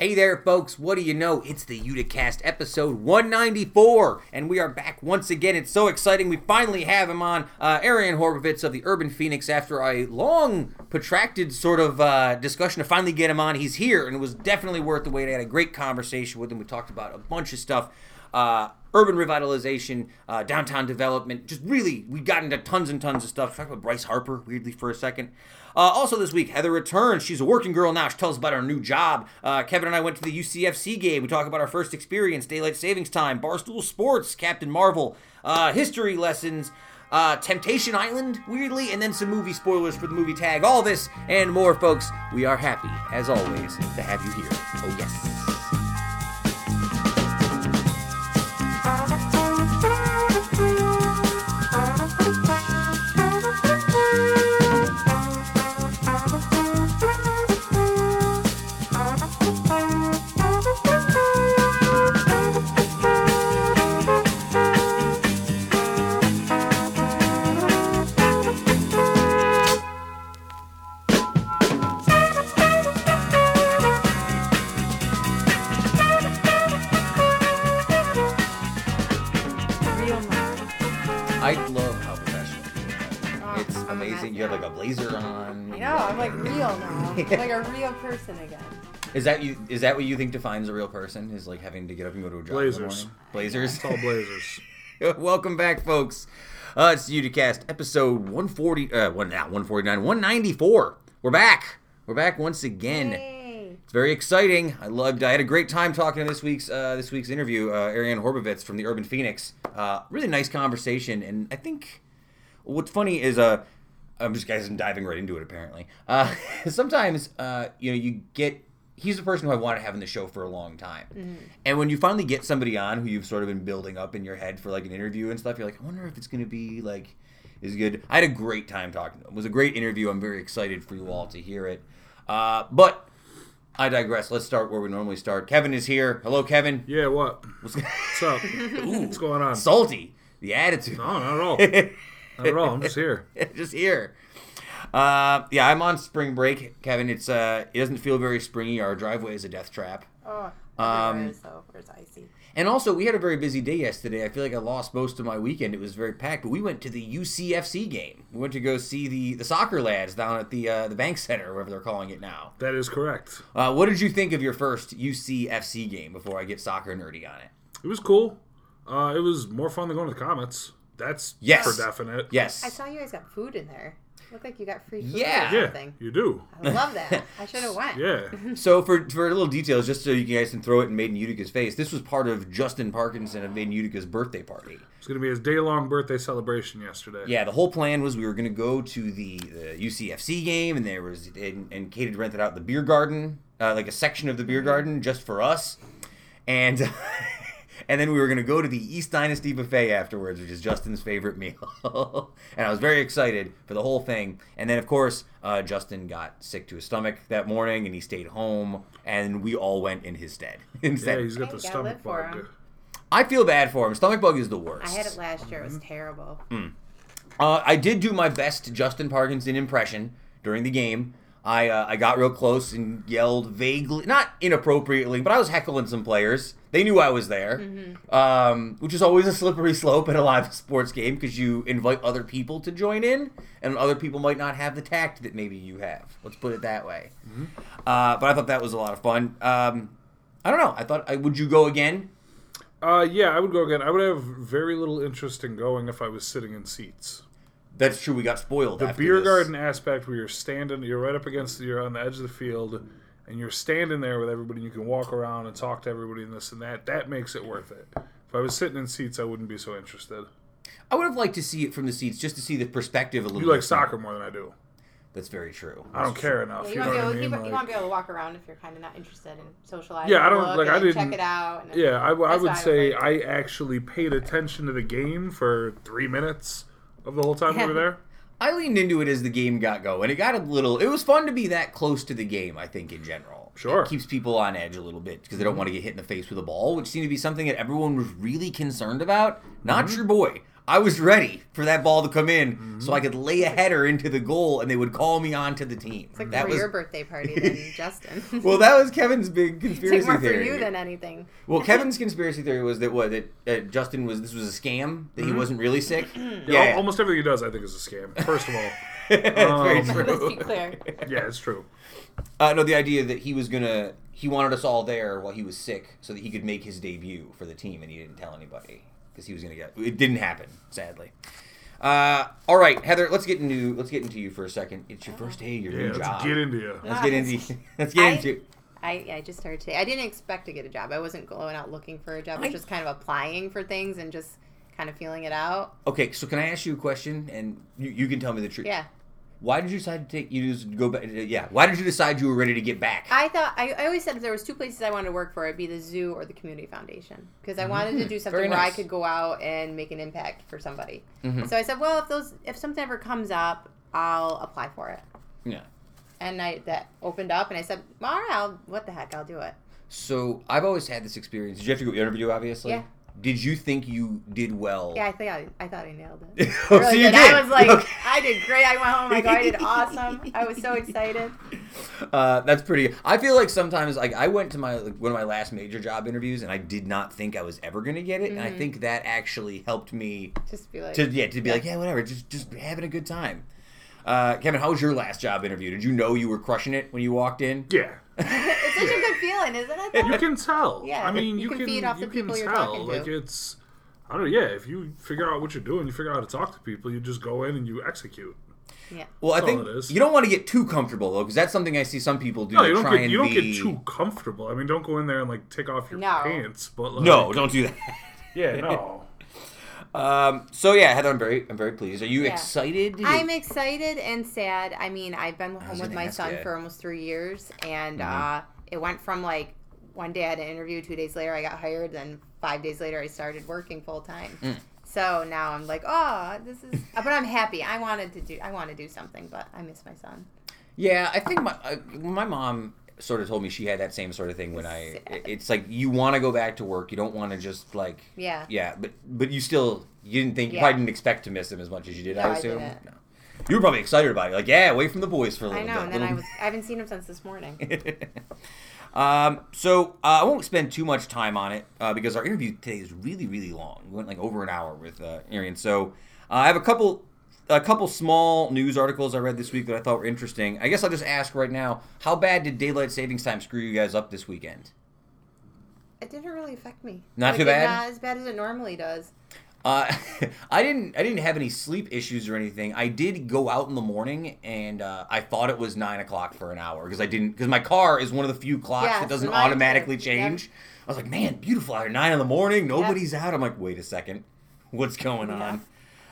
Hey there, folks. What do you know? It's the Uticast episode 194, and we are back once again. It's so exciting. We finally have him on, uh, Arian Horbovitz of the Urban Phoenix, after a long, protracted sort of uh, discussion to finally get him on. He's here, and it was definitely worth the wait. I had a great conversation with him. We talked about a bunch of stuff. Uh, urban revitalization, uh, downtown development, just really, we got into tons and tons of stuff. Talked about Bryce Harper, weirdly, for a second. Uh, also this week, Heather returns. She's a working girl now. She tells us about her new job. Uh, Kevin and I went to the UCFC game. We talk about our first experience, daylight savings time, Barstool Sports, Captain Marvel, uh, history lessons, uh, Temptation Island, weirdly, and then some movie spoilers for the movie tag. All this and more, folks. We are happy, as always, to have you here. Oh, yes. like a real person again. Is that you? Is that what you think defines a real person? Is like having to get up and go to a job in Blazers. morning? Blazers. It's all Blazers. Welcome back, folks. Uh, it's the Uticast, episode 140, uh, one, not 149, 194. We're back. We're back once again. Yay. It's very exciting. I loved. I had a great time talking to this week's uh, this week's interview. Uh, Arian Horbovitz from the Urban Phoenix. Uh, really nice conversation, and I think what's funny is uh, I'm just guys. I'm diving right into it. Apparently, uh, sometimes uh, you know you get. He's the person who I want to have in the show for a long time, and when you finally get somebody on who you've sort of been building up in your head for like an interview and stuff, you're like, I wonder if it's going to be like is good. I had a great time talking to him. It was a great interview. I'm very excited for you all to hear it. Uh, but I digress. Let's start where we normally start. Kevin is here. Hello, Kevin. Yeah, what? What's What's up? What's going on? salty? The attitude. No, not at all. Not at all. I'm just here. just here. Uh, yeah, I'm on spring break, Kevin. It's uh, it doesn't feel very springy. Our driveway is a death trap. Oh, Um, everywhere is though. Where's icy? And also, we had a very busy day yesterday. I feel like I lost most of my weekend. It was very packed, but we went to the UCFC game. We went to go see the, the soccer lads down at the uh, the Bank Center, whatever they're calling it now. That is correct. Uh, what did you think of your first UCFC game? Before I get soccer nerdy on it. It was cool. Uh, it was more fun than going to the Comets. That's Yes. for definite. Yes. I saw you guys got food in there. Looked like you got free food Yeah. or Yeah, something. you do. I love that. I should have went. Yeah. So for for little details, just so you guys can throw it in Made in Utica's face, this was part of Justin Parkinson of Made in Utica's birthday party. It's going to be his day long birthday celebration yesterday. Yeah, the whole plan was we were going to go to the, the UCFC game, and there was and, and Kate had rented out the beer garden, uh, like a section of the beer garden just for us, and and then we were going to go to the East Dynasty buffet afterwards, which is Justin's favorite meal, and I was very excited for the whole thing. And then of course uh, Justin got sick to his stomach that morning, and he stayed home, and we all went in his stead. Yeah, he's got the stomach live for bug. him. I feel bad for him. Stomach bug is the worst. I had it last year. It Mm-hmm. was terrible. Uh, I did do my best Justin Parkinson impression during the game. I uh, I got real close and yelled vaguely, not inappropriately, but I was heckling some players. They knew I was there, um, which is always a slippery slope in a live sports game because you invite other people to join in, and other people might not have the tact that maybe you have. Let's put it that way. Uh, but I thought that was a lot of fun. Um, I don't know. I thought, I, would you go again? Uh, yeah, I would go again. I would have very little interest in going if I was sitting in seats. That's true. We got spoiled. The after beer this. garden aspect where you're standing, you're right up against, you're on the edge of the field, and you're standing there with everybody. and You can walk around and talk to everybody and this and that. That makes it worth it. If I was sitting in seats, I wouldn't be so interested. I would have liked to see it from the seats, just to see the perspective a little. You like bit. soccer more than I do. That's very true. I don't care enough. Yeah, you you, know won't be what I able, you, mean? won't- you Like- won't be able to walk around if you're kind of not interested in socializing. Yeah, I don't- like, I and check didn't- it out. And Yeah, I, That's would what I say would I actually paid attention to the game for three minutes of the whole time we were there. I leaned into it as the game got going. It got a little. It was fun to be that close to the game. I think in general, Sure. it keeps people on edge a little bit because they don't mm-hmm. want to get hit in the face with a ball, which seemed to be something that everyone was really concerned about. Not mm-hmm. your boy. I was ready for that ball to come in Mm-hmm. so I could lay a header into the goal and they would call me onto the team. It's like that for was your birthday party, then, Justin. well, that was Kevin's big Take conspiracy more for theory. you than anything. well, Kevin's conspiracy theory was that what that uh, Justin was this was a scam that he wasn't really sick. Mm-hmm. Yeah, almost everything he does, I think, is a scam. First of all, Very Um, true. Let's be clear. yeah, it's true. Uh, no, the idea that he was gonna he wanted us all there while he was sick so that he could make his debut for the team, and he didn't tell anybody because he was gonna get. It didn't happen, sadly. Uh, all right, Heather, let's get into let's get into you for a second. It's your first day, your Yeah, new let's job. get into you. Let's get into let's get I- into. I, I just started today. I didn't expect to get a job. I wasn't going out looking for a job. I was just kind of applying for things and just kind of feeling it out. Okay, so can I ask you a question, and you, you can tell me the truth? Yeah. Why did you decide to take you just go back? Yeah. Why did you decide you were ready to get back? I thought I, I always said if there was two places I wanted to work for, it'd be the zoo or the community foundation because I wanted to do something Very where I could go out and make an impact for somebody. Mhm. So I said, well, if those if something ever comes up, I'll apply for it. yeah. And I that opened up, and I said, all right, I'll, what the heck, I'll do it. So I've always had this experience. Did you have to go interview? Obviously. Yeah. Did you think you did well? Yeah, I think I, I thought I nailed it. Oh, really so you did. did. I was like, Okay. I did great. I went home. Like, I did awesome. I was so excited. Uh, that's pretty. I feel like sometimes, like I went to my like, one of my last major job interviews, and I did not think I was ever going to get it, and I Mhm. think that actually helped me Just be like, to yeah to be Yeah. like yeah whatever, just just having a good time. Uh, Kevin, how was your last job interview? Did you know you were crushing it when you walked in? Yeah, it's such a good feeling, isn't it? you can tell. Yeah, I mean, you you, can can, feed off you the can people you're tell. talking to. Like it's, I don't know. Yeah, if you figure out what you're doing, you figure out how to talk to people. You just go in and you execute. yeah. Well, I think it is. you don't want to get too comfortable though, because that's something I see some people do. No, to you don't try get and you don't be... get too comfortable. I mean, don't go in there and like take off your No. pants. But like, No, don't do that. Yeah, no. Um, so yeah, Heather, I'm very, I'm very pleased. Are you Yeah. excited? I'm excited and sad. I mean, I've been home with my son for almost three years, and Mhm. uh, it went from like one day I had an interview, two days later I got hired, then five days later I started working full time. Mm. So now I'm like, oh, this is. But I'm happy. I wanted to do. I want to do something, but I miss my son. Yeah, I think my uh, my mom sort of told me she had that same sort of thing when I. It's like you want to go back to work, you don't want to just like. Yeah. Yeah, but but you still you didn't think you Yeah. probably didn't expect to miss him as much as you did. No, I I assume. didn't. No. You were probably excited about it, like yeah, away from the boys for a little bit. I know. bit. And then I was. I haven't seen him since this morning. um, so uh, I won't spend too much time on it uh, because our interview today is really, really long. We went like over an hour with uh, Arian. So uh, I have a couple, a couple small news articles I read this week that I thought were interesting. I guess I'll just ask right now: How bad did daylight savings time screw you guys up this weekend? It didn't really affect me. Not too bad? Not as bad as it normally does. Uh, I didn't. I didn't have any sleep issues or anything. I did go out in the morning, and uh, I thought it was nine o'clock for an hour because I didn't. Because my car is one of the few clocks Yes, that doesn't automatically Yep. change. I was like, man, beautiful hour, nine in the morning. Nobody's out. I'm like, wait a second, what's going Yeah. on?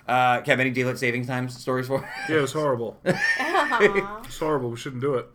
Uh, Kev, any daylight savings time stories for? Yeah, it's horrible. Aw. It's horrible. We shouldn't do it.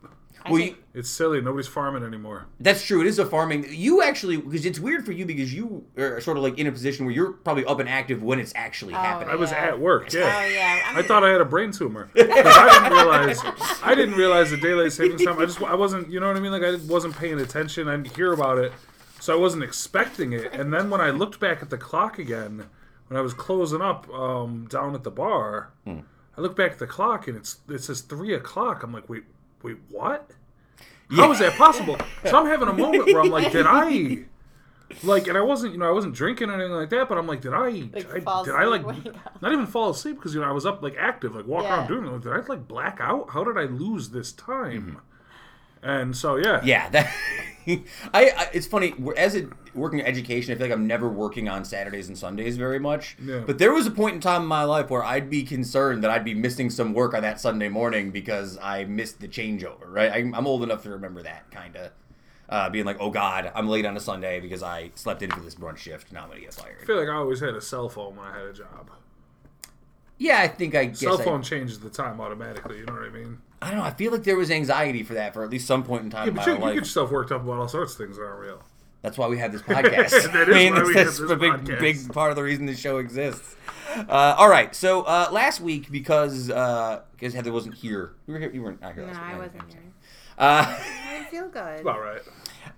Well, think- you, It's silly. Nobody's farming anymore. that's true. It is a farming. You actually, because it's weird for you because you are sort of like in a position where you're probably up and active when it's actually Oh, happening. I was Yeah. at work. Yeah. Oh yeah. I'm- I thought I had a brain tumor. 'Cause I didn't realize. I didn't realize the daylight savings time. I just I wasn't. You know what I mean? Like I wasn't paying attention. I didn't hear about it, so I wasn't expecting it. And then when I looked back at the clock again, when I was closing up um, down at the bar, I look back at the clock and it's it says three o'clock. I'm like, wait, wait, what? How is that possible? So I'm having a moment where I'm like, did I? Like, and I wasn't, you know, I wasn't drinking or anything like that, but I'm like, did I, Like, did I, did I like, asleep, wake up. not even fall asleep because you know I was up like active, like walking Yeah. around doing it. Like, did I like black out? How did I lose this time? And so yeah, Yeah, that. I, I it's funny as a working in education. I feel like I'm never working on Saturdays and Sundays very much. But there was a point in time in my life where I'd be concerned that I'd be missing some work on that Sunday morning because I missed the changeover. Right? I'm, I'm old enough to remember that kind of. Uh, being like, oh God, I'm late on a Sunday because I slept in for this brunch shift. Now I'm gonna get fired. I feel like I always had a cell phone when I had a job. Yeah, I think I guess Cell I, phone changes the time automatically. You know what I mean? I don't know. I feel like there was anxiety for that for at least some point in time Yeah, in but my you, you get yourself worked up about all sorts of things that aren't real. That's why we have this podcast. That is I mean, why we that's have a big, podcast. big part of the reason the show exists. Uh, all right, so uh, last week because because Heather wasn't here, you were here, you weren't not here. No, last week. I wasn't here. Uh, I didn't feel good. All right.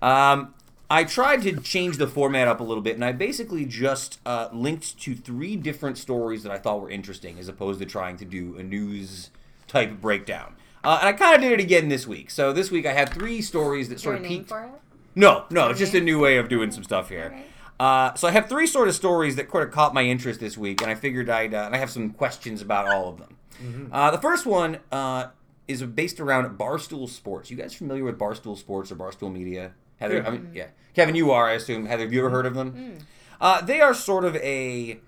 um, I tried to change the format up a little bit, and I basically just uh, linked to three different stories that I thought were interesting, as opposed to trying to do a news type breakdown. Uh, and I kind of did it again this week. So this week I had three stories that Is there sort a of name peaked. for it? No, no, it's just a new way of doing some stuff here. Uh, so I have three sort of stories that sort of caught my interest this week, and I figured I'd uh, and I have some questions about all of them. Uh, the first one uh, is based around Barstool Sports. You guys familiar with Barstool Sports or Barstool Media? Heather, Yeah. I mean, yeah, Kevin, you are, I assume. Heather, have you ever heard of them? Uh, they are sort of a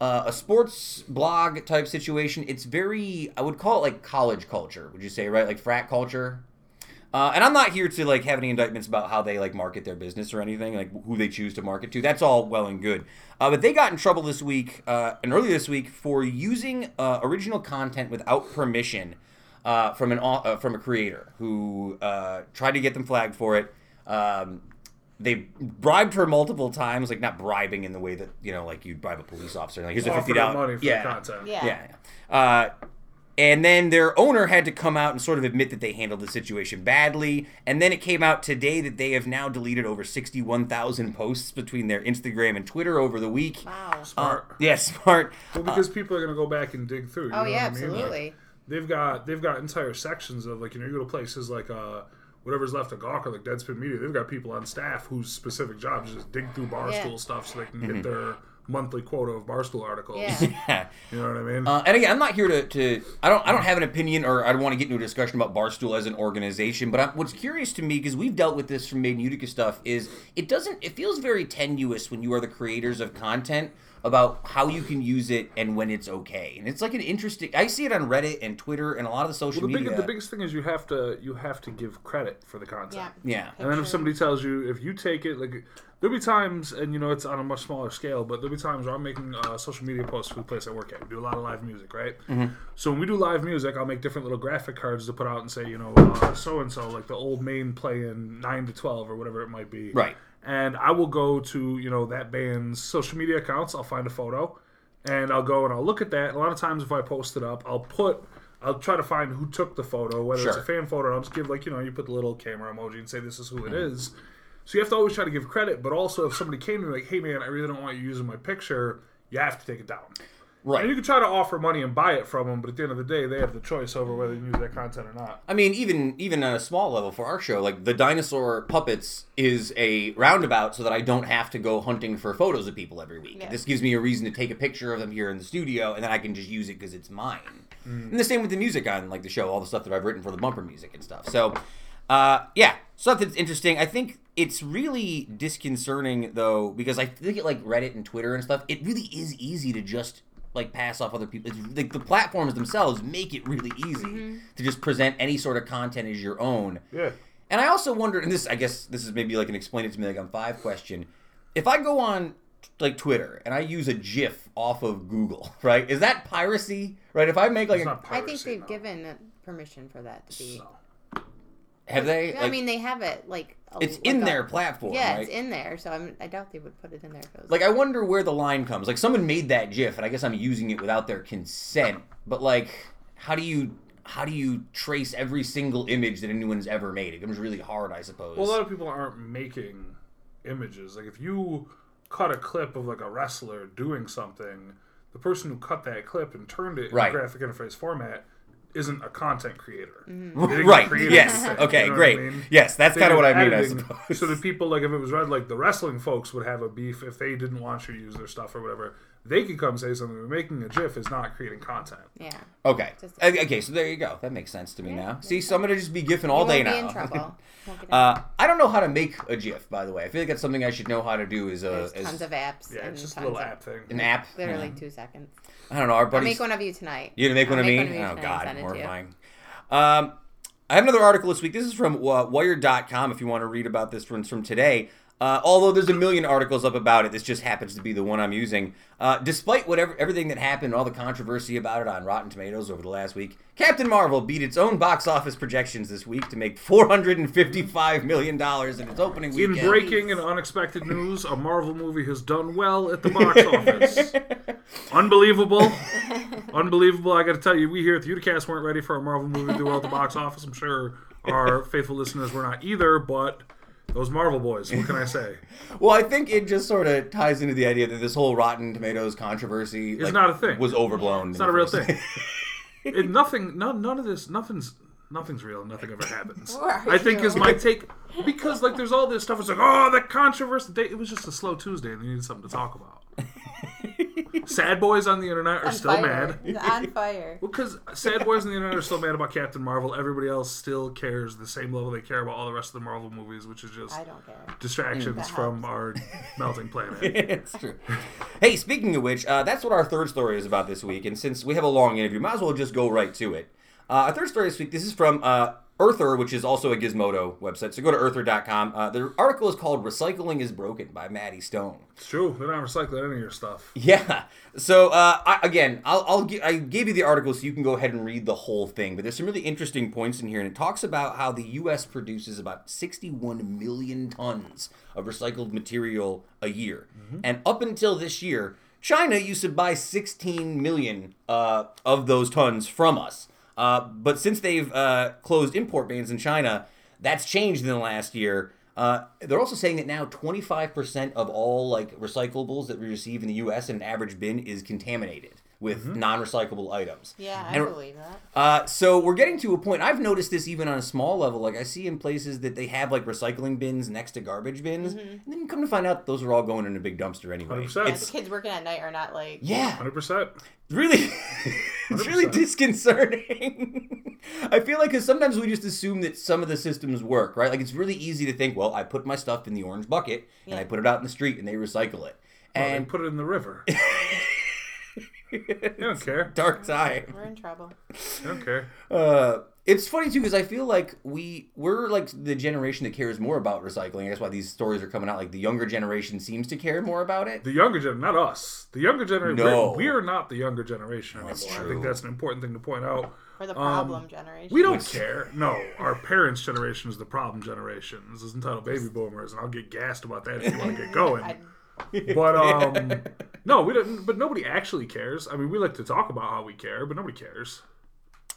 uh, a sports blog type situation. It's very, I would call it like college culture. Would you say right, like frat culture? Uh, and I'm not here to like have any indictments about how they like market their business or anything, like who they choose to market to. That's all well and good. Uh, but they got in trouble this week uh, and earlier this week for using uh, original content without permission uh, from an uh, from a creator who uh, tried to get them flagged for it. Um, they bribed her multiple times, like not bribing in the way that you know, like you'd bribe a police officer. Like here's a fifty dollars money for yeah. content. Yeah. Yeah. yeah. Uh, and then their owner had to come out and sort of admit that they handled the situation badly. And then it came out today that they have now deleted over 61,000 posts between their Instagram and Twitter over the week. Wow. Uh, Smart. yeah, smart. Well, because people are gonna go back and dig through. You oh know yeah, what I mean? Like, absolutely. they've got they've got entire sections of like you know you go to places like uh whatever's left of Gawker like Deadspin Media. They've got people on staff whose specific job is just dig through Barstool Yeah. stuff so they can Mm-hmm. get their monthly quota of Barstool articles. Yeah. Yeah. You know what I mean? Uh, and again, I'm not here to, to I don't I don't have an opinion or I don't want to get into a discussion about Barstool as an organization. But i what's curious to me because we've dealt with this from Made in Utica stuff is it doesn't it feels very tenuous when you are the creators of content about how you can use it and when it's okay. And it's like an interesting. I see it on Reddit and Twitter and a lot of the social well, the, media. big, the biggest thing is you have to you have to give credit for the content. Yeah. yeah. And then if somebody tells you, if you take it, like, there'll be times, and you know, it's on a much smaller scale, but there'll be times where I'm making uh, social media posts for the place I work at. We do a lot of live music, right? Mm-hmm. So when we do live music, I'll make different little graphic cards to put out and say, you know, so and so, like the old main playing 9 to 12 or whatever it might be. Right. And I will go to, you know, that band's social media accounts, I'll find a photo, and I'll go and I'll look at that. And a lot of times, if I post it up, I'll put. I'll try to find who took the photo, whether it's a fan photo. I'll just give like you know you put the little camera emoji and say this is who it mm-hmm. is. So you have to always try to give credit, but also if somebody came to me like, "Hey man, I really don't want you using my picture," you have to take it down. Right. And you can try to offer money and buy it from them, but at the end of the day, they have the choice over whether you use that content or not. I mean, even even on a small level for our show, like the dinosaur puppets is a roundabout, so that I don't have to go hunting for photos of people every week. Yeah. This gives me a reason to take a picture of them here in the studio, and then I can just use it because it's mine. And the same with the music on like the show, all the stuff that I've written for the bumper music and stuff. So, uh, yeah, stuff that's interesting. I think it's really disconcerting though because I think it like Reddit and Twitter and stuff. It really is easy to just like pass off other people. It's, like the platforms themselves make it really easy to just present any sort of content as your own. Yeah. And I also wondered, and this I guess this is maybe like an explain it to me like on five question. If I go on like Twitter and I use a GIF off of Google, right? Is that piracy? Right? If I make like It's a, not I think they've no. given uh, permission for that to be. So. have they? I like- mean, they have it like. A- it's like in a- their platform, Yeah, right? it's in there, so I'm, I doubt they would put it in there. If like I wonder where the line comes. Like someone made that GIF, and I guess I'm using it without their consent. But like, how do you how do you trace every single image that anyone's ever made? It becomes really hard, I suppose. Well, a lot of people aren't making images. Like if you cut a clip of like a wrestler doing something, the person who cut that clip and turned it Right. in graphic interface format isn't a content creator. Mm-hmm. Right? Yes. it. Okay. You know great. I mean? Yes, that's kind of what I mean. I suppose. So the people like if it was read like the wrestling folks would have a beef if they didn't want you to use their stuff or whatever. They could come say something. But making a GIF is not creating content. yeah. Okay. Just- Okay, okay, so there you go. That makes sense to me now. See, so I'm gonna just be gifting all day won't be now. in trouble. Uh, I don't know how to make a GIF, by the way. I feel like that's something I should know how to do. Is a There's is tons of apps. Yeah, and it's just a tons little of, app thing. an app. Literally Yeah. two seconds. I don't know. Our I'll make one of you tonight. You gonna make one I'll of me? make one of oh God, send it to you. horrifying. Um, I have another article this week. This is from uh, Wired.com. If you want to read about this one, it's from today. Uh, although there's a million articles up about it, this just happens to be the one I'm using. Uh, despite whatever everything that happened, all the controversy about it on Rotten Tomatoes over the last week, Captain Marvel beat its own box office projections this week to make 455 million dollars in its opening weekend. In breaking and unexpected news, a Marvel movie has done well at the box office. Unbelievable. Unbelievable. I got to tell you, we here at the Uticast weren't ready for a Marvel movie to do well at the box office. I'm sure our faithful listeners were not either, but Those Marvel boys. What can I say? Well, I think it just sort of ties into the idea that this whole Rotten Tomatoes controversy It's not a thing. Was overblown. It's not a real thing. it, nothing. None, none of this. Nothing's. Nothing's real. Nothing ever happens. I think you? is my take because like there's all this stuff. It's like oh the controversy. It was just a slow Tuesday and they needed something to talk about. Sad boys on the internet are On still fire. mad. On fire. Well, because sad boys on the internet are still mad about Captain Marvel. Everybody else still cares the same level they care about all the rest of the Marvel movies, which is just I don't care. distractions That from our melting planet. it's true. Hey, speaking of which, uh, that's what our third story is about this week. And since we have a long interview, might as well just go right to it. Uh, our third story this week, this is from uh, Earther, which is also a Gizmodo website. So go to earther.com. Uh, the article is called Recycling is Broken by Maddie Stone. It's true. They're not recycling any of your stuff. Yeah. So uh, I, again, I'll, I'll gi- I gave you the article so you can go ahead and read the whole thing. But there's some really interesting points in here, and it talks about how the U.S. produces about 61 million tons of recycled material a year, and up until this year, China used to buy 16 million uh, of those tons from us. Uh, but since they've uh, closed import bans in China, that's changed in the last year. Uh, they're also saying that now 25% of all like recyclables that we receive in the U.S. in an average bin is contaminated with non-recyclable items. Yeah, I And- believe that. Uh, so we're getting to a point. I've noticed this even on a small level. Like I see in places that they have like recycling bins next to garbage bins, and then you come to find out those are all going in a big dumpster anyway. 100%. Yeah, the kids working at night are not like. yeah, Hundred percent. really it's really disconcerting i feel like because sometimes we just assume that some of the systems work right like it's really easy to think well i put my stuff in the orange bucket and i put it out in the street and they recycle it And and put it in the river. You don't care. dark time We're in trouble. You don't care. uh it's funny too because i feel like we we're like the generation that cares more about recycling that's why these stories are coming out like the younger generation seems to care more about it The younger generation, not us. The younger generation. No. We're, we're not the younger generation anymore. That's I true. think that's an important thing to point out. We're the problem generation. Um, We don't care. No, our parents' generation is the problem generation. This is entitled baby boomers, and I'll get gassed about that if you want to get going. I, But um, no, we don't. But nobody actually cares. I mean, we like to talk about how we care, but nobody cares.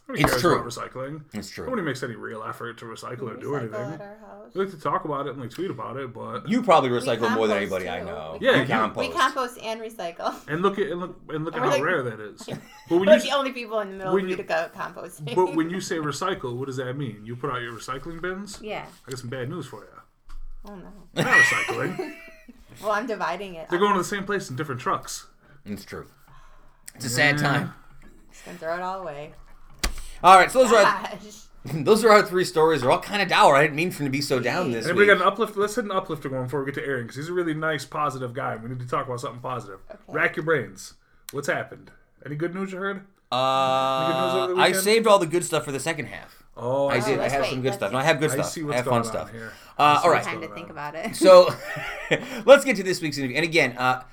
Nobody It's cares true. about recycling. It's true. Nobody makes any real effort to recycle or do recycle anything. at our house. We like to talk about it and like tweet about it, but you probably recycle more than compost, anybody i know We Yeah, you you- compost We compost and recycle. and look at and look and look at how like- rare that is. But when We're you the only people in the middle when of you- Utica composting. but when you say recycle, what does that mean? You put out your recycling bins? yeah. I got some bad news for you. Oh no. They're not recycling. Well, I'm dividing it. They're going to the same place in different trucks. it's true it's a sad time Just gonna throw it all away. all right so those are our, Gosh. Those are our three stories. They're all kind of dour. I didn't mean for them to be so down this Anybody week. got an uplift? Let's hit an uplifter going before we get to Aaron because he's a really nice, positive guy. We need to talk about something positive. Rack your brains. What's happened? Any good news you heard? news Uh, over the I weekend? saved all the good stuff for the second half. Oh, I I, did. I have wait. some good stuff. see. No, I have good I stuff. see I what's have going fun on stuff. here. Uh, all right. Time to think about it. So let's get to this week's interview. And again, uh,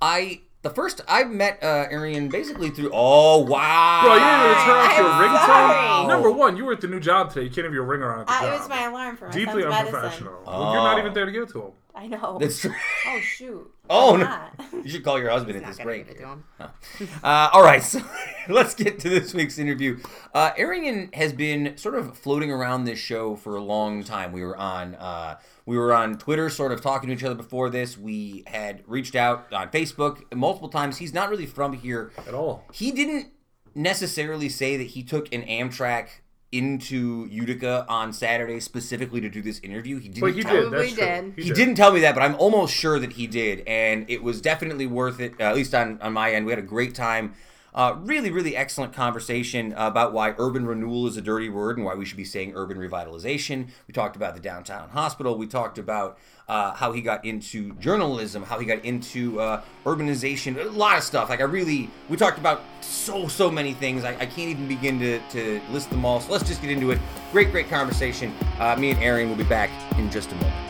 I the first I met uh, Arian basically through. Oh wow! Bro, you didn't even turn off your ringtone. sorry. Number one, you were at the new job today. You can't have your ringer on at the Uh, job. it was my alarm for my Deeply son's medicine. unprofessional. Well, you're not even there to give it to him. I know. That's true. Oh shoot. Oh, I'm no. You should call your husband at this break. give it to him. Uh, all right, so let's get to this week's interview. Uh, Arian has been sort of floating around this show for a long time. We were on uh, we were on Twitter, sort of talking to each other before this. We had reached out on Facebook multiple times. He's not really from here At all. He didn't necessarily say that he took an Amtrak into Utica on Saturday specifically to do this interview. He didn't. But he tell did. Probably That's true. did. he didn't tell me that, but I'm almost sure that he did, and it was definitely worth it. Uh, at least on on my end, we had a great time. Uh, really, really excellent conversation about why urban renewal is a dirty word and why we should be saying urban revitalization. We talked about the downtown hospital. We talked about uh, how he got into journalism, how he got into uh, urbanization, a lot of stuff. Like I really, we talked about so so many things. I, I can't even begin to, to list them all. So let's just get into it. Great, great conversation. Uh, me and Arian will be back in just a moment.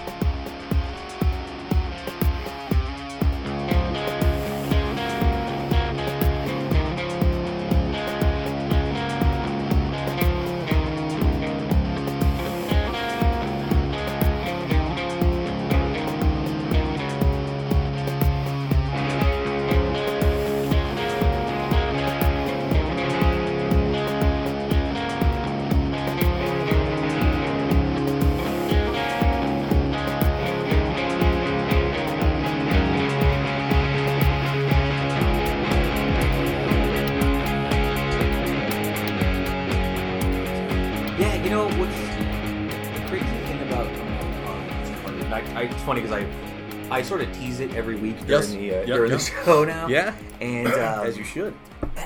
Every week during Yes. the uh, Yep, during yep. the show now. Yeah. and um, As you should.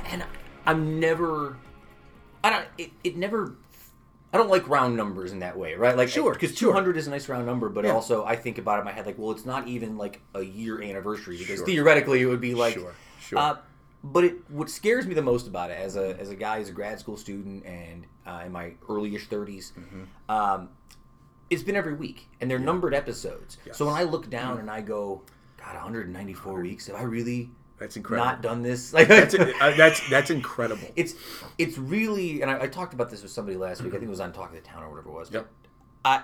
and I'm never, I don't, it, it never, I don't like round numbers in that way, right? Like, Sure, because sure. 200 is a nice round number, but Yeah. also I think about it in my head like, well, it's not even like a year anniversary because Sure. theoretically it would be like, Sure, sure. Uh, but it, what scares me the most about it as a as a guy, as a grad school student, and uh, in my earlyish 30s, Mm-hmm. um, it's been every week, and they're numbered episodes. Yes. So when I look down and I go, God, 194 weeks, have I really That's incredible. not done this? Like That's uh, that's that's incredible. it's it's really and I, I talked about this with somebody last week. I think it was on Talk of the Town or whatever it was. Yep. I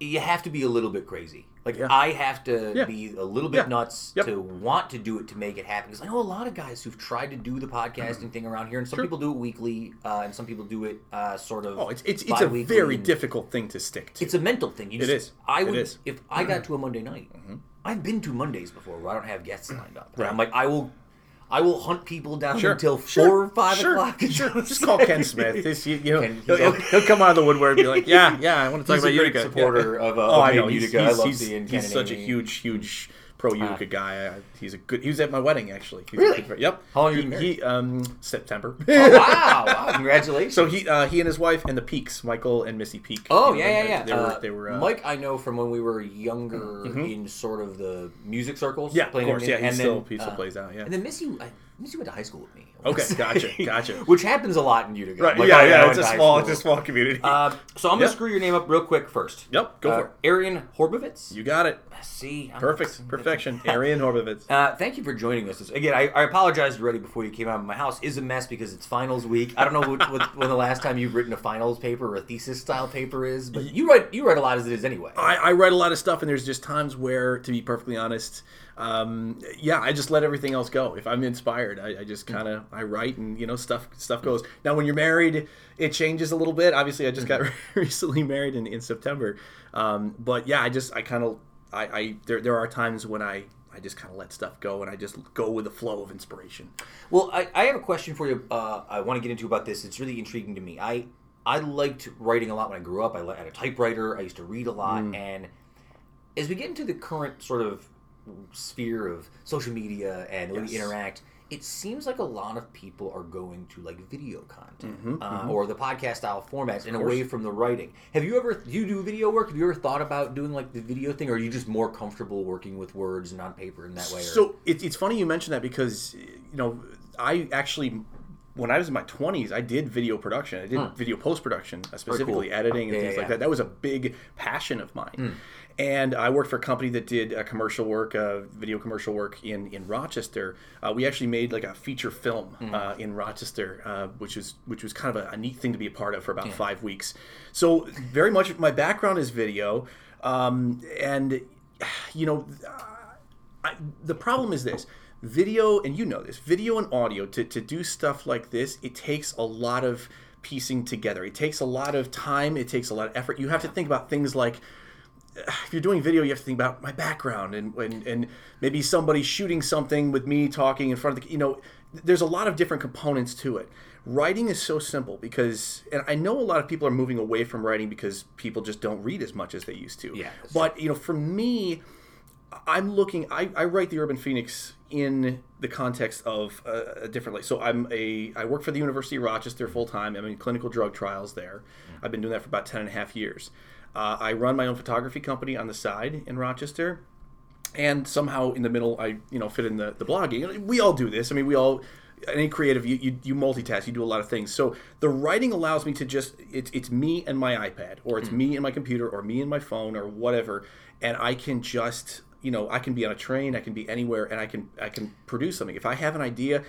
you have to be a little bit crazy. Like Yeah. I have to Yeah. be a little bit Yeah. nuts Yep. to want to do it to make it happen. Because I know a lot of guys who've tried to do the podcasting thing around here, and some Sure. people do it weekly, uh, and some people do it uh, sort of. Oh, it's it's it's a very difficult thing to stick to. It's a mental thing. You It just, is. I would is. if I got to a Monday night. I've been to Mondays before where I don't have guests lined up. Right. I'm like, I will, I will hunt people down Sure. until four Sure. or five Sure. o'clock. Sure. just call Ken Smith. This, you, you know, Ken- he'll, he'll, he'll come out of the woodwork and be like, "Yeah, yeah, I want to talk He's about a great Utica." supporter Yeah. of, uh, oh, I know. Utica. He's, I love he's, seeing Ken he's such a huge, huge pro Utica guy. I, he's a good. He was at my wedding actually. He's Really? good. Yep. How long he, you? He um September. Oh, wow! Wow! Congratulations. So he uh, he and his wife and the Peaks, Michael and Missy Peak. Oh you know, yeah, yeah, they- yeah. They were Uh, they were uh, Mike. I know from when we were younger in sort of the music circles. Yeah, of course. Yeah, he and still then, he still uh, plays out. Yeah. And then Missy, I, Missy went to high school with me. Okay, gotcha, gotcha. Which happens a lot in Utica. Right. Like, yeah, yeah. It's a small, it's a small community. Uh, so I'm gonna screw your name up real quick first. yep. Go Uh, for it. Arian Horbovitz. You got it. See, I'm- Perfect. Perfection. Arian Horvitz. Uh, thank you for joining us. Again, I, I apologized already before you came out. My house is a mess because it's finals week. I don't know what, what, when the last time you've written a finals paper or a thesis style paper is, but you write you write a lot as it is anyway. I, I write a lot of stuff, and there's just times where, to be perfectly honest, um, yeah, I just let everything else go. If I'm inspired, I, I just kind of I write, and you know, stuff stuff goes. Now, when you're married, it changes a little bit. Obviously, I just got recently married in, in September, um, but yeah, I just I kind of I, I there there are times when I. I just kind of let stuff go, and I just go with the flow of inspiration. Well, I, I have a question for you. Uh, I want to get into about this. It's really intriguing to me. I I liked writing a lot when I grew up. I had a typewriter. I used to read a lot, and as we get into the current sort of sphere of social media and way we interact, it seems like a lot of people are going to like video content Mm-hmm, uh, or the podcast style formats and away from the writing. Have you ever do you do video work? Have you ever thought about doing like the video thing, or are you just more comfortable working with words and on paper in that way? Or? So it, it's funny you mention that because you know I actually when I was in my twenties I did video production. I did video post production, uh, specifically cool. editing and Yeah, things yeah, like yeah. that. That was a big passion of mine. And I worked for a company that did uh, commercial work, uh, video commercial work in in Rochester. Uh, we actually made like a feature film uh, in Rochester, uh, which was which was kind of a, a neat thing to be a part of for about five weeks. So very much my background is video, um, and you know I, the problem is this. Video and you know this video and audio to, to do stuff like this it takes a lot of piecing together. It takes a lot of time. It takes a lot of effort. You have to think about things like if you're doing video you have to think about my background and and, and maybe somebody shooting something with me talking in front of the you know there's a lot of different components to it writing is so simple because and i know a lot of people are moving away from writing because people just don't read as much as they used to Yeah, but you know for me I'm looking. I, I write the Urban Phoenix in the context of a, a different. Like, so I'm a. I work for the University of Rochester full time. I'm in clinical drug trials there. Mm-hmm. I've been doing that for about ten and a half years. Uh, I run my own photography company on the side in Rochester, and somehow in the middle, I you know fit in the the blogging. We all do this. I mean, we all. Any creative, you, you, you multitask, you do a lot of things. So the writing allows me to just, it's, it's me and my iPad, or it's me and my computer, or me and my phone, or whatever. And I can just you know, I can be on a train, I can be anywhere, and I can I can produce something. If I have an idea,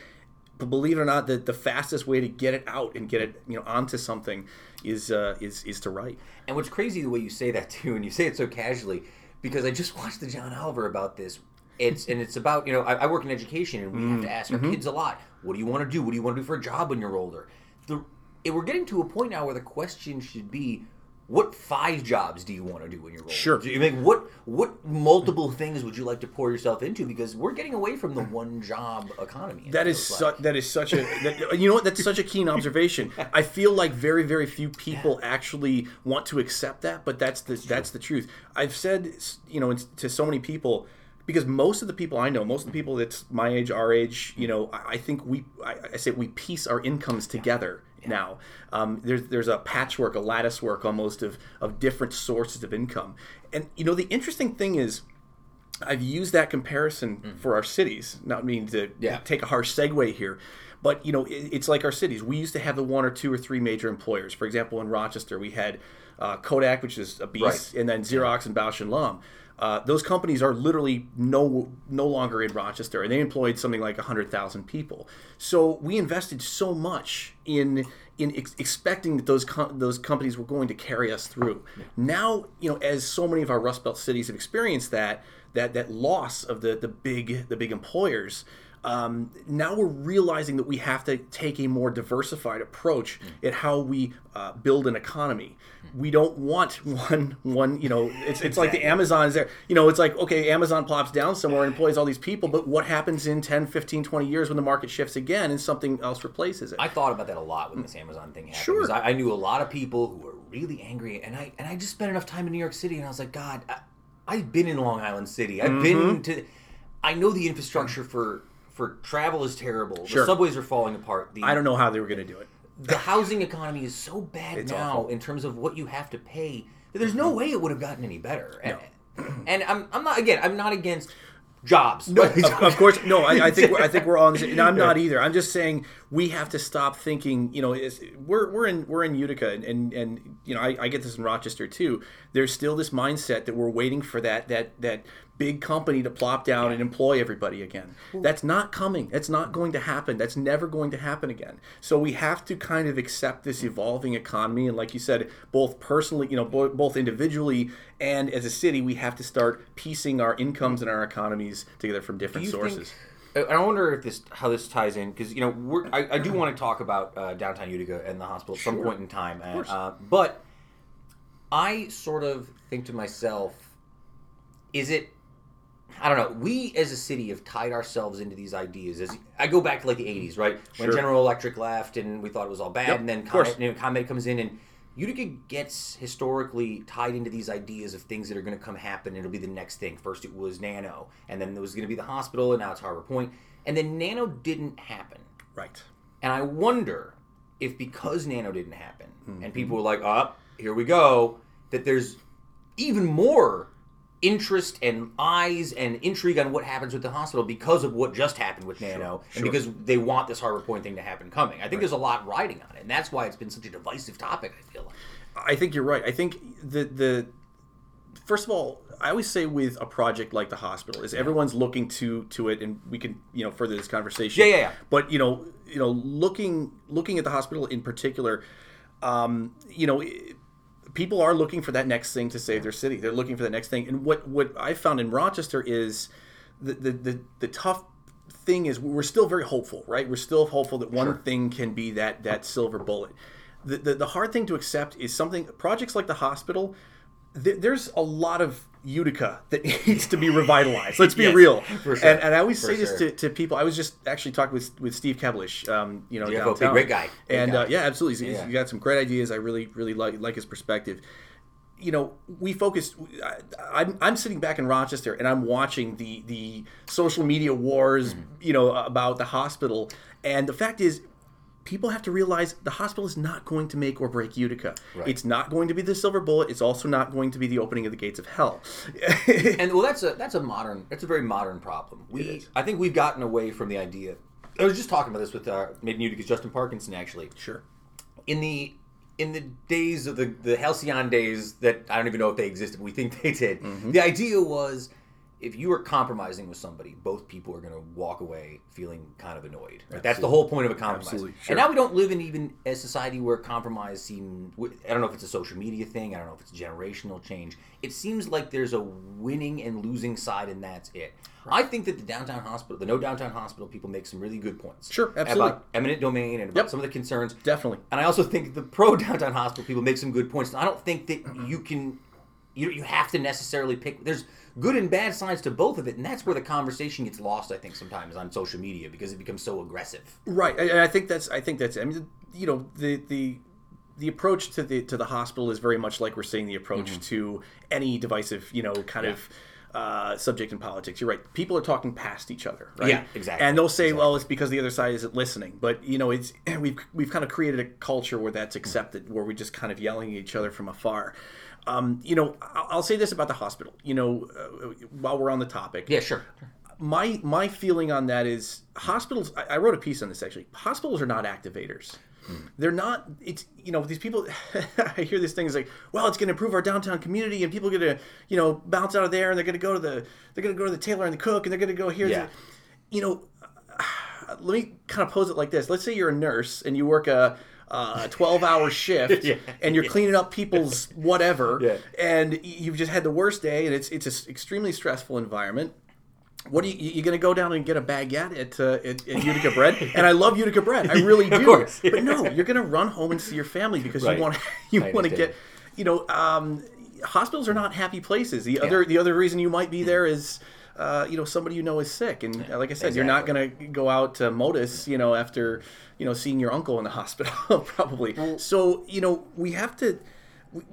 believe it or not, the, the fastest way to get it out and get it you know onto something is uh, is is to write. And what's crazy the way you say that too, and you say it so casually, because I just watched the John Oliver about this. It's and it's about you know I, I work in education and we have to ask our kids a lot. What do you want to do? What do you want to do for a job when you're older? The it, we're getting to a point now where the question should be, what five jobs do you want to do in your role? Sure. Do you think what what multiple things would you like to pour yourself into? Because we're getting away from the one job economy. That is su- like. that is such a that, you know what that's such a keen observation. I feel like very very few people actually want to accept that, but that's the that's the truth. I've said you know to so many people because most of the people I know, most of the people that's my age, our age, you know, I, I think we I, I say we piece our incomes together now. Um, there's there's a patchwork, a lattice work almost of of different sources of income, and you know the interesting thing is. I've used that comparison for our cities. Not meaning to Mm. Yeah. take a harsh segue here, but you know, it, it's like our cities. We used to have the one or two or three major employers. For example, in Rochester, we had uh, Kodak, which is a beast, Right. and then Xerox and Bausch and Lomb. Uh, those companies are literally no no longer in Rochester, and they employed something like hundred thousand people. So we invested so much in in ex- expecting that those com- those companies were going to carry us through. Now, you know, as so many of our Rust Belt cities have experienced that that that loss of the the big the big employers. Um, now we're realizing that we have to take a more diversified approach at how we uh, build an economy. We don't want one one. You know, it's it's like the Amazon is there. You know, it's like okay, Amazon plops down somewhere and employs all these people, but what happens in 10, 15, 20 years when the market shifts again and something else replaces it? I thought about that a lot when this Amazon thing happened. Sure. because I, I knew a lot of people who were really angry, and I and I just spent enough time in New York City, and I was like, God, I, I've been in Long Island City. I've Mm-hmm. been to. I know the infrastructure for for travel is terrible. Sure. The subways are falling apart. The, I don't know how they were going to do it. The housing economy is so bad It's now awful. in terms of what you have to pay that there's no way it would have gotten any better. And, and I'm, I'm not again. I'm not against jobs. No, but- of, of course, no. I, I think we're, I think we're on. The, and I'm not either. I'm just saying we have to stop thinking. You know, it's, we're we're in we're in Utica, and and, and you know, I, I get this in Rochester too. There's still this mindset that we're waiting for that that that big company to plop down and employ everybody again. That's not coming. That's not going to happen. That's never going to happen again. So we have to kind of accept this evolving economy, and like you said, both personally, you know, bo- both individually and as a city, we have to start piecing our incomes and our economies together from different sources. Think, I wonder if this how this ties in because you know I, I do want to talk about uh, downtown Utica and the hospital at some Sure. point in time, and, course. uh, but I sort of think to myself, is it? I don't know. We as a city have tied ourselves into these ideas. As I go back to like the '80s, right when Sure. General Electric left and we thought it was all bad, Yep, and then. ConMed, you know, ConMed comes in and Utica gets historically tied into these ideas of things that are going to come happen. It'll be the next thing. First, it was Nano, and then it was going to be the hospital, and now it's Harbor Point. And then Nano didn't happen. Right. And I wonder if because Nano didn't happen, Mm-hmm. and people were like, "Up, here we go," that there's even more interest and eyes and intrigue on what happens with the hospital because of what just happened with Nano, and sure. because they want this Harbor Point thing to happen coming. I think there's a lot riding on it, and that's why it's been such a divisive topic. I feel like. I think you're right. I think the the first of all, I always say with a project like the hospital is everyone's looking to to it, and we can you know further this conversation. Yeah, yeah, yeah. But you know, you know, looking looking at the hospital in particular, um, you know. i- People are looking for that next thing to save their city. They're looking for the next thing, and what what I found in Rochester is the the the, the tough thing is we're still very hopeful, right? We're still hopeful that one thing can be that that silver bullet. The, the the hard thing to accept is something projects like the hospital. Th- there's a lot of Utica that needs to be revitalized. Let's be Yes, real. sure. And, and I always For say this sure. to, to people. I was just actually talking with with Steve Kevlish, um, you know, GFOP, downtown. great guy. Great and guy. Uh, yeah, absolutely. He's, Yeah. he's got some great ideas. I really really like like his perspective you know, we focus. I, I'm, I'm sitting back in Rochester and I'm watching the the social media wars, Mm-hmm. you know, about the hospital. And the fact is, people have to realize the hospital is not going to make or break Utica. It's not going to be the silver bullet. It's also not going to be the opening of the gates of hell. and well, that's a that's a modern that's a very modern problem. We. I think we've gotten away from the idea. I was just talking about this with uh, Made in Utica's Justin Parkinson actually. sure. In the in the days of the the halcyon days that I don't even know if they existed, but we think they did. Mm-hmm. The idea was if you are compromising with somebody, both people are going to walk away feeling kind of annoyed. Right? That's the whole point of a compromise. Absolutely, And now we don't live in even a society where compromise seem. I don't know if it's a social media thing. I don't know if it's generational change. It seems like there's a winning and losing side, and that's it. I think that the downtown hospital, the no downtown hospital people, make some really good points. Sure, absolutely. About eminent domain and about Yep. some of the concerns. Definitely. And I also think the pro downtown hospital people make some good points. I don't think that you can, you you have to necessarily pick. There's good and bad sides to both of it, and that's where the conversation gets lost. I think sometimes on social media because it becomes so aggressive. Right, and I think that's I think that's I mean you know the the the approach to the to the hospital is very much like we're seeing the approach to any divisive you know kind of uh, subject in politics. You're right. People are talking past each other, right? Yeah, exactly. And they'll say, "Well, it's because the other side isn't listening." But you know, it's we've we've kind of created a culture where that's accepted, where we're just kind of yelling at each other from afar. Um, you know, I'll say this about the hospital. You know, uh, while we're on the topic, Yeah, sure. my my feeling on that is hospitals I, I wrote a piece on this actually hospitals are not activators they're not it's you know these people i hear these things like well it's going to improve our downtown community and people are going to you know bounce out of there and they're going to go to the they're going to go to the tailor and the cook and they're going to go here Yeah. you know let me kind of pose it like this let's say you're a nurse and you work a a 12 hour shift Yeah. and you're cleaning up people's whatever Yeah. and you've just had the worst day and it's it's an extremely stressful environment what are you, you going to go down and get a baguette at, uh, at, at Utica Bread? And I love Utica Bread, I really do. course. But no, you're going to run home and see your family because Right. you want you want to get, you know, um, hospitals are not happy places. The other the other reason you might be there is. Uh, you know, somebody you know is sick, and uh, like I said, you're not going to go out to Modus, you know, after you know seeing your uncle in the hospital, probably. so you know, we have to we-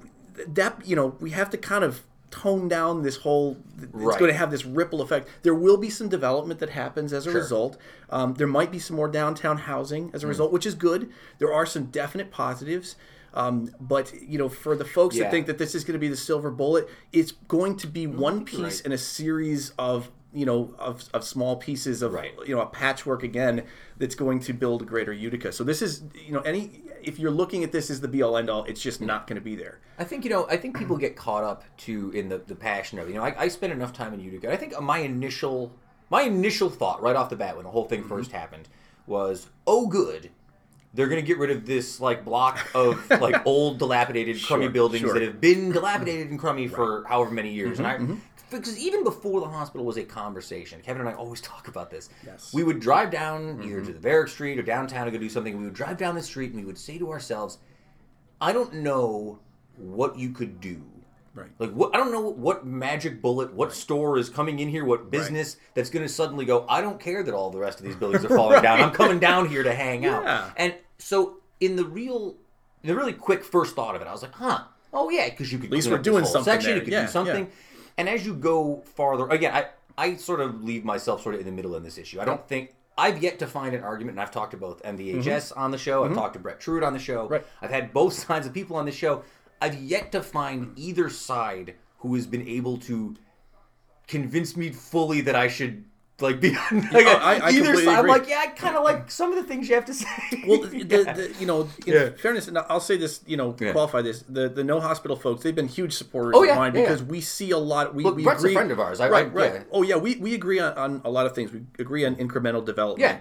that you know we have to kind of tone down this whole it's Right. going to have this ripple effect. There will be some development that happens as a Sure. result. Um, there might be some more downtown housing as a result which is good. There are some definite positives um, but you know for the folks Yeah. that think that this is going to be the silver bullet it's going to be one piece right. in a series of you know of, of small pieces of Right. you know a patchwork again that's going to build greater utica so this is you know any if you're looking at this as the be all end all it's just not going to be there I think you know. I think people get caught up too in the the passion of it. You know, I, I spent enough time in Utica. I think my initial my initial thought right off the bat when the whole thing Mm-hmm. first happened was, "Oh, good." They're gonna get rid of this like block of like old, dilapidated, crummy Sure, buildings sure. Mm-hmm, that have been dilapidated and crummy for however many years. and I, because even before the hospital was a conversation, Kevin and I always talk about this. Yes. Mm-hmm. We would drive down either to the Varick Street or downtown to go do something. And we would drive down the street and we would say to ourselves, I don't know what you could do. Right. Like what I don't know what magic bullet, what store is coming in here, what business that's going to suddenly go. I don't care that all the rest of these buildings are falling down. I'm coming down here to hang Yeah. out. And so in the real, the really quick first thought of it, I was like, huh, oh yeah, because you could at least we're doing something Section, there. you could Yeah, do something. yeah. And as you go farther, again, I I sort of leave myself sort of in the middle in this issue. I don't think. I've yet to find an argument, and I've talked to both MVHS on the show. I've talked to Brett Truitt on the show. Mm-hmm. Right. I've had both sides of people on the show. I've yet to find either side who has been able to convince me fully that I should like be on like, I- I either side. I'm agree. like, yeah, I kind of like some of the things you have to say. Well, the, the, you know, in Yeah. fairness, and I'll say this, you know, Yeah. qualify this: the the no hospital folks, they've been huge supporters Oh, of mine yeah, because yeah. we see a lot. We, Look, we Brett's a friend of ours. I- right, right. yeah. Oh yeah, we, we agree on, on a lot of things. We agree on incremental development. Yeah.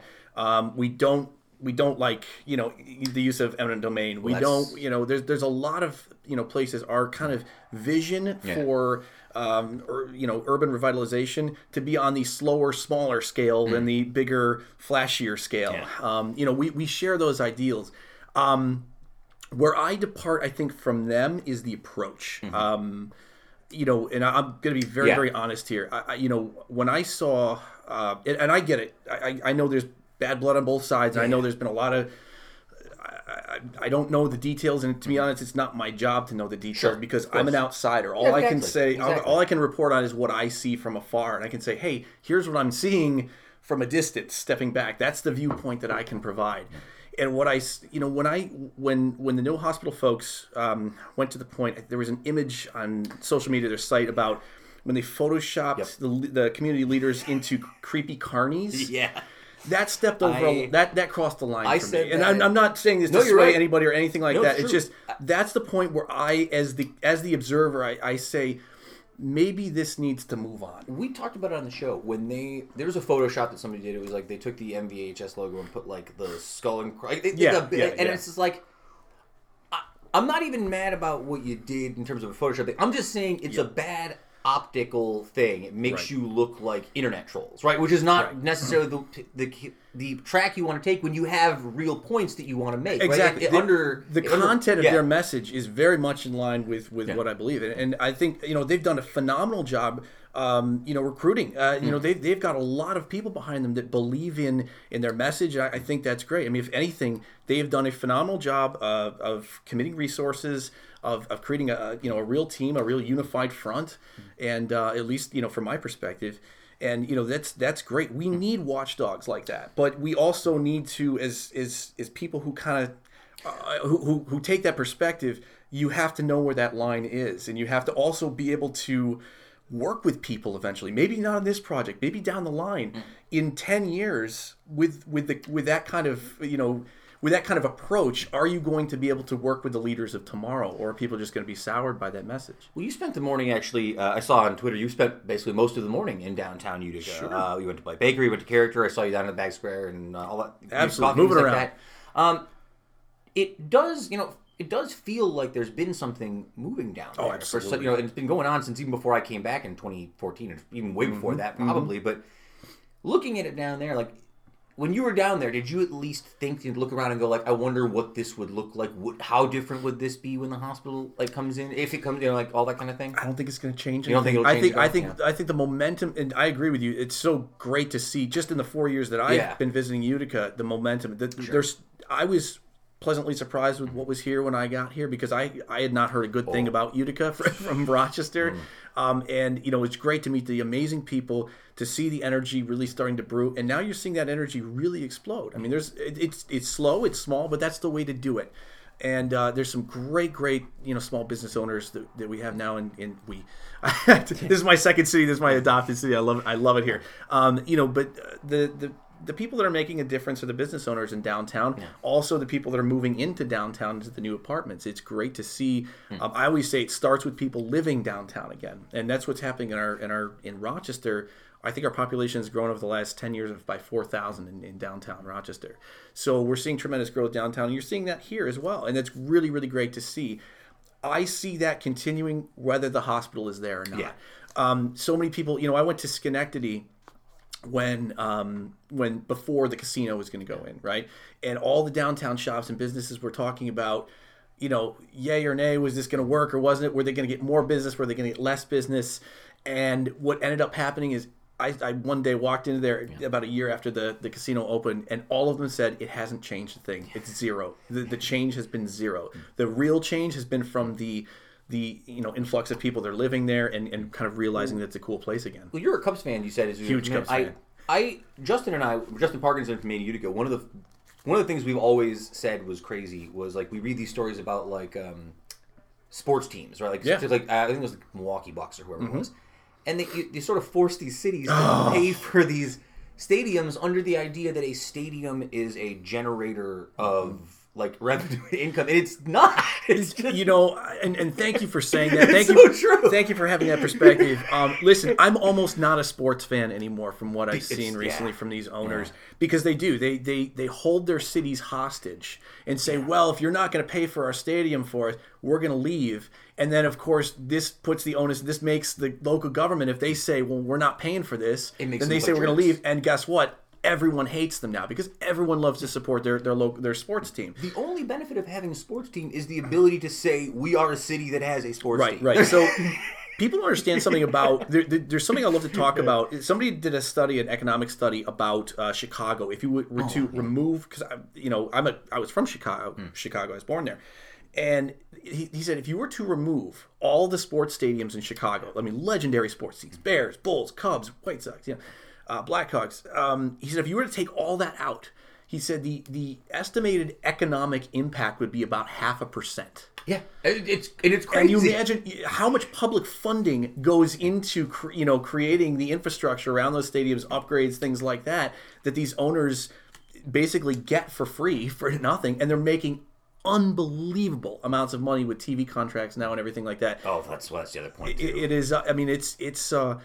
Um, we don't we don't like you know the use of eminent domain. We don't you know there's there's a lot of you know places our kind of vision Yeah. for um, or, you know urban revitalization to be on the slower smaller scale than the bigger flashier scale. Mm. Yeah. Um, you know we we share those ideals. Um, where I depart, I think, from them is the approach. Um, you know, and I- I'm going to be very, Yeah. very honest here. I, I, you know, when I saw, uh, and, and I get it. I, I I know there's bad blood on both sides, and I know there's been a lot of. I, I, don't know the details, and to be honest, it's not my job to know the details Sure, because I'm an outsider. All Yeah, I can say, all, exactly. all I can report on is what I see from afar, and I can say, hey, here's what I'm seeing from a distance, stepping back. That's the viewpoint that I can provide. And what I, you know, when I, when when the no hospital folks um, went to the point, there was an image on social media, their site about when they photoshopped the, the community leaders into creepy carnies. yeah. That stepped over a- I- that that crossed the line I for said me, and I'm, I'm not saying this No, to sway right. anybody or anything like No, that. it's It's just that's the point where I, as the as the observer, I, I say maybe this needs to move on. We talked about it on the show when they there was a Photoshop that somebody did. It was like they took the MVHS logo and put like the skull and cr- like, they, Yeah, the- yeah, and yeah. it's just like I, I'm not even mad about what you did in terms of a Photoshop thing. I'm just saying it's a bad optical thing. It makes Right. you look like internet trolls, right? Which is not Right. necessarily the, the the track you want to take when you have real points that you want to make. right? Exactly. It- it the, under the it under- content of yeah. their message is very much in line with with Yeah. what I believe in, and I think you know they've done a phenomenal job. Um, you know, recruiting. Uh, Hmm. you know, they've they've got a lot of people behind them that believe in in their message. I, I think that's great. I mean, if anything, they have done a phenomenal job of, of committing resources, of, of creating a you know a real team, a real unified front, and uh, at least you know from my perspective, and you know that's that's great. We need watchdogs like that, but we also need to as as as people who kind of uh, who, who who take that perspective, you have to know where that line is, and you have to also be able to work with people eventually. Maybe not on this project, maybe down the line in ten years with with the with that kind of you know. With that kind of approach, are you going to be able to work with the leaders of tomorrow, or are people just going to be soured by that message? Well, you spent the morning actually. Uh, I saw on Twitter you spent basically most of the morning in downtown Utica. Sure. Uh, you went to play bakery, went to character. I saw you down in the Bagg's Square and uh, all that. Absolutely. Moving like around. That. Um, it does, you know, it does feel like there's been something moving down there. Oh, For absolutely. you know, and it's been going on since even before I came back in 2014, and even way before Mm-hmm. that probably. But looking at it down there, like when you were down there, did you at least think you'd look around and go like, I wonder what this would look like? What, how different would this be when the hospital like comes in? If it comes, you know, like all that kind of thing. I don't think it's going to change. You don't think it'll change? I think I think I think the momentum, and I agree with you. It's so great to see just in the four years that I've Yeah. been visiting Utica, the momentum. The, There's I was pleasantly surprised with what was here when I got here because I I had not heard a good thing about Utica from, from Rochester, um, and you know it's great to meet the amazing people, to see the energy really starting to brew, and now you're seeing that energy really explode. I mean, there's it, it's it's slow, it's small, but that's the way to do it and uh, there's some great, great, you know, small business owners that, that we have now. and, in we, this is my second city. This is my adopted city. I love, it. I love it here. Um, you know, but uh, the the the people that are making a difference are the business owners in downtown. Also, the people that are moving into downtown into the new apartments. It's great to see. Um, I always say it starts with people living downtown again, and that's what's happening in our in our in Rochester. I think our population has grown over the last 10 years by 4,000 in, in downtown Rochester. So we're seeing tremendous growth downtown. And you're seeing that here as well. And that's really, really great to see. I see that continuing whether the hospital is there or not. Yeah. Um, so many people, you know, I went to Schenectady when um when before the casino was going to go in right? And all the downtown shops and businesses were talking about you know yay or nay was this going to work or wasn't it? Were they going to get more business? Were they going to get less business? And what ended up happening is I, I one day walked into there about a year after the, the casino opened, and all of them said it hasn't changed a thing. It's zero. The, the change has been zero. The real change has been from the the you know influx of people that are living there and, and kind of realizing that it's a cool place again. Well, you're a Cubs fan. You said is Huge man, Cubs I, fan. I, Justin and I, Justin Parkinson from Made in Utica. One of the one of the things we've always said was crazy was like we read these stories about like um, sports teams, right? Like, Yeah. Mm-hmm. like uh, I think it was like Milwaukee Bucks or whoever it was, and they you, they sort of force these cities to pay for these stadiums under the idea that a stadium is a generator of like revenue income, and it's not. It's just you know, and, and thank you for saying that. Thank It's you, so true. thank you for having that perspective. Um, listen, I'm almost not a sports fan anymore from what I've It's- seen yeah. recently from these owners because they do they they they hold their cities hostage and say, well, if you're not going to pay for our stadium for us, we're going to leave. And then, of course, this puts the onus. This makes the local government if they say, well, we're not paying for this, It makes then they say we're going to leave. And guess what? Everyone hates them now because everyone loves to support their their local their sports team. The only benefit of having a sports team is the ability to say we are a city that has a sports Right, team. right. right. So people don't understand something about. There, there- there's something I love to talk about. Somebody did a study, an economic study about uh, Chicago. If you were were to remove, because you know, I'm a, I was from Chicago. Chicago, I was born there, and he, he said if you were to remove all the sports stadiums in Chicago, I mean, legendary sports teams, Bears, Bulls, Cubs, White Sox, you know, uh, Blackhawks. Um, he said if you were to take all that out. He said the, the estimated economic impact would be about half a percent. yeah, it- it's and it's Can crazy. you imagine how much public funding goes into cre- you know creating the infrastructure around those stadiums, upgrades, things like that, that these owners basically get for free for nothing, and they're making unbelievable amounts of money with TV contracts now and everything like that. Oh, that's that's the other point. It, it is. uh, I mean, it's it's uh,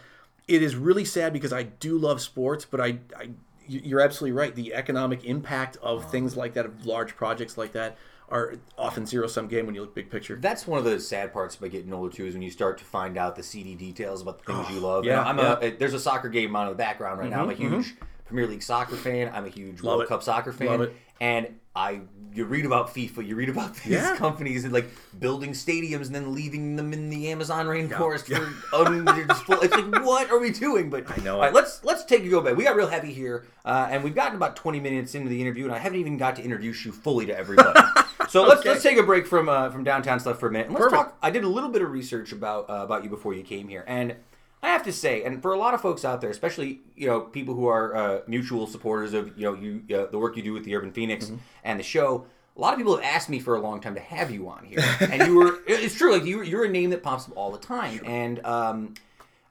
it is really sad because I do love sports, but I, I you're absolutely right. The economic impact of things like that, of large projects like that, are often zero sum game when you look big picture. That's one of the sad parts about getting older too, is when you start to find out the seedy details about the things you love. yeah, You know, I'm a there's a soccer game on in the background right now. I'm a Mhm, huge Premier League soccer fan. I'm a huge Love World it. Cup soccer fan. And I you read about FIFA, you read about these Yeah. companies and like building stadiums and then leaving them in the Amazon rainforest Yeah. for un, they're just full- it's like what are we doing? But I know All right, let's let's take a go back. We got real heavy here, uh, and we've gotten about 20 minutes into the interview, and I haven't even got to introduce you fully to everybody. So let's Okay. let's take a break from uh, from downtown stuff for a minute. And let's Perfect. talk. I did a little bit of research about uh, about you before you came here, and I have to say, and for a lot of folks out there, especially you know people who are uh, mutual supporters of you know you uh, the work you do with the Urban Phoenix Mm-hmm. and the show. A lot of people have asked me for a long time to have you on here, and you were. It's true. Like you, you're a name that pops up all the time, and um,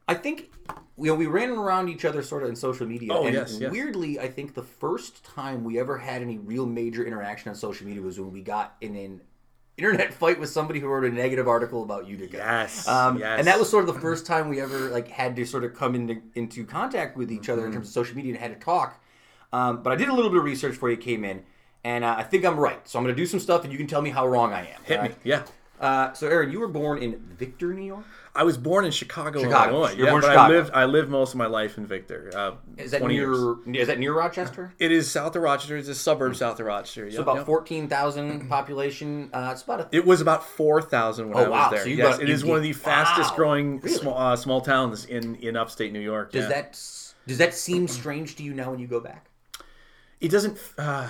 I think you know we ran around each other sort of in social media. Oh, and yes, yes. weirdly, I think the first time we ever had any real major interaction on social media was when we got in an internet fight with somebody who wrote a negative article about Utica. Yes, Um, yes. And that was sort of the first time we ever like had to sort of come into into contact with each Mm-hmm. other in terms of social media and had to talk. Um, but I did a little bit of research before you came in, and uh, I think I'm right. So I'm going to do some stuff, and you can tell me how wrong I am. Hit all me, yeah. Uh, so Arian, you were born in Victor, New York. I was born in Chicago, Chicago. Illinois. You're yeah, born but Chicago. I lived I lived most of my life in Victor. Uh, Is that near? years. Is that near Rochester? It is south of Rochester. It's a suburb south of Rochester. So about yep. fourteen thousand population. Uh, it's about a It was about four thousand when Oh, I was wow. there. So you yes, got- it you is one of the fastest wow. growing Really? small uh, small towns in in upstate New York. Does yeah. that does that seem strange to you now when you go back? It doesn't. Uh,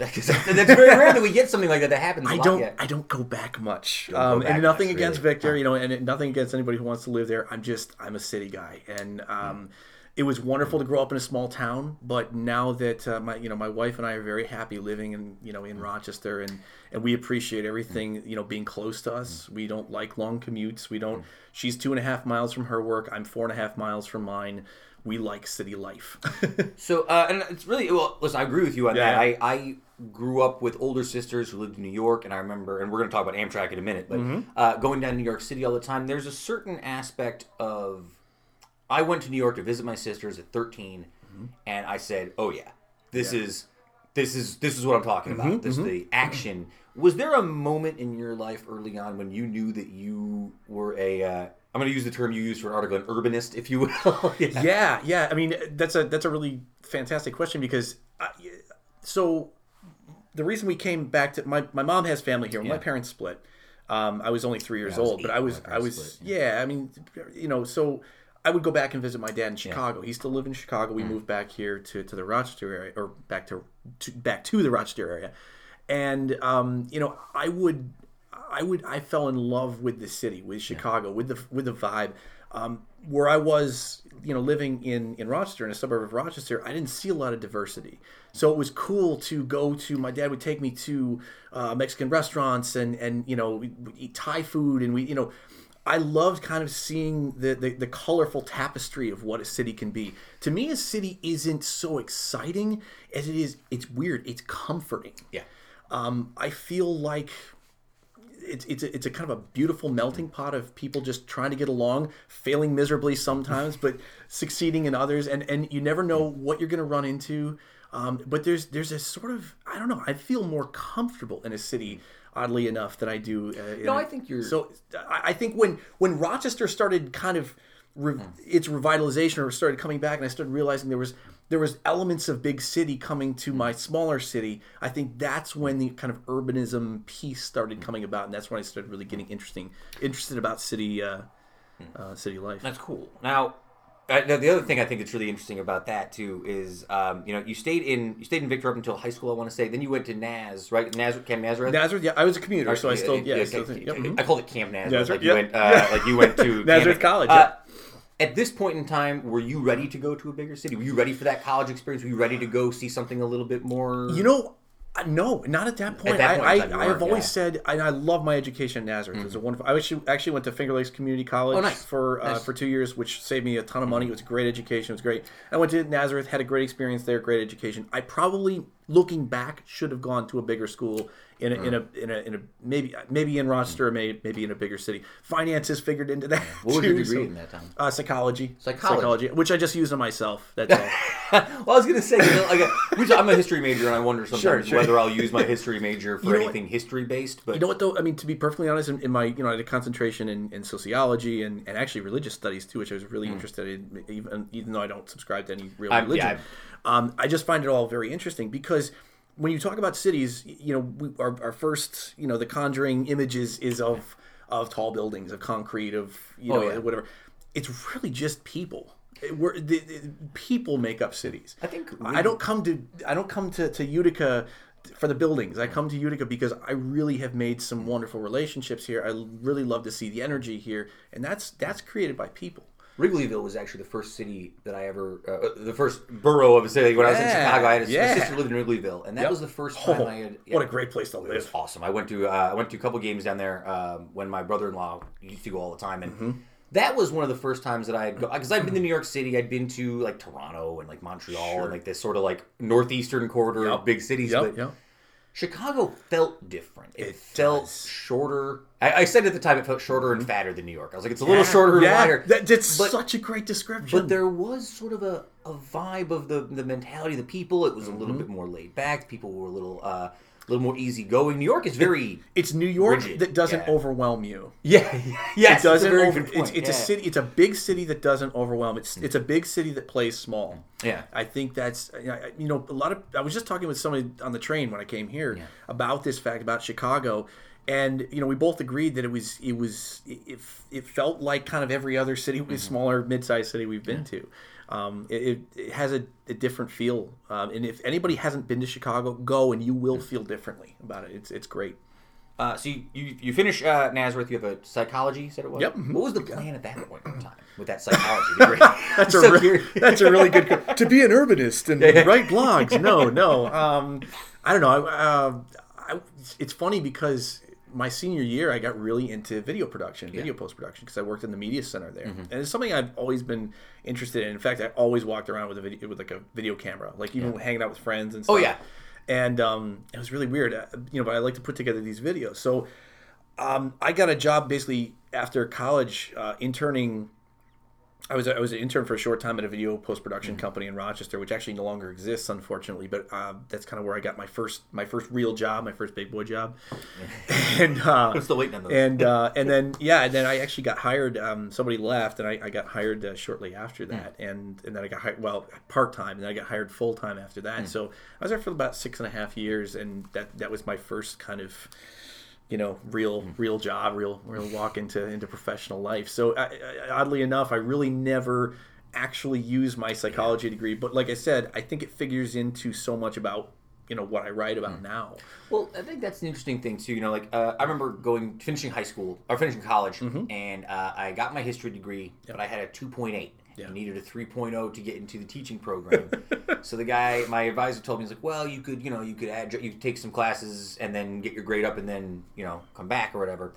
That's, that's very rare that we get something like that that happens. I don't. yet. I don't go back much. go Um, back and nothing much, against really. Victor, you know, and nothing against anybody who wants to live there. I'm just. I'm a city guy, and um, it was wonderful to grow up in a small town. But now that uh, my, you know, my wife and I are very happy living in, you know, in Rochester, and and we appreciate everything, you know, being close to us. We don't like long commutes. We don't. She's two and a half miles from her work. I'm four and a half miles from mine. We like city life. So, uh, and it's really well. Listen, I agree with you on Yeah. that. I, I grew up with older sisters who lived in New York, and I remember, and we're going to talk about Amtrak in a minute, but Mm-hmm. uh, going down to New York City all the time. There's a certain aspect of. I went to New York to visit my sisters at 13, Mm-hmm. and I said, "Oh yeah, this is, this is this is what I'm talking Mm-hmm, about. This is the action." Was there a moment in your life early on when you knew that you were a uh, I'm going to use the term you used for an article, an urbanist, if you will. yeah. yeah yeah i mean that's a that's a really fantastic question because I, so the reason we came back to my, my mom has family here when my parents split um, i was only three years was old but i was i was split, yeah. i mean you know so i would go back and visit my dad in chicago he still lived in chicago Mm. we moved back here to, to the rochester area or back to, to back to the rochester area and um, you know i would I would I fell in love with the city, with Chicago, with the with the vibe. Um, where I was, you know, living in in Rochester, in a suburb of Rochester, I didn't see a lot of diversity. So it was cool to go to. My dad would take me to uh, Mexican restaurants and and you know eat Thai food and we you know. I loved kind of seeing the, the the colorful tapestry of what a city can be. To me, a city isn't so exciting as it is. It's weird. It's comforting. Yeah. Um, I feel like it's it's a, it's a kind of a beautiful melting pot of people just trying to get along, failing miserably sometimes, but succeeding in others, and and you never know what you're going to run into. Um, but there's there's a sort of I don't know. I feel more comfortable in a city, oddly enough, than I do. Uh, in No, a- I think you're- so. I, I think when when Rochester started kind of re- its revitalization or started coming back, and I started realizing there was there was elements of big city coming to my smaller city. I think that's when the kind of urbanism piece started coming about, and that's when I started really getting interesting interested about city uh, uh, city life. That's cool. Now, uh, the the other thing I think that's really interesting about that too is, um, you know, you stayed in you stayed in Victor up until high school. I want to say. Then you went to Naz, right? Nazareth, Camp Nazareth. Nazareth, yeah, I was a commuter, so I still yeah, I okay, still think, yep, I called it Camp Nazareth. Nazareth, like you went, uh, like you went to Nazareth Camp- College, Uh, yeah. At this point in time, were you ready to go to a bigger city? Were you ready for that college experience? Were you ready to go see something a little bit more? You know, no, not at that point. that point I, in I, I have always yeah. Mm-hmm. said, and I love my education at Nazareth. It was a wonderful. I actually actually went to Finger Lakes Community College Oh, nice. for uh, Nice. for two years, which saved me a ton of money. It was a great education. It was great. I went to Nazareth, had a great experience there, great education. I probably looking back should have gone to a bigger school in a, in a in a in a maybe maybe in Rochester or maybe maybe in a bigger city. Finances figured into that. What was your degree so- in that time? Uh, psychology. Psychology. which I just used on myself. That's all. well, I was gonna say, you know, like, which- I'm a history major, and I wonder sometimes Sure, sure. whether I'll use my history major for You know anything history based. But You know what though? I mean, to be perfectly honest, in, in my you know I had a concentration in, in sociology and, and actually religious studies too, which I was really interested in, even even though I don't subscribe to any real. I'm- religion. yeah, um, I just find it all very interesting because when you talk about cities, you know, we, our, our first you know the conjuring images is of of tall buildings, of concrete, of you know Oh, yeah. whatever. It's really just people. We're, the, the, people make up cities. I think I don't come to I don't come to, to Utica for the buildings. I come to Utica because I really have made some wonderful relationships here. I really love to see the energy here, and that's that's created by people. Wrigleyville was actually the first city that I ever, uh, the first borough of a city. When I was in Yeah, Chicago, I had a, yeah. a sister lived in Wrigleyville, and that was the first time Oh, I had. what a great place to live. It was live. awesome. I went to uh, I went to a couple games down there um, when my brother-in-law used to go all the time, and Mm-hmm. that was one of the first times that I had go because I'd been to New York City, I'd been to like Toronto and like Montreal and like this sort of like northeastern corridor of Yep. big cities, Yep, but yep. Chicago felt different. It, It felt does. shorter. I, I said at the time it felt shorter and fatter than New York. I was like, it's a little shorter and yeah, wider. that, that's But- such a great description. But there was sort of a, a vibe of the the mentality of the people. It was a Mm-hmm. little bit more laid back. People were a little uh, a little more easygoing. New York is very it's New York rigid, that doesn't yeah. overwhelm you. yeah yes. it doesn't. It's a very over, good point. It's, it's a city. It's a big city that doesn't overwhelm. It's it's a big city that plays small. Yeah. I think that's you know a lot of. I was just talking with somebody on the train when I came here about this fact about Chicago, and you know we both agreed that it was it was it, it felt like kind of every other city, Mm-hmm. smaller mid-sized city we've been to. Um, it, it, has a, a different feel, um, and if anybody hasn't been to Chicago, go and you will feel differently about it. It's it's great. Uh, so you, you you finish uh, Nazareth. You have a psychology. Said it was. Yep. What was the plan at that point in time with that psychology degree? That's I'm a so re- that's a really good to be an urbanist and write blogs. No, no. Um, I don't know. I, uh, I, it's funny because my senior year I got really into video production, video post production because I worked in the media center there, Mm-hmm. and it's something I've always been interested in. In fact, I always walked around with a video with like a video camera, like even hanging out with friends and stuff. Oh, yeah. And um, it was really weird, uh, you know. But I like to put together these videos, so um, I got a job basically after college, uh, interning. I was I was an intern for a short time at a video post production Mm-hmm. company in Rochester, which actually no longer exists, unfortunately. But uh, that's kind of where I got my first my first real job, my first big boy job. and uh, I'm still waiting on those. and uh, and then yeah, and then I actually got hired. Um, somebody left, and I, I got hired uh, shortly after Hmm. that, and and then I got hired well part time, and then I got hired full time after that. So I was there for about six and a half years, and that that was my first kind of you know real Hmm. real job, real real walk into into professional life. So I, I, oddly enough, I really never actually use my psychology degree, but like I said, I think it figures into so much about you know what I write about Hmm. now. Well, I think that's an interesting thing too. You know, like uh, I remember going finishing high school or finishing college, Mm-hmm. and uh, I got my history degree, but I had a two point eight. Yeah. I needed a 3.0 to get into the teaching program. so the guy, my advisor, told me he's like, "Well, you could, you know, you could add, you could take some classes and then get your grade up, and then you know come back or whatever."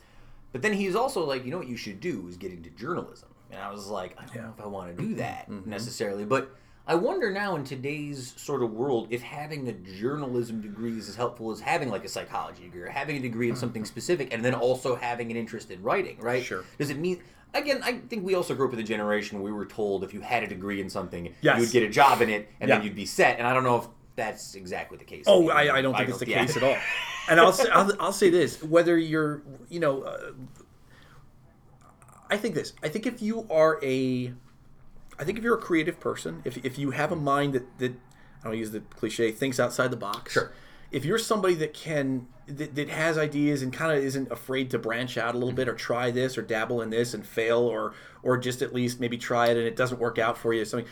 But then he's also like, "You know what you should do is get into journalism." And I was like, "I don't know if I want to do that Mm-hmm. necessarily," but I wonder now in today's sort of world if having a journalism degree is as helpful as having like a psychology degree or having a degree in something specific and then also having an interest in writing, right? Sure. Does it mean again, I think we also grew up in a generation where we were told if you had a degree in something, Yes. you would get a job in it and Yeah. then you'd be set. And I don't know if that's exactly the case. Oh, I, I don't think it's the yeah. case at all. And I'll say, I'll, I'll say this: whether you're, you know, uh, I think this. I think if you are a, I think if you're a creative person, if if you have a mind that that I don't use the cliche thinks outside the box. Sure. If you're somebody that can that, that has ideas and kind of isn't afraid to branch out a little bit or try this or dabble in this and fail or or just at least maybe try it and it doesn't work out for you something.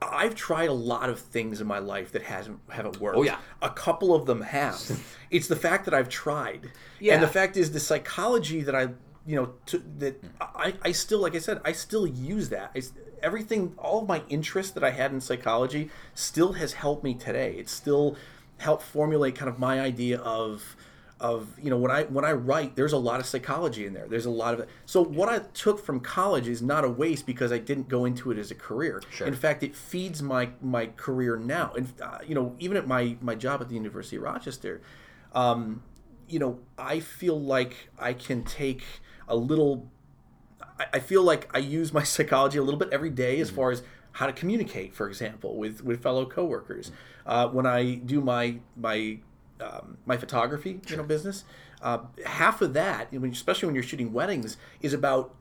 I've tried a lot of things in my life that hasn't haven't worked. Oh, yeah. A couple of them have. it's the fact that I've tried. Yeah. And the fact is the psychology that I, you know, to, that I, I still, like I said, I still use that. It's, everything, all of my interest that I had in psychology still has helped me today. It's still helped formulate kind of my idea of, of you know when I when I write, there's a lot of psychology in there. There's a lot of it. So what I took from college is not a waste because I didn't go into it as a career. Sure. In fact, it feeds my my career now. And uh, you know, even at my my job at the University of Rochester, um, you know, I feel like I can take a little. I, I feel like I use my psychology a little bit every day as far as how to communicate, for example, with with fellow coworkers. Uh, when I do my my um, my photography, you know, business, uh, half of that, especially when you're shooting weddings, is about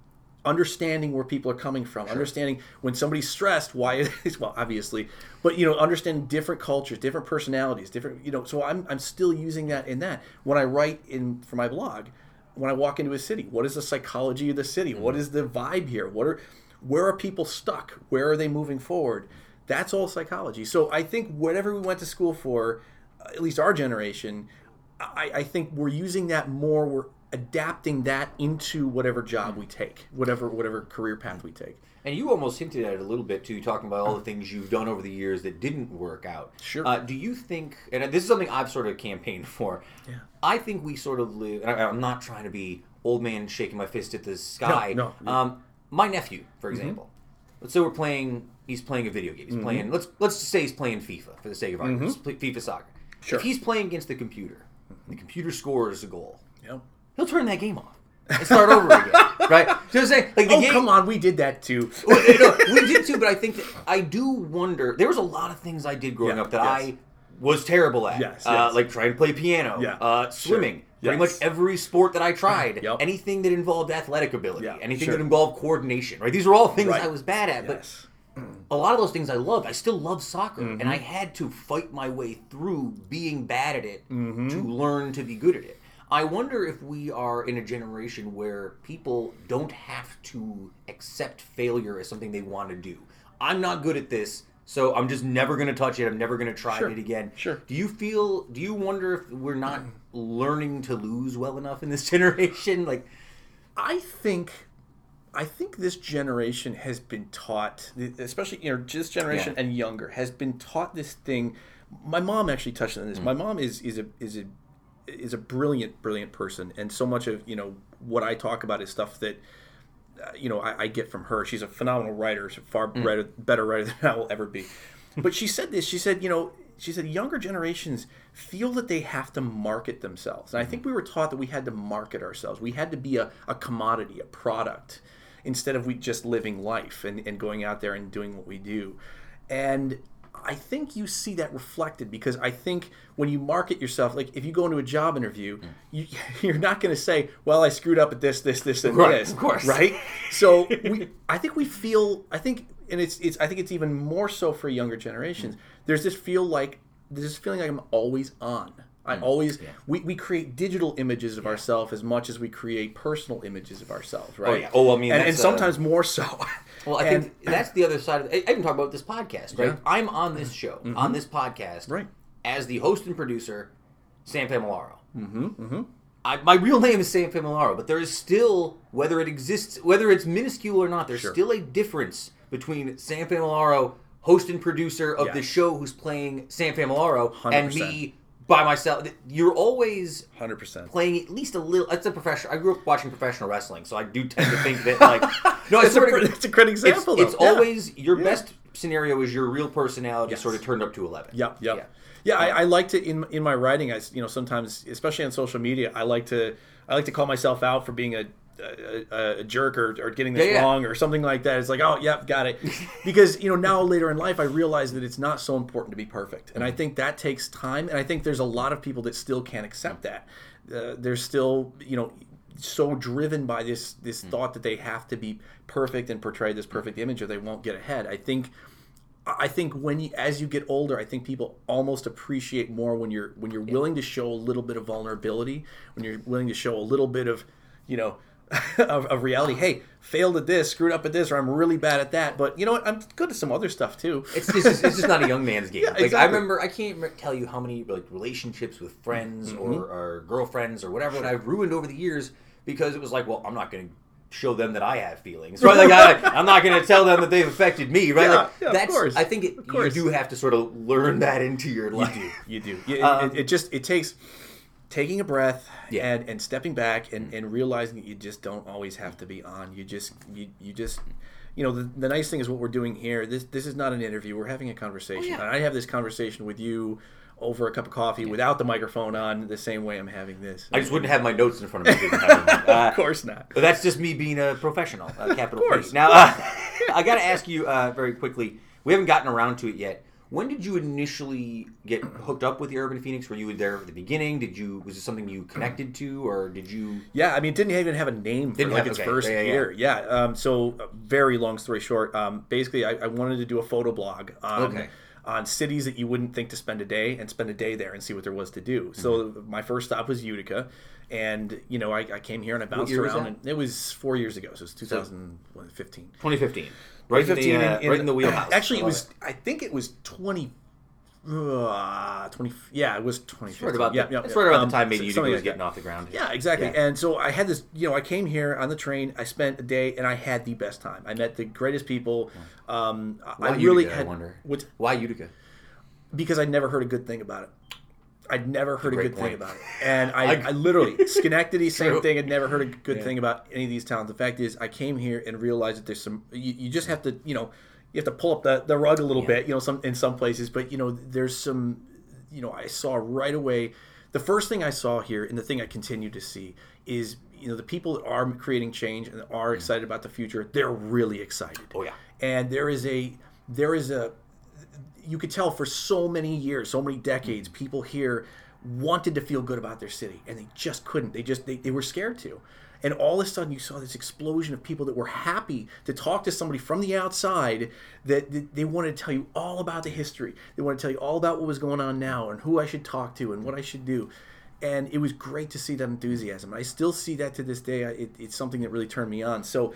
understanding where people are coming from, understanding when somebody's stressed, why it is. Well, obviously, but you know, understanding different cultures, different personalities, different. You know, so I'm I'm still using that in that when I write in for my blog. When I walk into a city, what is the psychology of the city? What is the vibe here? What are where are people stuck? Where are they moving forward? That's all psychology. So I think whatever we went to school for, at least our generation, I, I think we're using that more. We're adapting that into whatever job we take, whatever whatever career path we take. And you almost hinted at it a little bit too, talking about all the things you've done over the years that didn't work out. Sure. Uh, do you think, and this is something I've sort of campaigned for, Yeah. I think we sort of live, and I, I'm not trying to be old man shaking my fist at the sky. No, no. Um, my nephew, for Mm-hmm. example, let's say we're playing, he's playing a video game. He's playing, let's let's just say he's playing FIFA for the sake of argument, He's play- FIFA soccer. Sure. If he's playing against the computer, the computer scores a goal, Yep. he'll turn that game off and start over again, right? So saying, like the Oh game, come on, we did that too. know, we did too, but I think that I do wonder. There was a lot of things I did growing Yeah, up that yes. I was terrible at. Yes, uh, like trying to play piano, Yeah, uh, sure. swimming. Pretty Yes. much every sport that I tried, Yep. anything that involved athletic ability, Yeah, anything sure. that involved coordination, right? These are all things Right. I was bad at, Yes. but a lot of those things I loved. I still love soccer, and Mm-hmm. I had to fight my way through being bad at it Mm-hmm. to learn to be good at it. I wonder if we are in a generation where people don't have to accept failure as something they want to do. I'm not good at this, so I'm just never going to touch it. I'm never going to try Sure. it again. Sure. Do you feel? Do you wonder if we're not learning to lose well enough in this generation? Like, I think I think this generation has been taught, especially you know this generation Yeah. and younger, has been taught this thing. My mom actually touched on this. Mm. My mom is is a is a is a brilliant brilliant person, and so much of you know what I talk about is stuff that uh, you know I, I get from her. She's a phenomenal writer, she's a far Mm. better, better writer than I will ever be. But she said this. She said, you know, she said younger generations feel that they have to market themselves, and I think we were taught that we had to market ourselves. We had to be a, a commodity, a product, instead of we just living life and, and going out there and doing what we do. And I think you see that reflected because I think when you market yourself, like if you go into a job interview, mm. you, you're not going to say, "Well, I screwed up at this, this, this, and Right, this," of course. right? So we, I think we feel, I think, and it's, it's, I think it's even more so for younger generations. Mm. There's this feel like, there's this feeling like I'm always on. I always, we, we create digital images of ourselves as much as we create personal images of ourselves, right? yeah. Oh, I mean, and, and uh, sometimes more so. Well, I And- think that's the other side of it. I even talk about this podcast, right? Yeah. I'm on this show, on this podcast, Right. as the host and producer, Sam Familaro. Mm-hmm. Mm-hmm. I, my real name is Sam Familaro, but there is still, whether it exists, whether it's minuscule or not, there's Sure. still a difference between Sam Familaro, host and producer of the show, who's playing Sam Familaro, and 100%. me by myself. You're always Hundred percent. playing at least a little. It's a professional. I grew up watching professional wrestling, so I do tend to think that like no, It's a, to it's a great it's, example. though. it's Yeah. always your Yeah. best scenario is your real personality Yes. sort of turned up to eleven. Yep, yep. Yeah. Yeah, I, I like to in in my writing. I you know sometimes, especially on social media, I like to I like to call myself out for being a a, a, jerk or, or getting this Yeah, yeah. wrong or something like that. It's like, oh, yep, got it. because you know now later in life, I realize that it's not so important to be perfect, and I think that takes time. And I think there's a lot of people that still can't accept that. Uh, they're still you know so driven by this this thought that they have to be perfect and portray this perfect image or they won't get ahead. I think I think when you as you get older, I think people almost appreciate more when you're when you're willing to show a little bit of vulnerability, when you're willing to show a little bit of, you know, of, of reality. Hey, failed at this, screwed up at this, or I'm really bad at that. But you know what? I'm good at some other stuff too. It's just, it's just not a young man's game. like I remember, I can't tell you how many like relationships with friends Mm-hmm. or, or girlfriends or whatever that I've ruined over the years because it was like, well, I'm not going to show them that I have feelings, right? Like I, I'm not going to tell them that they've affected me, right? Yeah, like yeah, of that's. course. I think it, Of you do have to sort of learn that into your life. You do. You, Um, it, it just it takes taking a breath Yeah. and, and stepping back and, and realizing that you just don't always have to be on. You just you, you just you know the, the nice thing is what we're doing here. This this is not an interview. We're having a conversation. yeah. And I have this conversation with you over a cup of coffee without the microphone on the same way I'm having this. I just wouldn't have my notes in front of me. if I didn't have them. Uh, of course not. But that's just me being a professional, uh, capital. P. Now, uh, I got to ask you uh, very quickly. We haven't gotten around to it yet. When did you initially get hooked up with the Urban Phoenix? Were you there at the beginning? Did you was it something you connected to, or did you? Yeah, I mean, it didn't even have a name for Didn't like have- its okay. first Yeah, yeah, yeah. year. Yeah. Um, so, uh, very long story short, um, basically, I, I wanted to do a photo blog on Okay. on cities that you wouldn't think to spend a day and spend a day there and see what there was to do. So, Mm-hmm. my first stop was Utica, and you know, I, I came here and I bounced around, and it was four years ago, so it was 2015. 2015, right in the, uh, right in the wheelhouse. Actually, it was. I think it was 20. Uh, 20 yeah it was 2015 Right about, yeah, the, yeah, it's right about Um, the time maybe something was like getting that. off the ground. Yeah, exactly. Yeah. And so I had this, you know, I came here on the train. I spent a day, and I had the best time. I met the greatest people. Um, Why I really Utica, had I wonder. What's, Why Utica? because I'd never heard a good thing about it. I'd never heard a, great good thing about it, and I, I- I, literally Schenectady, same thing. I'd never heard a good Yeah. thing about any of these towns. The fact is, I came here and realized that there's some. You, you just have to, you know, you have to pull up the, the rug a little Yeah. bit, you know, some in some places. But you know, there's some, you know, I saw right away. The first thing I saw here, and the thing I continue to see, is you know the people that are creating change and are mm. excited about the future. They're really excited Oh yeah, and there is a there is a you could tell for so many years so many decades mm-hmm. people here wanted to feel good about their city and they just couldn't. They just they, they were scared to. And all of a sudden you saw this explosion of people that were happy to talk to somebody from the outside that, that they wanted to tell you all about the history. They wanted to tell you all about what was going on now and who i should talk to and what i should do. And it was great to see that enthusiasm. I still see that to this day. It, it's something that really turned me on. So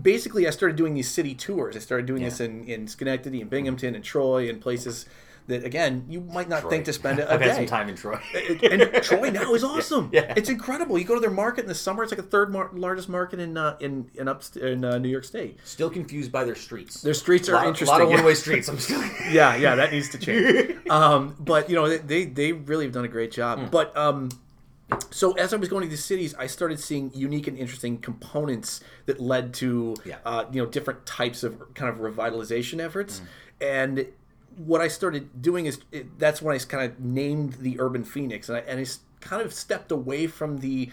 basically I started doing these city tours. I started doing this in, in Schenectady and Binghamton and Troy and places that again you might not think to spend a, I've day. had some time in Troy. and Troy now is awesome. Yeah. It's incredible. You go to their market in the summer; it's like a third mar- largest market in uh, in in up in uh, New York State. Still confused by their streets. Their streets are lot, interesting. A lot of yeah. one-way streets. I'm still. yeah, yeah, that needs to change. um, but you know, they- they really have done a great job. Hmm. But um, so as I was going to these cities, I started seeing unique and interesting components that led to Yeah. uh, you know different types of kind of revitalization efforts. Hmm. And what I started doing is it, that's when I kind of named the Urban Phoenix, and I, and I kind of stepped away from the.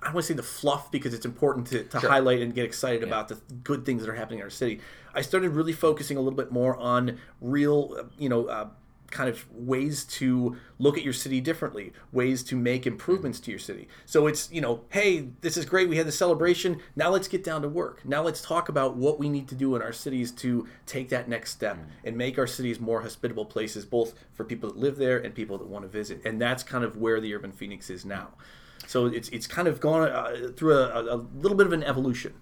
I don't want to say the fluff because it's important to, to highlight and get excited about the good things that are happening in our city. I started really focusing a little bit more on real, uh, you know, uh, kind of ways to look at your city differently, ways to make improvements to your city. So it's, you know, hey, this is great. We had the celebration. Now let's get down to work. Now let's talk about what we need to do in our cities to take that next step and make our cities more hospitable places, both for people that live there and people that want to visit. And that's kind of where the Urban Phoenix is now. So it's it's kind of gone uh, through a, a little bit of an evolution.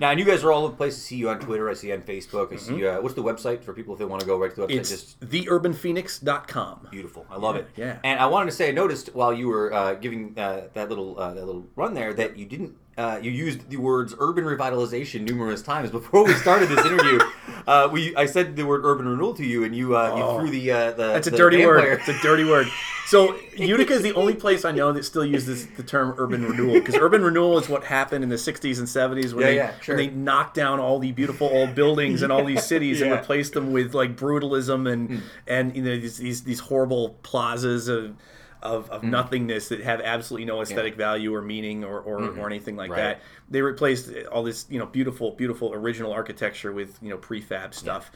Now, and you guys are all over the place. I see you on Twitter. I see you on Facebook. I see you. Uh, what's the website for people if they want to go right to the website? Mm-hmm. It's Just theurbanphoenix.com. beautiful. I love it. yeah. And I wanted to say, I noticed while you were uh, giving uh, that little uh, that little run there that you didn't. Uh, you used the words urban revitalization numerous times before we started this interview. uh, we I said the word urban renewal to you, and you uh, you threw the uh, the. Oh. That's a the dirty word. player. It's a dirty word. So Utica is the only place I know that still uses the term urban renewal because urban renewal is what happened in the 60s and 70s when, Yeah, they, yeah, sure. when they knocked down all the beautiful old buildings in all these cities and Yeah. Hmm. replaced them with like brutalism and and you know these these, these horrible plazas of of, of nothingness that have absolutely no aesthetic value or meaning or, or, or anything like Mm-hmm. Right. that. They replaced all this you know beautiful beautiful original architecture with you know prefab stuff.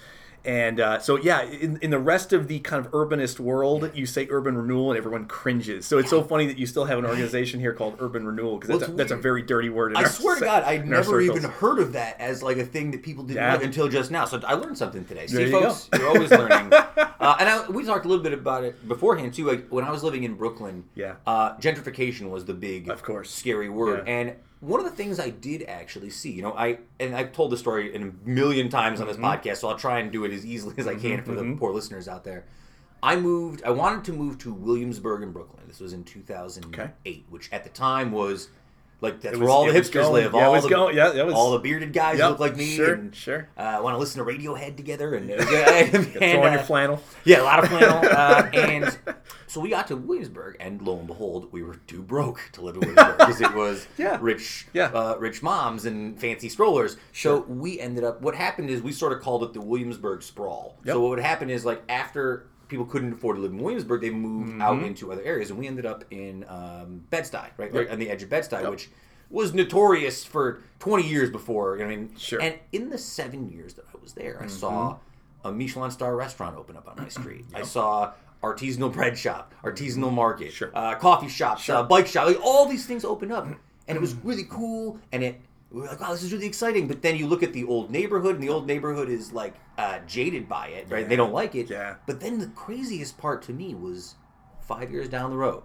And uh, so, yeah, in, in the rest of the kind of urbanist world, you say urban renewal and everyone cringes. So it's so funny that you still have an organization here called Urban Renewal because Well, that's, a, that's a very dirty word. In I our swear to God, I'd never even heard of that as like a thing that people didn't Yeah. until just now. So I learned something today. See, There you folks, go. you're always learning. uh, and I, we talked a little bit about it beforehand too. Like when I was living in Brooklyn, Yeah. uh, gentrification was the big, Of course. scary word. Yeah. And one of the things I did actually see, you know, I and I've told the story in a million times on this Mm-hmm. podcast, so I'll try and do it as easily as I can for the poor listeners out there. I moved. I wanted to move to Williamsburg in Brooklyn. This was in 2008, which at the time was like that's It where all the hipsters going- live. yeah, all was the, going- yeah, was- all the bearded guys Yep, look like me. sure, and, sure. Uh, want to listen to Radiohead together and, uh, and, Throw on uh, your flannel. yeah, a lot of flannel. Uh, and so we got to Williamsburg, and lo and behold, we were too broke to live in Williamsburg because it was Yeah. rich, Yeah. uh, rich moms and fancy strollers. So we ended up. What happened is we sort of called it the Williamsburg sprawl. Yep. So what would happen is like after people couldn't afford to live in Williamsburg, they moved out Mm-hmm. into other areas, and we ended up in um, Bed-Stuy, right, right on the edge of Bed-Stuy, Yep. which was notorious for 20 years before. I mean, Sure. and in the seven years that I was there, Mm-hmm. I saw a Michelin star restaurant open up on my street. I saw artisanal bread shop, artisanal market, Sure. uh, coffee shops, uh, bike shop, like all these things open up, and it was really cool. And it we were like, wow, this is really exciting. But then you look at the old neighborhood, and the old neighborhood is like uh, jaded by it, right? They don't like it. Yeah. But then the craziest part to me was five years down the road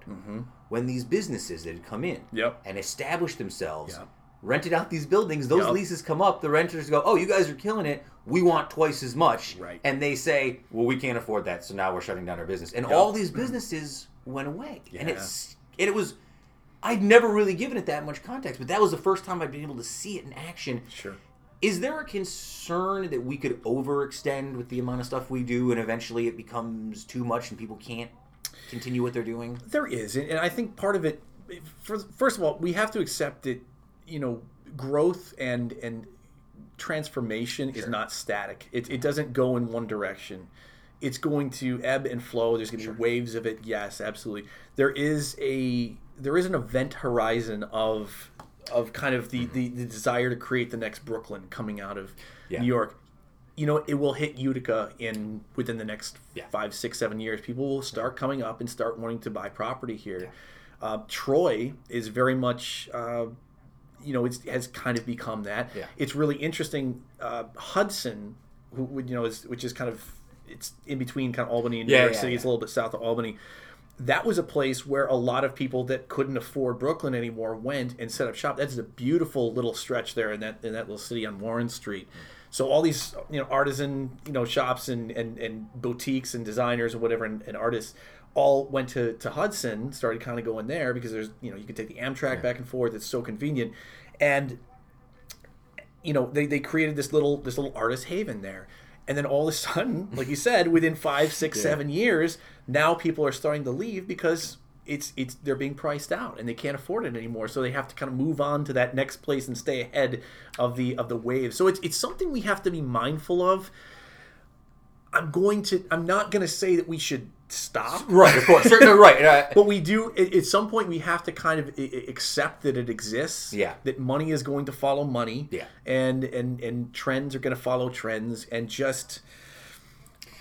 when these businesses that had come in Mm-hmm. Yep. and established themselves Yep. rented out these buildings those Yep. leases come up the renters go oh you guys are killing it we want twice as much Right. and they say well we can't afford that so now we're shutting down our business and all these businesses went away yeah. and it's and it was i'd never really given it that much context but that was the first time i'd been able to see it in action Sure. is there a concern that we could overextend with the amount of stuff we do and eventually it becomes too much and people can't continue what they're doing There is, and I think part of it, first of all, we have to accept that you know growth and and transformation is not static. It, it doesn't go in one direction. It's going to ebb and flow. There's going to be waves of it. Yes, absolutely. There is a there is an event horizon of of kind of the, the, the desire to create the next Brooklyn coming out of Yeah. New York. You know, it will hit Utica in within the next Yeah. five, six, seven years. People will start coming up and start wanting to buy property here. Uh, Troy is very much, uh, you know, it's, has kind of become that. Yeah. It's really interesting. Uh, Hudson, who would you know, is which is kind of it's in between kind of Albany and New Yeah, York yeah, City. It's a little bit south of Albany. That was a place where a lot of people that couldn't afford Brooklyn anymore went and set up shop. That's a beautiful little stretch there in that in that little city on Warren Street. So all these you know artisan you know shops and and, and boutiques and designers or whatever and, and artists all went to, to Hudson, started kind of going there because there's you know you can take the Amtrak back and forth. It's so convenient, and you know they, they created this little this little artist haven there and then all of a sudden like you said within five six seven years now people are starting to leave because it's it's they're being priced out and they can't afford it anymore. So they have to kind of move on to that next place and stay ahead of the of the wave. So it's it's something we have to be mindful of. I'm going to i'm not going to say that we should stop. Right of course. No, right uh, but we do at, at some point we have to kind of i- accept that it exists Yeah. that money is going to follow money Yeah. and and and trends are going to follow trends and just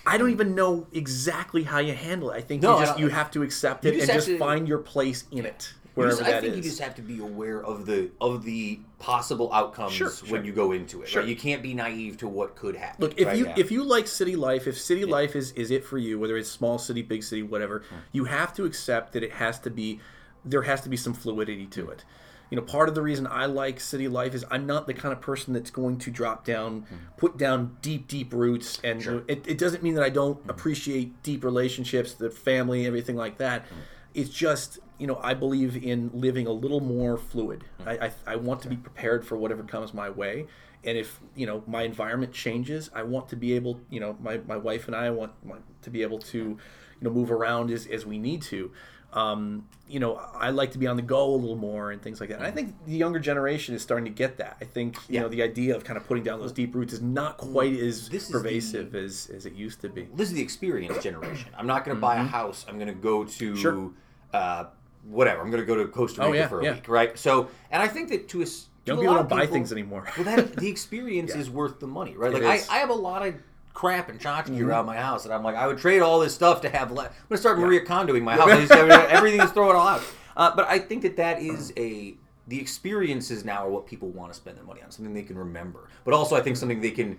I don't even know exactly how you handle it. I think No, you I just don't- you have to accept You it just and have just to- find your place in it You wherever just- I that think is. you just have to be aware of the of the possible outcomes Sure, when you go into it. Sure. Right? You can't be naive to what could happen. Look, if right? you Yeah. if you like city life, if city life is is it for you, whether it's small city, big city, whatever, you have to accept that it has to be there has to be some fluidity to mm. it. You know, part of the reason I like city life is I'm not the kind of person that's going to drop down, Hmm. put down deep, deep roots, and it, it doesn't mean that I don't Hmm. appreciate deep relationships, the family, everything like that. Hmm. It's just you know I believe in living a little more fluid. Hmm. I, I I want to be prepared for whatever comes my way, and if you know my environment changes, I want to be able you know my, my wife and I want, want to be able to you know move around as, as we need to. Um, you know, I like to be on the go a little more and things like that. And I think the younger generation is starting to get that. I think you Yeah. know the idea of kind of putting down those deep roots is not quite as pervasive as, as it used to be. this is the experience generation. I'm not going to buy a house. I'm going to go to Mm-hmm. Sure. uh, whatever. I'm going to go to Costa Oh, Rica yeah, for a yeah. week, right? So, and I think that to a to a people don't of buy people- things anymore. well, that the experience is worth the money, right? Like I. I have a lot of crap and tchotchke Mm-hmm. around my house, and I'm like, I would trade all this stuff to have. Le- I'm gonna start Maria Kondoing my house. Just- everything is throw it all out. Uh, but I think that that is a the experiences now are what people want to spend their money on, something they can remember, but also I think something they can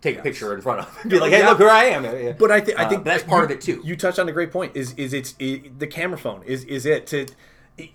take a picture in front of and be like, hey, Yeah. look where I am. Yeah. But I, think I Uh, that's part you- of it too. You touched on a great point. Is is it's it, the camera phone? Is is it to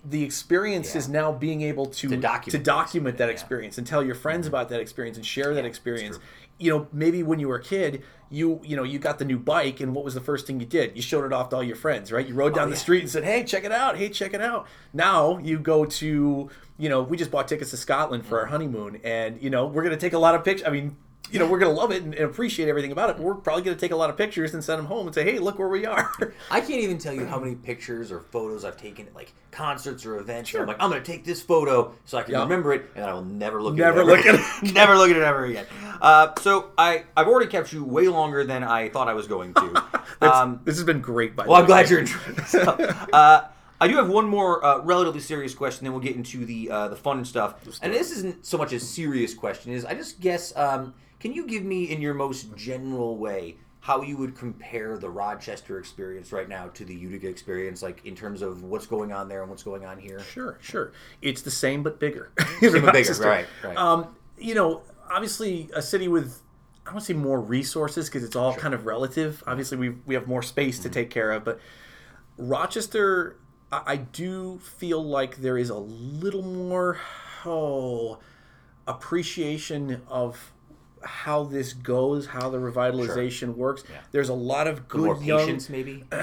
the experience Yeah. is now being able to To document to document that yeah. experience and tell your friends about that experience and share that experience. You know, maybe when you were a kid, you you know you got the new bike, and what was the first thing you did? You showed it off to all your friends, right? You rode oh, down the Oh, yeah. street and said, "Hey, check it out! Hey, check it out!" Now you go to you know we just bought tickets to Scotland for our mm. honeymoon, and you know we're gonna take a lot of pictures. I mean. You know, we're going to love it and, and appreciate everything about it. But we're probably going to take a lot of pictures and send them home and say, "Hey, look where we are." I can't even tell you how many pictures or photos I've taken at like concerts or events. Sure. I'm like, I'm gonna take this photo so I can Yeah. remember it, and I will never look Never at it. ever look again. never look at it ever again. Uh, so I I've already kept you way longer than I thought I was going to. Um, this has been great. By well, I'm glad you're enjoying. So, uh, I do have one more uh, relatively serious question, then we'll get into the uh, the fun stuff. And this isn't so much a serious question. Is I just guess, um, can you give me in your most general way how you would compare the Rochester experience right now to the Utica experience, like in terms of what's going on there and what's going on here? Sure, sure. It's the same but bigger. Same but bigger, right, right. Um, you know, obviously, a city with I don't want to say more resources because it's all kind of relative. Obviously, we we have more space Mm-hmm. to take care of, but Rochester, I, I do feel like there is a little more oh appreciation of how this goes, how the revitalization works. There's a lot of good More young patience, maybe.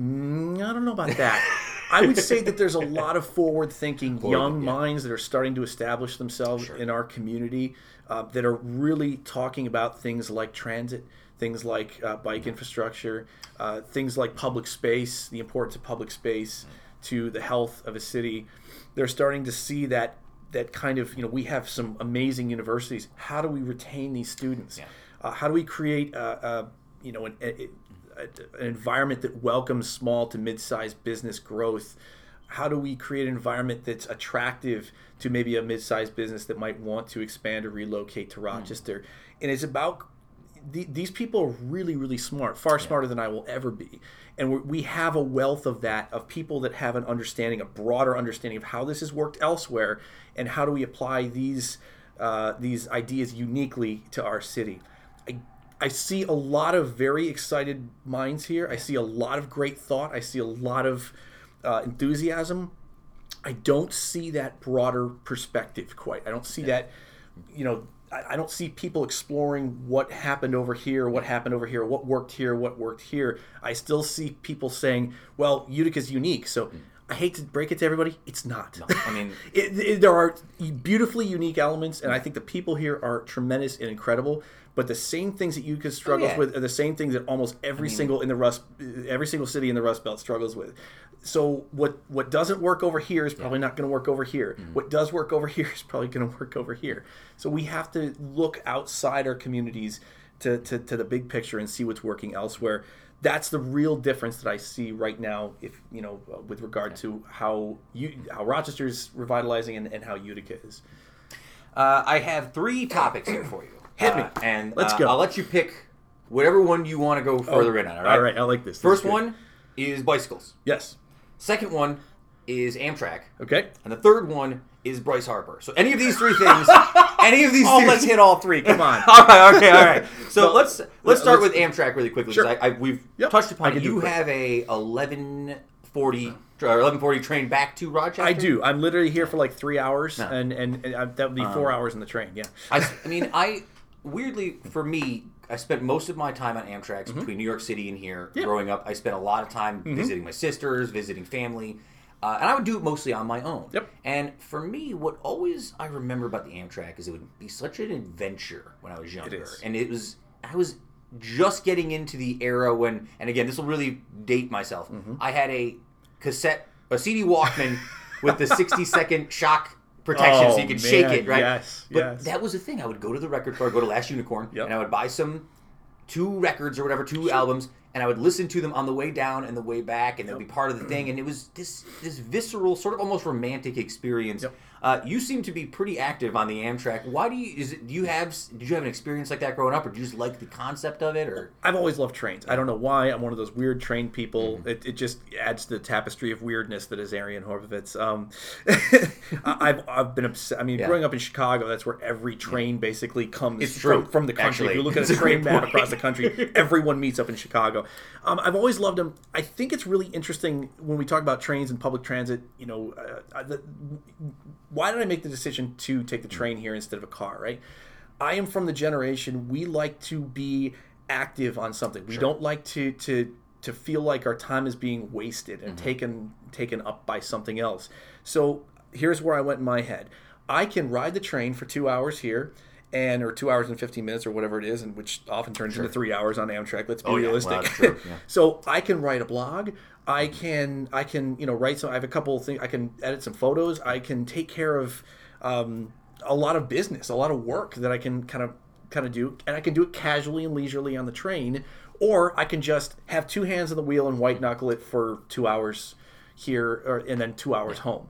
Mm, I don't know about that. I would say that there's a lot of forward-thinking young yeah. minds that are starting to establish themselves in our community uh, that are really talking about things like transit, things like uh, bike infrastructure, uh, things like public space, the importance of public space to the health of a city. They're starting to see that that kind of you know we have some amazing universities. How do we retain these students? Uh, how do we create a, a you know an, a, an environment that welcomes small to mid-sized business growth how do we create an environment that's attractive to maybe a mid-sized business that might want to expand or relocate to hmm. rochester and it's about the, these people are really really smart far smarter than i will ever be and we're, have a wealth of that of people that have an understanding a broader understanding of how this has worked elsewhere and how do we apply these uh, these ideas uniquely to our city I, I see a lot of very excited minds here. I see a lot of great thought. I see a lot of uh, enthusiasm. I don't see that broader perspective quite. I don't see that, you know, I, don't see people exploring what happened over here, what happened over here, what worked here, what worked here. I still see people saying, well, Utica's unique. So hmm. I hate to break it to everybody, it's not. I mean, it, it- there are beautifully unique elements, and I think the people here are tremendous and incredible. But the same things that Utica struggles yeah. with are the same things that almost every single in the Rust, every single city in the Rust Belt struggles with. So what what doesn't work over here is probably not going to work over here. What does work over here is probably going to work over here. So we have to look outside our communities to, to, to the big picture and see what's working elsewhere. That's the real difference that I see right now, if you know, uh, with regard to how you how Rochester's revitalizing and, and how Utica is. Uh, I have three topics here for you. Hit me. Uh, and Let's uh, go. I'll let you pick whatever one you want to go further in on. All right. All right, I like this. First one is bicycles. Yes. Second one is Amtrak. Okay. And the third one is Bryce Harper. So any of these three things, any of these. Oh, let's hit all three. Come on. all right. Okay. All right. So No, let's let's start let's- with Amtrak really quickly. Sure. I, I, we've Yep, touched upon it. do You have a eleven forty eleven forty train back to Rochester. I do. I'm literally here for like three hours, and and, and I, that would be four hours in the train. Yeah. I, I mean, I weirdly for me, I spent most of my time on Amtrak Mm-hmm. between New York City and here. Growing up, I spent a lot of time visiting my sisters, visiting family, uh, and I would do it mostly on my own. Yep. And for me, what always I remember about the Amtrak is it would be such an adventure when I was younger, is. and it was I was just getting into the era when, and again, this will really date myself. Mm-hmm. I had a cassette, a CD Walkman with the sixty second shock protection, so you Oh, could shake it, right? yes, But yes. that was the thing. I would go to the record store, go to Last Unicorn, Yep. and I would buy some two records or whatever, two albums, and I would listen to them on the way down and the way back, and they'd be part of the thing. And it was this this visceral, sort of almost romantic experience. Yep. Uh, you seem to be pretty active on the Amtrak. Why do you? Is it? Do you have? Did you have an experience like that growing up, or do you just like the concept of it, or? I've always loved trains. I don't know why. I'm one of those weird train people. Mm-hmm. It, it just adds to the tapestry of weirdness that is Arian Horbovetz. Um, I've, I've been obsessed. I mean, Yeah. growing up in Chicago, that's where every train basically comes from, from the country. actually. If you look at a train map across the country, everyone meets up in Chicago. Um, I've always loved them. I think it's really interesting when we talk about trains and public transit. You know, uh, the, why did I make the decision to take the hmm. train here instead of a car? Right. I am from the generation we like to be active on something. We don't like to to to feel like our time is being wasted and mm-hmm. taken taken up by something else. So here's where I went in my head. I can ride the train for two hours here and or two hours and 15 minutes or whatever it is, and which often turns into three hours on Amtrak. Let's be Oh, yeah. Well, realistic. yeah. so I can write a blog. I can I can you know write some. I have a couple of things. I can edit some photos. I can take care of um, a lot of business, a lot of work that I can kind of kind of do, and I can do it casually and leisurely on the train, or I can just have two hands on the wheel and white knuckle it for two hours here, or and then two hours home.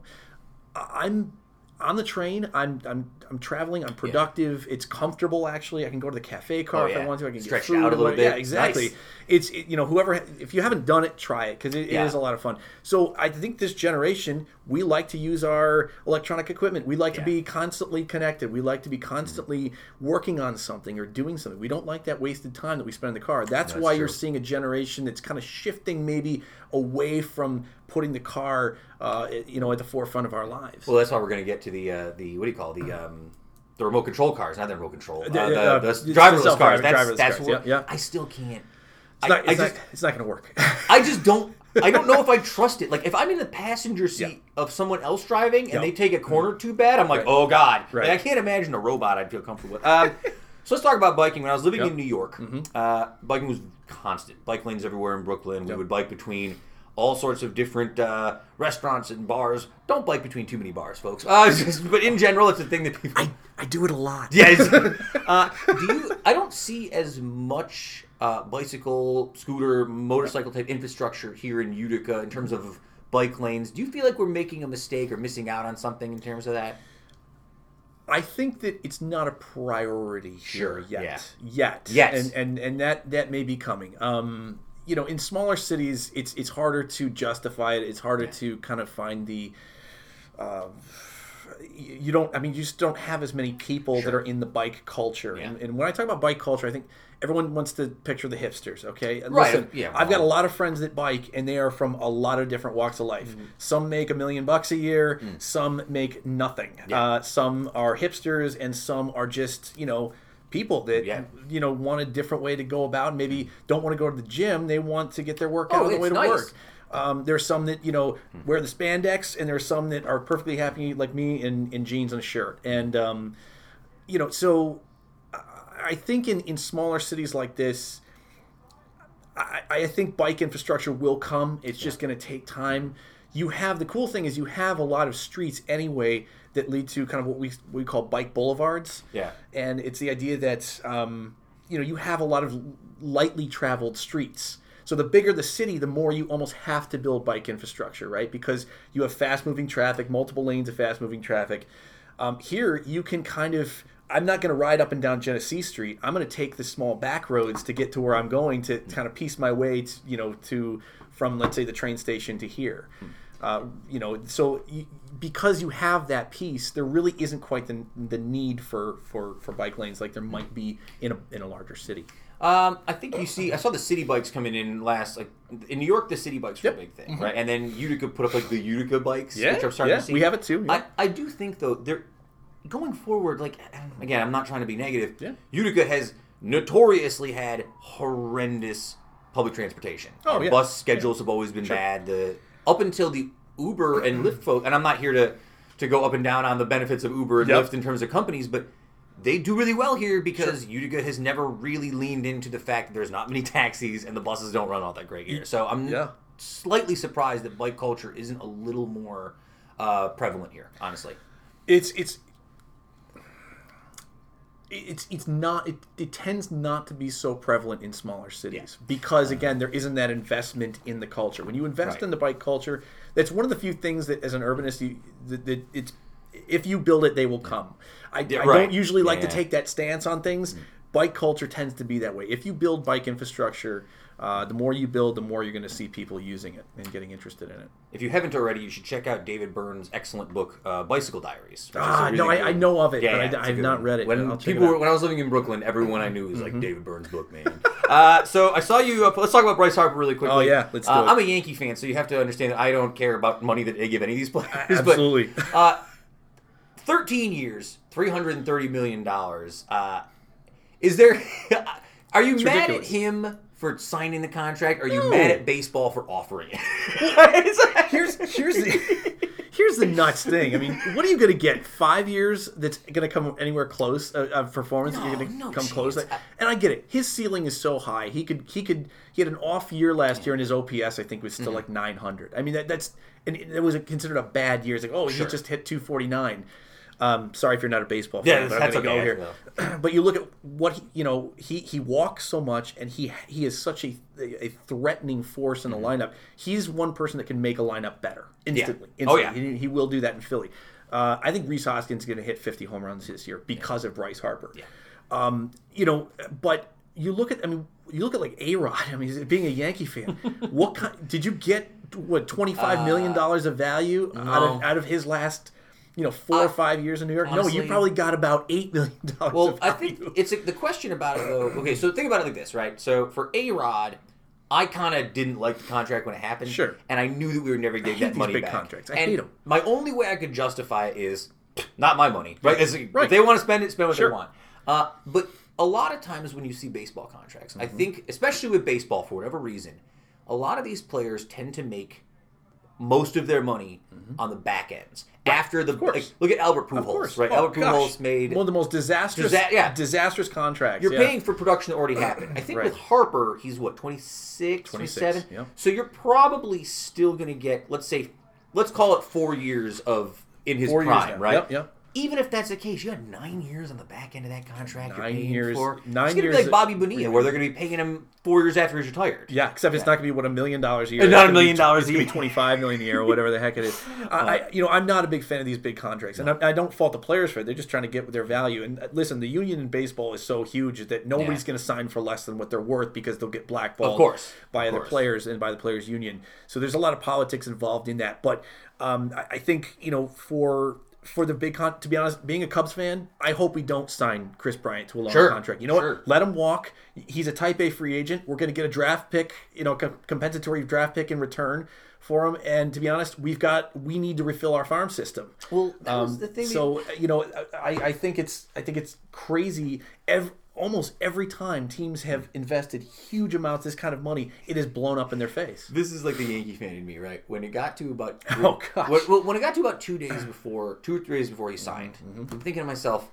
I'm on the train. I'm I'm I'm traveling. I'm productive. It's comfortable actually. I can go to the cafe car Oh, if I want to. I can Stretch get food. out a little bit. Yeah, exactly. Nice. It's it, you know whoever if you haven't done it, try it because it, Yeah. it is a lot of fun. So I think this generation we like to use our electronic equipment. We like Yeah. to be constantly connected. We like to be constantly working on something or doing something. We don't like that wasted time that we spend in the car. That's, That's why you're seeing a generation that's kind of shifting maybe away from putting the car, uh, you know, at the forefront of our lives. Well, that's why we're going to get to the uh, the what do you call it? the um, the remote control cars, not the remote control, uh, The- the, uh, the it's the driverless self-driving cars. That's driverless that's cars, what yeah, yeah. I still can't. it's not, I, it's, I not, it's not going to work. I just don't. I don't know if I trust it. Like if I'm in the passenger seat of someone else driving and Yeah. they take a corner too bad, I'm like, Right. oh god. Right. Like, I can't imagine a robot I'd feel comfortable with. Um, so let's talk about biking. When I was living Yep. in New York, Mm-hmm. uh, biking was constant. Bike lanes everywhere in Brooklyn. We would bike between all sorts of different uh, restaurants and bars. Don't bike between too many bars, folks. Uh, just- but in general, it's a thing that people. I, I do it a lot. Yes. uh, do you? I don't see as much uh, bicycle, scooter, motorcycle type infrastructure here in Utica in terms of bike lanes. Do you feel like we're making a mistake or missing out on something in terms of that? I think that it's not a priority Sure, here yet. yeah. Yet. Yes. And and and that that may be coming. Um, you know, in smaller cities, it's it's harder to justify it. It's harder to kind of find the. Uh, you don't. I mean, you just don't have as many people that are in the bike culture. Yeah. And, and when I talk about bike culture, I think everyone wants to picture the hipsters. Okay, And Right, Listen, yeah, I've got a lot of friends that bike, and they are from a lot of different walks of life. Mm-hmm. Some make a million bucks a year. Mm. Some make nothing. Uh, some are hipsters, and some are just you know people that Yeah. you know want a different way to go about. Maybe don't want to go to the gym. They want to get their workout Oh, on the way to nice. work. Um, there's some that you know wear the spandex, and there's some that are perfectly happy like me in, in jeans and a shirt. And um, you know, so I- I think in, in smaller cities like this, I, I think bike infrastructure will come. It's just going to take time. You have the cool thing is you have a lot of streets anyway that lead to kind of what we we call bike boulevards. Yeah. and it's the idea that um, you know you have a lot of lightly traveled streets. So the bigger the city, the more you almost have to build bike infrastructure, right? Because you have fast moving traffic, multiple lanes of fast moving traffic. Um, here you can kind of I'm not going to ride up and down Genesee Street. I'm going to take the small back roads to get to where I'm going to kind of piece my way, to, you know, to from let's say the train station to here. Uh, you know, so you, because you have that piece, there really isn't quite the, the need for, for, for bike lanes like there might be in a, in a larger city. Um, I think you see. I saw the city bikes coming in last. Like in New York, the city bikes were Yep. a big thing, right? And then Utica put up like the Utica bikes, Yeah, which I'm starting yeah, to see. we have it too, yeah. I, I do think though they're going forward. Like again, I'm not trying to be negative. Yeah. Utica has notoriously had horrendous public transportation. Oh, Our yeah. Bus schedules have always been bad. The up until the Uber and Lyft folk, and I'm not here to to go up and down on the benefits of Uber and Yep. Lyft in terms of companies, but they do really well here because Utica has never really leaned into the fact that there's not many taxis and the buses don't run all that great here. So I'm Yeah. slightly surprised that bike culture isn't a little more uh, prevalent here, honestly. it's it's it's it's not it, it tends not to be so prevalent in smaller cities because again there isn't that investment in the culture when you invest Right. in the bike culture that's one of the few things that as an urbanist you that, that it's if you build it they will come i, Yeah, I right. don't usually like Yeah. to take that stance on things mm. bike culture tends to be that way if you build bike infrastructure uh, the more you build the more you're going to see people using it and getting interested in it If you haven't already, you should check out David Byrne's excellent book, uh, Bicycle Diaries. which is a ah really no I, I know of it Yeah, but yeah, I, it's have not one. read it When people it were, when I was living in Brooklyn, everyone I knew was like David Byrne's book, man. uh, so I saw you. Uh, let's talk about Bryce Harper really quickly. Oh, yeah, let's do uh, it. I'm a Yankee fan, so you have to understand that I don't care about money that they give any of these players. but, absolutely. uh, 13 years, 330 million dollars. Uh, is there? Are you mad ridiculous. at him for signing the contract? Or are you No. mad at baseball for offering it? here's here's the here's the nuts thing. I mean, what are you going to get? Five years that's going to come anywhere close uh, of performance? No, you're going to no come close. And I get it. His ceiling is so high. He could he could he had an off year last year, and his OPS I think was Mm-hmm. still like 900. I mean, that, that's and it was considered a bad year. It's like, oh, Sure. he just hit 249. Um, sorry if you're not a baseball Yeah, fan, but that's I'm going to go here. but you look at what he, you know. He he walks so much, and he he is such a a threatening force in the lineup. He's one person that can make a lineup better instantly. Oh, instantly. yeah. He, he will do that in Philly. Uh, I think Rhys Hoskins is going to hit 50 home runs this year because of Bryce Harper. Yeah. Um, you know, but you look at I mean, you look at like A Rod. I mean, being a Yankee fan, what kind did you get? What twenty five million dollars of value out of out of his last? You know, four or five years in New York. no, you probably got about eight million dollars. Well, I think it's the question about it though. Okay, so think about it like this, right? So for A Rod, I kind of didn't like the contract when it happened. Sure. And I knew that we were never going to hate get these money big back. contracts. I and them. My only way I could justify it is not my money, right? Right. If they want to spend it, spend what Sure. they want. Uh, but a lot of times when you see baseball contracts, Mm-hmm. I think, especially with baseball, for whatever reason, a lot of these players tend to make most of their money on the back ends after the. Like, look at Albert Pujols, right? Oh, Albert gosh. Pujols made one of the most disastrous, Disa- yeah. disastrous contracts. you're yeah. paying for production that already happened. I think Right. with Harper, he's what 26, 27. yeah. So you're probably still going to get, let's say, let's call it four years of in his Four prime, right? Yep, yep. Even if that's the case, you had nine years on the back end of that contract. Nine years- For. nine it's gonna years be like Bobby Bonilla, where they're going to be paying him four years after he's retired. Yeah, except it's not going to be what a million dollars a year. It's Not a gonna million dollars It's a going to year. be twenty five million a year or whatever the heck it is. I, I, you know, I'm not a big fan of these big contracts, and I, I don't fault the players for it. They're just trying to get their value. And uh, listen, the union in baseball is so huge that nobody's Yeah. going to sign for less than what they're worth because they'll get blackballed Of course. by Of other course. players and by the players' union. So there's a lot of politics involved in that. But um, I, I think you know for. For the big con, to be honest, being a Cubs fan, I hope we don't sign Kris Bryant to a long Sure, contract. You know sure. what? Let him walk. He's a Type A free agent. We're going to get a draft pick, you know, co- compensatory draft pick in return for him. And to be honest, we've got we need to refill our farm system. Well, that was Um, the thing. So you know, I, I think it's I think it's crazy. Ev almost every time teams have invested huge amounts of this kind of money, it is blown up in their face. This is like the Yankee fan in me, right? When it got to about Oh, gosh. when, when it got to about two days before, two or three days before he signed, Mm-hmm, I'm thinking to myself,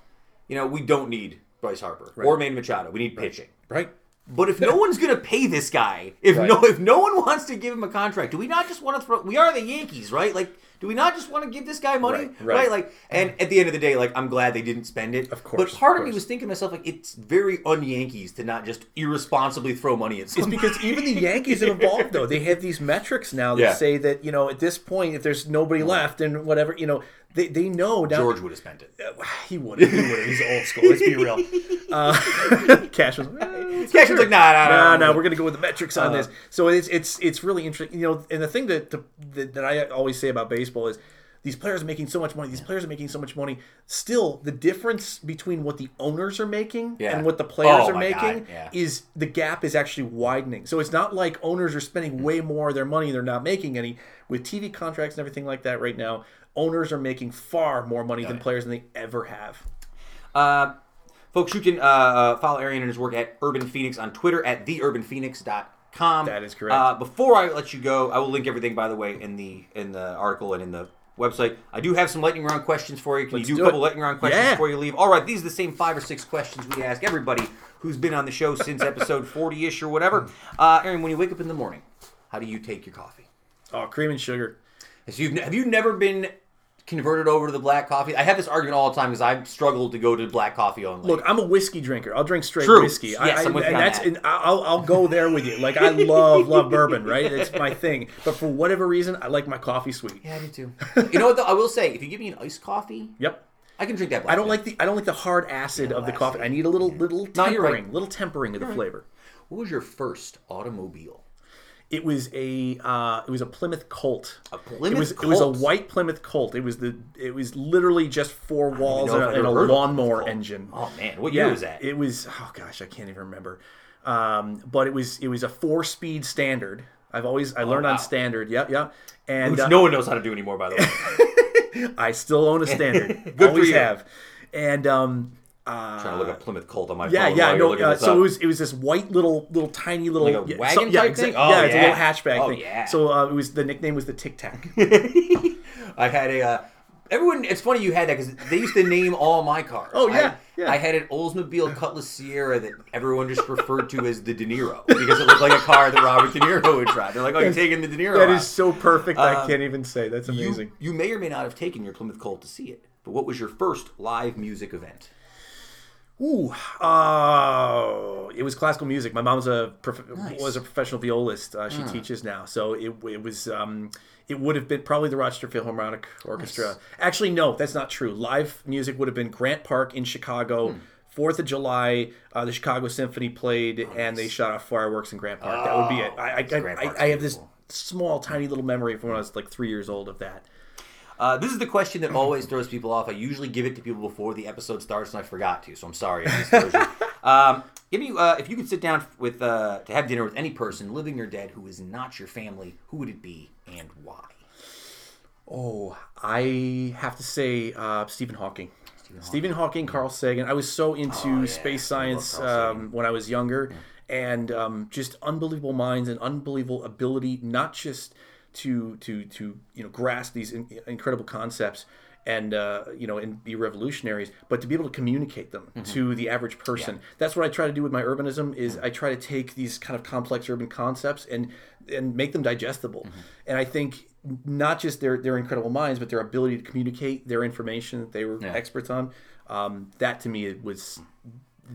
you know, we don't need Bryce Harper or Manny Machado. We need pitching. Right. But if no one's gonna pay this guy, if Right. no if no one wants to give him a contract, do we not just want to throw? We are the Yankees, right? Like, do we not just want to give this guy money, Right, right. Like, and at the end of the day, like, I'm glad they didn't spend it. Of course, But part of of, me was thinking to myself, like, it's very un-Yankees to not just irresponsibly throw money at It's because even the Yankees are involved, though. They have these metrics now that Yeah. say that you know at this point, if there's nobody left and whatever, you know, they, they know down, George would have spent it. He would. He would. He's old school. Let's be real. Uh, Cash was. eh, Cash was like, nah, nah, no, nah, no, nah. we're gonna go with the metrics on this. So it's it's it's really interesting. You know, and the thing that the, that, that I always say about baseball is these players are making so much money. These players are making so much money. Still, the difference between what the owners are making Yeah. and what the players Oh are making yeah. is the gap is actually widening. So it's not like owners are spending way more of their money they're not making any with TV contracts and everything like that right now. Owners are making far more money than players than they ever have. Uh, folks, you can uh, uh, follow Arian and his work at Urban Phoenix on Twitter at theurbanphoenix.com. That is correct. Uh, before I let you go, I will link everything, by the way, in the in the article and in the website. I do have some lightning round questions for you. Can Let's you do do a couple it. lightning round questions Yeah. before you leave? All right, these are the same five or six questions we ask everybody who's been on the show since episode 40-ish or whatever. Uh, Arian, when you wake up in the morning, how do you take your coffee? Oh, cream and sugar. You've, have you never been converted over to the black coffee? I have this argument all the time because I've struggled to go to black coffee only. Look, I'm a whiskey drinker. I'll drink straight True. whiskey. Yes, I, I, I'm with you and on that's that. and I'll I'll go there with you. Like I love love bourbon, right? It's my thing. But for whatever reason, I like my coffee sweet. Yeah, I do too. you know what? Though I will say, if you give me an iced coffee, Yep. I can drink that. Black I don't tea. like the I don't like the hard acid of the acid. coffee. I need a little little No, right. tempering, little tempering of the flavor. What was your first automobile? It was a uh, it was a Plymouth Colt. A Plymouth it was it was a white Plymouth Colt. It was the it was literally just four walls and if a, I've and a ever heard of a lawnmower engine. Oh man, what year was that? It was oh gosh, I can't even remember. Um, but it was it was a four speed standard. I've always I learned Oh, wow. on standard. Yep, yep. And Which uh, no one knows how to do anymore, by the way. I still own a standard. Good for always you. have. And um, uh, trying to look up Plymouth Colt on my yeah, phone. yeah, no. Uh, so up. it was it was this white little little tiny little Like a yeah, wagon yeah, type exa- thing? yeah, Oh, it's a little hatchback Oh, thing. yeah. So uh, it was the nickname was the Tic Tac. I had a. Uh, everyone, it's funny you had that because they used to name all my cars. Oh, yeah, I, yeah. I had an Oldsmobile Cutlass Ciera that everyone just referred to as the De Niro because it looked like a car that Robert De Niro would drive. They're like, "Oh, you're taking the De Niro." That out." is so perfect. I Um, can't even say. That's You, amazing. you may or may not have taken your Plymouth Colt to see it, but what was your first live music event? Ooh, uh, it was classical music. My mom's a prof- was a professional violist. Uh, she teaches now, so it, it was um, it would have been probably the Rochester Philharmonic Orchestra. Actually, no, that's not true. Live music would have been Grant Park in Chicago. Fourth of July, uh, the Chicago Symphony played, and they shot off fireworks in Grant Park. that would be it. I, I, I, I, I have this small, tiny little memory from when I was like three years old of that. Uh, this is the question that always throws people off. I usually give it to people before the episode starts, and I forgot to, so I'm sorry. I just told you. um, give me, uh, if you could sit down with uh, to have dinner with any person, living or dead, who is not your family, who would it be and why? Oh, I have to say uh, Stephen Hawking. Stephen Hawking, Carl Sagan. I was so into Oh, yeah. space science Carl um, when I was younger, and um, just unbelievable minds and unbelievable ability, not just to to to you know grasp these in, incredible concepts and uh, you know and be revolutionaries, but to be able to communicate them Mm-hmm. to the average person. That's what I try to do with my urbanism. Is I try to take these kind of complex urban concepts and and make them digestible. Mm-hmm. And I think not just their their incredible minds, but their ability to communicate their information that they were Yeah. experts on. Um, that to me it was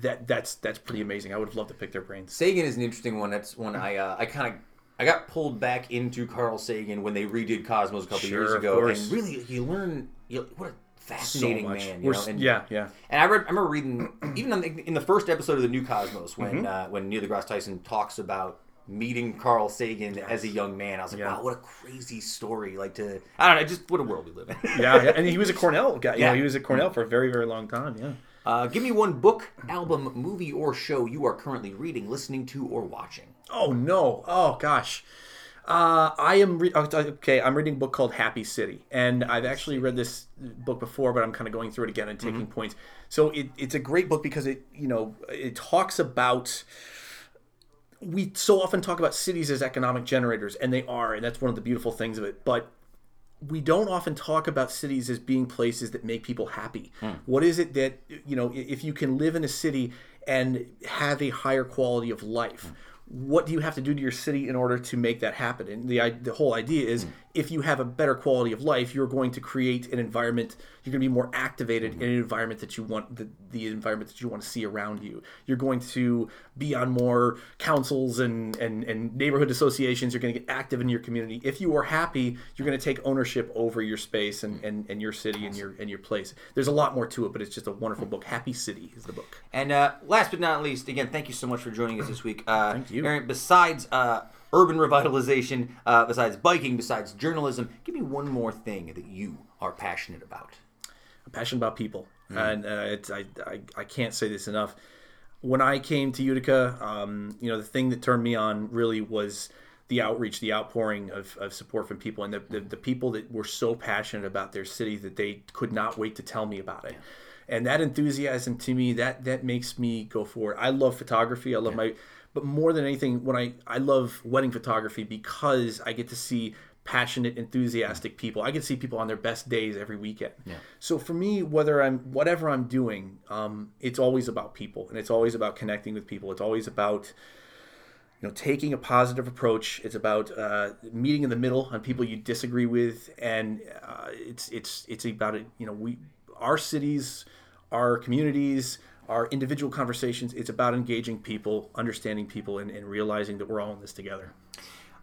that that's that's pretty amazing. I would have loved to pick their brains. Sagan is an interesting one. That's one I uh, I kind of I got pulled back into Carl Sagan when they redid Cosmos a couple Sure, years ago, and really you learn you, what a fascinating much. man. You We're know? and, yeah, yeah. And I, read, I remember reading even on the, in the first episode of the New Cosmos when Mm-hmm. uh, when Neil deGrasse Tyson talks about meeting Carl Sagan as a young man. I was like, Yeah. wow, what a crazy story! Like to I don't know, just what a world we live in. Yeah, yeah, and he was a Cornell guy. You Yeah. know, he was at Cornell for a very, very long time. Yeah. Uh, give me one book, album, movie, or show you are currently reading, listening to, or watching. Oh no! Oh gosh. Uh, I am re- oh, okay. I'm reading a book called Happy City, and I've actually read this book before, but I'm kind of going through it again and taking mm-hmm. points. So it, it's a great book because it, you know, it talks about. We so often talk about cities as economic generators, and they are, and that's one of the beautiful things of it. But we don't often talk about cities as being places that make people happy. Hmm. What is it that you know? If you can live in a city and have a higher quality of life, hmm. What do you have to do to your city in order to make that happen? And the the whole idea is, hmm. If you have a better quality of life, you're going to create an environment. You're going to be more activated in an environment that you want the, the environment that you want to see around you. You're going to be on more councils and, and, and neighborhood associations. You're going to get active in your community. If you are happy, you're going to take ownership over your space and, and, and your city and your and your place. There's a lot more to it, but it's just a wonderful book. Happy City is the book. And uh, last but not least, again, thank you so much for joining us this week. Uh, Thank you. Arian, besides uh, urban revitalization, uh, besides biking, besides journalism, give me one more thing that you are passionate about. I'm passionate about people, and uh, it's I, I I can't say this enough. When I came to Utica, um, you know, the thing that turned me on really was the outreach, the outpouring of, of support from people, and the, the the people that were so passionate about their city that they could not wait to tell me about it. And that enthusiasm to me, that that makes me go forward. I love photography. I love my, but more than anything, when I I love wedding photography because I get to see passionate, enthusiastic people. I get to see people on their best days every weekend. Yeah. So for me, whether I'm whatever I'm doing, um, it's always about people, and it's always about connecting with people. It's always about you know taking a positive approach. It's about uh, meeting in the middle on people you disagree with, and uh, it's it's it's about it. You know, we our cities, our communities. Our individual conversations, it's about engaging people, understanding people, and, and realizing that we're all in this together.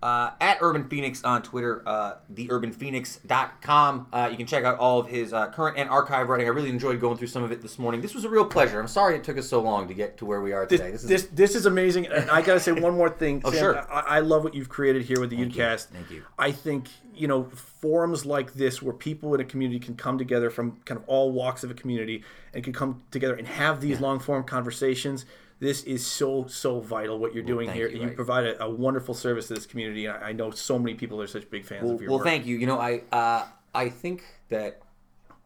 Uh, at Urban Phoenix on Twitter, uh, theurbanphoenix.com. Uh, you can check out all of his uh, current and archive writing. I really enjoyed going through some of it this morning. This was a real pleasure. I'm sorry it took us so long to get to where we are today. This, This is this, this is amazing. And I got to say one more thing. Oh, Sam. sure. I, I love what you've created here with the Thank you. Thank you. I think, you know, forums like this where people in a community can come together from kind of all walks of a community and can come together and have these long form conversations. This is so, so vital what you're doing here. you, You, right. provide a, a wonderful service to this community. I, I know so many people are such big fans well, of your well work. Well, thank you. You know, I uh, I think that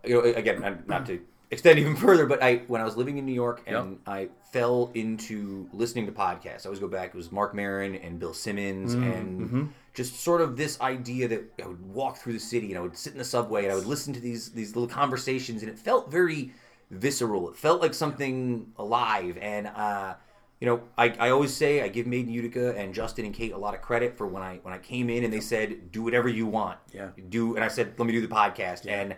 you know again, not- not to extend even further, but I when I was living in New York and Yep. I fell into listening to podcasts. I always go back. It was Marc Maron and Bill Simmons and just sort of this idea that I would walk through the city and I would sit in the subway and I would listen to these these little conversations and it felt very visceral. It felt like something alive and. uh you know, I, I always say I give Made in Utica and Justin and Kate a lot of credit for when I when I came in and they said do whatever you want. Yeah. Do and I said let me do the podcast and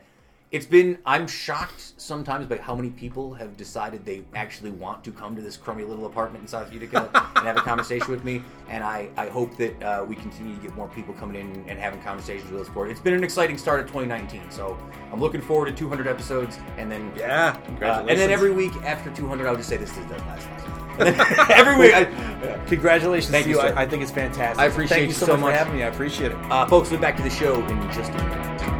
it's been I'm shocked sometimes by how many people have decided they actually want to come to this crummy little apartment in South Utica and have a conversation with me and I, I hope that uh, we continue to get more people coming in and having conversations with us for it. It's been an exciting start of 2019 so I'm looking forward to 200 episodes and then Yeah. uh, and then every week after 200 I'll just say this is the last one. Every week I, Congratulations Thank to you. I, I think it's fantastic. I appreciate Thank you so, much. for having me. I appreciate it. uh, folks, we'll be back to the show in just a minute.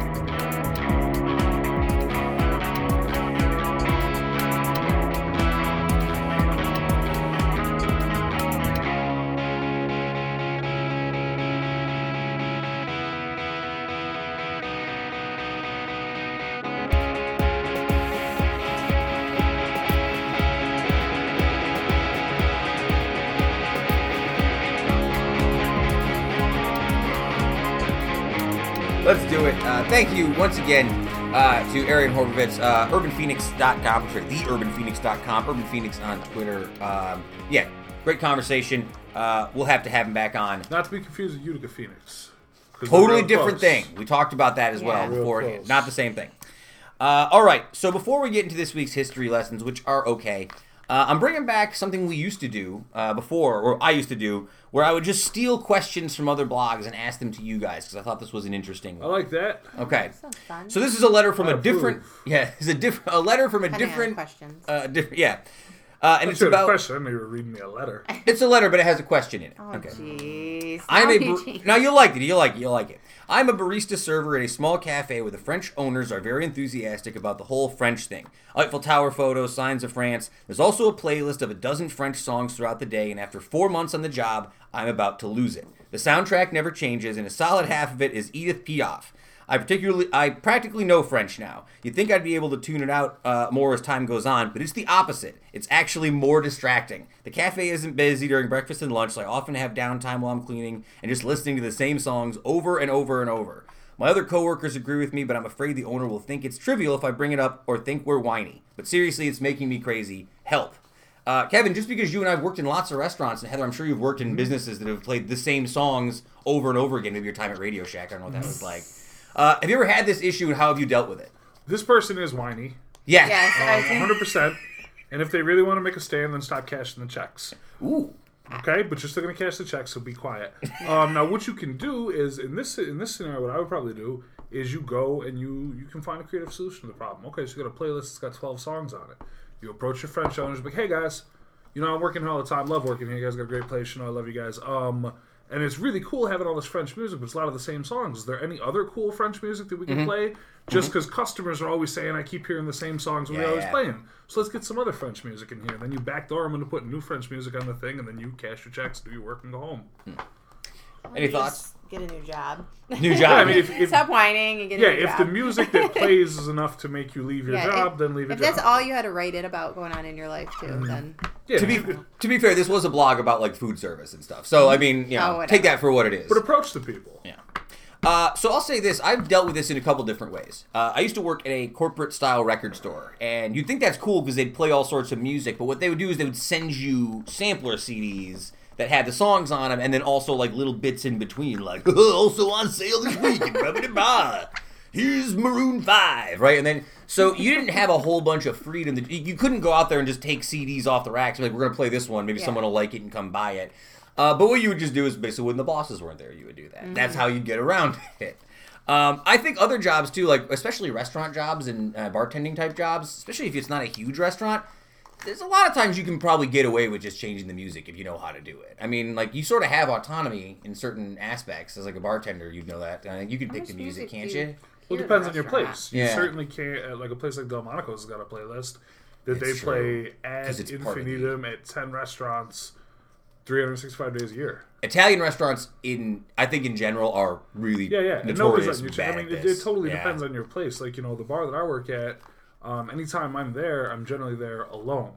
Thank you once again uh, to Arian Horbovetz, uh, urbanphoenix.com, I'm sorry, theurbanphoenix.com, Urban Phoenix on Twitter. Um, yeah, great conversation. Uh, we'll have to have him back on. Not to be confused with Utica Phoenix. Totally different close. thing. We talked about that as well Yeah. Real before. close. Not the same thing. Uh, all right. So before we get into this week's history lessons, which are okay, uh, I'm bringing back something we used to do uh, before, or I used to do, where I would just steal questions from other blogs and ask them to you guys because I thought this was an interesting. One. I like that. Okay. Sounds fun. So this is a letter from I a different. approve. Yeah, it's a different. A letter from a Depending on different. questions. Uh, different. Yeah. Uh, and I it's should a about. question. I know you were reading me a letter. It's a letter, but it has a question in it. oh, okay. jeez. I'm Now a you bar- now you'll like it. You'll like it. You'll like it. I'm a barista server at a small cafe where the French owners are very enthusiastic about the whole French thing. Eiffel Tower photos, signs of France. There's also a playlist of a dozen French songs throughout the day, and after four months on the job, I'm about to lose it. The soundtrack never changes, and a solid half of it is Edith Piaf. I particularly, I practically know French now. You'd think I'd be able to tune it out uh, more as time goes on, but it's the opposite. It's actually more distracting. The cafe isn't busy during breakfast and lunch, so I often have downtime while I'm cleaning and just listening to the same songs over and over and over. My other coworkers agree with me, but I'm afraid the owner will think it's trivial if I bring it up or think we're whiny. But seriously, it's making me crazy. Help. Uh, Kevin, just because you and I have worked in lots of restaurants, and Heather, I'm sure you've worked in businesses that have played the same songs over and over again. Maybe your time at Radio Shack, I don't know what that was like. Uh, have you ever had this issue, and how have you dealt with it? This person is whiny. Yes. Yes, I Um, think 100%. And if they really want to make a stand, then stop cashing the checks. Ooh. Okay, but you're still gonna cash the checks, so be quiet. Um, now, what you can do is in this in this scenario, what I would probably do is you go and you you can find a creative solution to the problem. Okay, so you got a playlist that's got 12 songs on it. You approach your French owners, like, hey guys, you know I'm working here all the time, love working here. You guys got a great place, you know I love you guys. Um, and it's really cool having all this French music, but it's a lot of the same songs. Is there any other cool French music that we can mm-hmm. play? Just mm-hmm. because customers are always saying I keep hearing the same songs when Yeah, we always yeah. playing. So let's get some other French music in here. Then you backdoor them into putting new French music on the thing, and then you cash your checks, do your work, and go home. Hmm. Any Just thoughts? Get a new job. New job. Yeah, I mean, if, if Stop whining and get a yeah, new if job. the music that plays is enough to make you leave your Yeah, job, if, then leave your If job. that's all you had to write it about going on in your life too, Mm-hmm. then yeah, to be to be fair, this was a blog about like food service and stuff. So I mean, you Oh, know, whatever. take that for what it is. but approach the people. Yeah. Uh, so I'll say this: I've dealt with this in a couple different ways. Uh, I used to work at a corporate style record store, and you'd think that's cool because they'd play all sorts of music. But what they would do is they would send you sampler CDs that had the songs on them, and then also like little bits in between, like oh, also on sale this week Rubbity Bar. Here's Maroon Five, right? And then so you didn't have a whole bunch of freedom. You couldn't go out there and just take CDs off the racks. Like we're gonna play this one, maybe Yeah. someone will like it and come buy it. Uh, but what you would just do is basically when the bosses weren't there, you would do that. That's how you'd get around it. Um, I think other jobs too, like especially restaurant jobs and uh, bartending type jobs, especially if it's not a huge restaurant. There's a lot of times you can probably get away with just changing the music if you know how to do it. I mean, like you sort of have autonomy in certain aspects. As like a bartender, you'd know that. Uh, you can pick the music, music can't you- you? Well, it depends on your restaurant. place. You certainly can't. Uh, like a place like Delmonico's has got a playlist that It's they true. play ad 'Cause it's part of the- infinitum at ten restaurants, 365 days a year. Italian restaurants, in I think in general, are really Yeah, yeah. And nobody's notorious letting bad I mean, at it, it totally Yeah. depends on your place. Like you know, the bar that I work at, um, anytime I'm there, I'm generally there alone.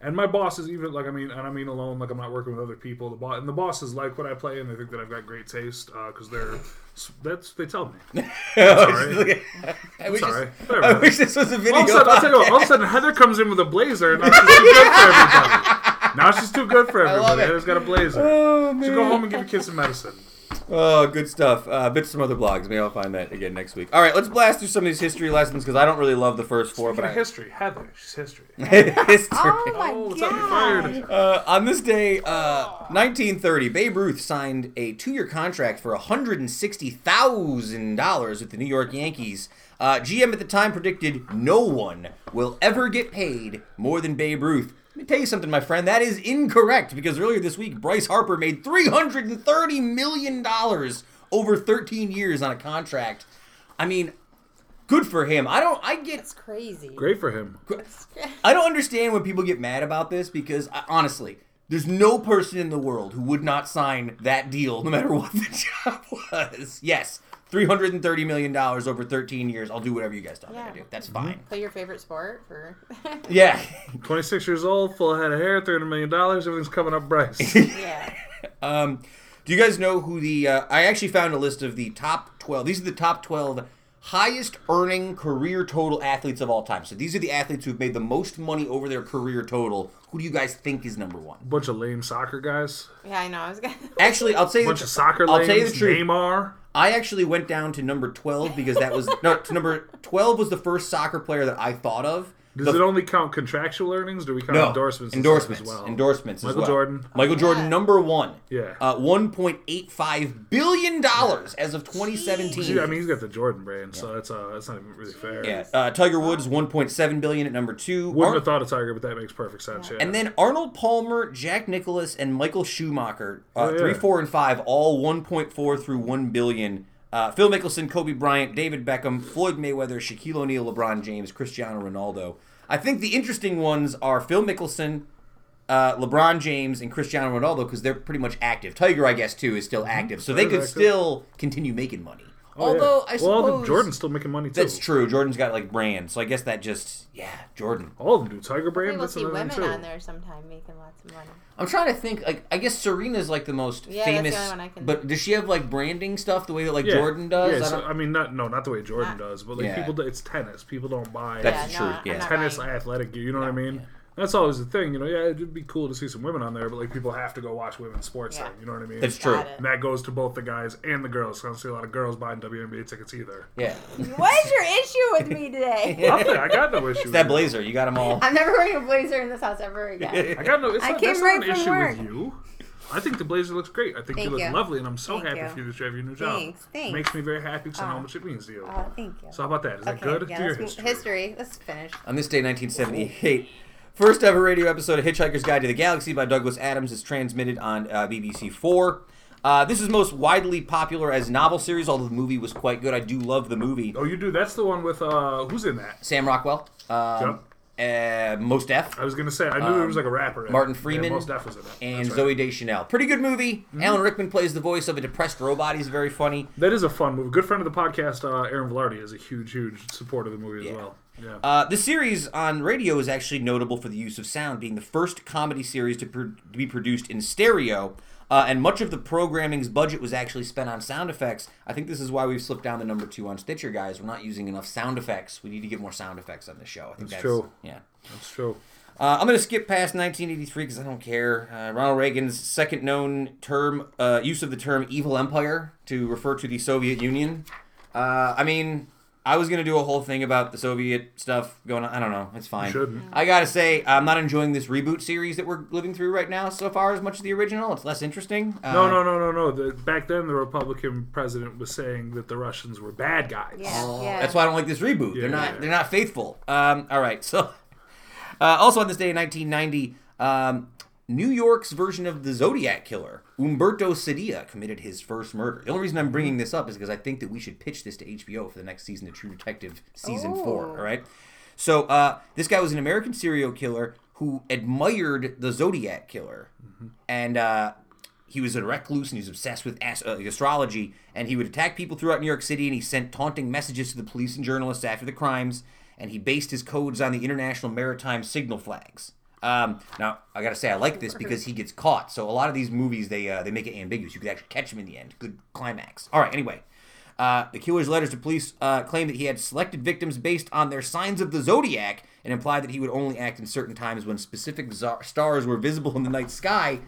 And my boss is even like I mean, and I mean alone, like I'm not working with other people. The boss and the bosses like what I play, and they think that I've got great taste because they're that's they tell me. Sorry. I wish, Sorry. this, I wish this was a video. All of a sudden, I'll you all of a sudden Heather comes in with a blazer, and now she's too good for everybody. Now she's too good for everybody. Heather's got a blazer. Oh, She'll go home and give a kid some medicine. Oh, good stuff. Uh, bits some other blogs. Maybe I'll find that again next week. All right, let's blast through some of these history lessons because I don't really love the first four, Speaking but of I, history, Heather, she's history. history. Oh my Oh, what's up? You fired. god! Uh, on this day, uh, 1930, Babe Ruth signed a two-year contract for $160,000 with the New York Yankees. Uh, GM at the time predicted no one will ever get paid more than Babe Ruth. Let me tell you something, my friend. That is incorrect because earlier this week, Bryce Harper made $330 million over 13 years on a contract. I mean, good for him. I don't. I get It's crazy. Great for him. I don't understand when people get mad about this because uh, honestly, there's no person in the world who would not sign that deal no matter what the job was. Yes, three hundred and thirty million dollars over thirteen years. I'll do whatever you guys tell me Yeah. to do. That's fine. Play your favorite sport for. Yeah. 26 years old, full head of hair, $300 million. Everything's coming up, Bryce. yeah. Um, do you guys know who the? Uh, I actually found a list of the top twelve. These are the top twelve highest earning career total athletes of all time. So these are the athletes who've made the most money over their career total. Who do you guys think is number one? Bunch of lame soccer guys. Yeah, I know. I was gonna. Actually, I'll tell you. Bunch the, of soccer I'll lames. tell you the truth. Neymar. I actually went down to number 12 because that was no to number 12 was the first soccer player that I thought of. Does The- it only count contractual earnings? Do we count no endorsements? and endorsements as well? endorsements as Michael well. Jordan. Michael Jordan Yeah. number 1. Yeah. Uh 1.85 billion dollars as of 2017. I mean, he's got the Jordan brand, so that's uh, that's not even really fair. yeah. Uh, Tiger Woods 1.7 billion at number 2. Wouldn't Ar- have thought of Tiger, but that makes perfect sense. Yeah. and then Arnold Palmer, Jack Nicklaus, and Michael Schumacher, uh, Oh, yeah. three, four, and five, all 1.4 through 1 billion. Uh, Phil Mickelson, Kobe Bryant, David Beckham, Floyd Mayweather, Shaquille O'Neal, LeBron James, Cristiano Ronaldo. I think the interesting ones are Phil Mickelson, uh, LeBron James, and Cristiano Ronaldo because they're pretty much active. Tiger, I guess, too, is still active, so they could still continue making money. Oh, yeah. Although I well, suppose Jordan's still making money too. that's true. Jordan's got like brands, so I guess that just yeah, Jordan. All of them do. Tiger brand. We'll see women too. on there sometime making lots of money. I'm trying to think. Like, I guess Serena's like the most Yeah, that's the famous. only one I can- But does she have like branding stuff the way that like Yeah. Jordan does? Yeah, I so, I mean, not no, not the way Jordan Not- does, but like Yeah. people, it's tennis. People don't buy That's yeah, true, No, yeah. Tennis buying- athletic gear. You know what I mean? That's always the thing. You know, yeah, it'd be cool to see some women on there, but like people have to go watch women's sports. Yeah. Then, you know what I mean? It's true. Got it. And that goes to both the guys and the girls. 'cause I don't see a lot of girls buying WNBA tickets either. yeah. What is your issue with me today? Nothing. I got no issue. It's with that it. blazer. You got them all. I'm never wearing a blazer in this house ever again. I got no. It's I not, came that's right not an from issue work. with you. I think the blazer looks great. I think Thank you look you. lovely, and I'm so Thank happy you. for you that you have your new job. Thanks, It thanks. makes me very happy because I know how Oh. much it means to you. Oh, thank you. So how about that? Is that good? yeah, Do let's move- history. history. Let's finish. On this day, 1978, first ever radio episode of Hitchhiker's Guide to the Galaxy by Douglas Adams is transmitted on uh, BBC Four. Uh, this is most widely popular as novel series, although the movie was quite good. I do love the movie. Oh, you do. That's the one with uh, who's in that? Sam Rockwell, um, uh, Mos Def, I was gonna say I knew there was like a rapper. in it. Martin Yeah, Freeman, Mos Def was in it. and right. Zooey Deschanel. Pretty good movie. Alan Rickman plays the voice of a depressed robot. He's very funny. That is a fun movie. Good friend of the podcast, uh, Aaron Velarde, is a huge, huge supporter of the movie Yeah. as well. Yeah. Uh, the series on radio is actually notable for the use of sound, being the first comedy series to, pro- to be produced in stereo. Uh, and much of the programming's budget was actually spent on sound effects. I think this is why we've slipped down the number two on Stitcher, guys. We're not using enough sound effects. We need to get more sound effects on the show. I think that's, That's true. Yeah. That's true. Uh, I'm going to skip past 1983 because I don't care. Uh, Ronald Reagan's second known term, uh, use of the term "evil empire" to refer to the Soviet Union. Uh, I mean, I was going to do a whole thing about the Soviet stuff going on. I don't know. It's fine. shouldn't. I got to say, I'm not enjoying this reboot series that we're living through right now so far as much as the original. It's less interesting. Uh, No, no, no, no, no. The, back then, the Republican president was saying that the Russians were bad guys. Yeah, Oh, yeah. That's why I don't like this reboot. They're Yeah. not. They're not faithful. Um, all right. So, uh, also on this day in 1990, um, New York's version of the Zodiac killer, Umberto Cedilla, committed his first murder. The only reason I'm bringing this up is because I think that we should pitch this to HBO for the next season of True Detective season four. Oh. All right. So, uh, this guy was an American serial killer who admired the Zodiac killer, and. Uh, he was a recluse and he was obsessed with ast- uh, astrology and he would attack people throughout new york city and he sent taunting messages to the police and journalists after the crimes and he based his codes on the international maritime signal flags. Um, now I gotta say I like this because he gets caught. So a lot of these movies they uh, they make it ambiguous. You could actually catch him in the end. Good climax. All right. Anyway, uh, the killer's letters to police uh, claim that he had selected victims based on their signs of the zodiac and implied that he would only act in certain times when specific stars were visible in the night sky.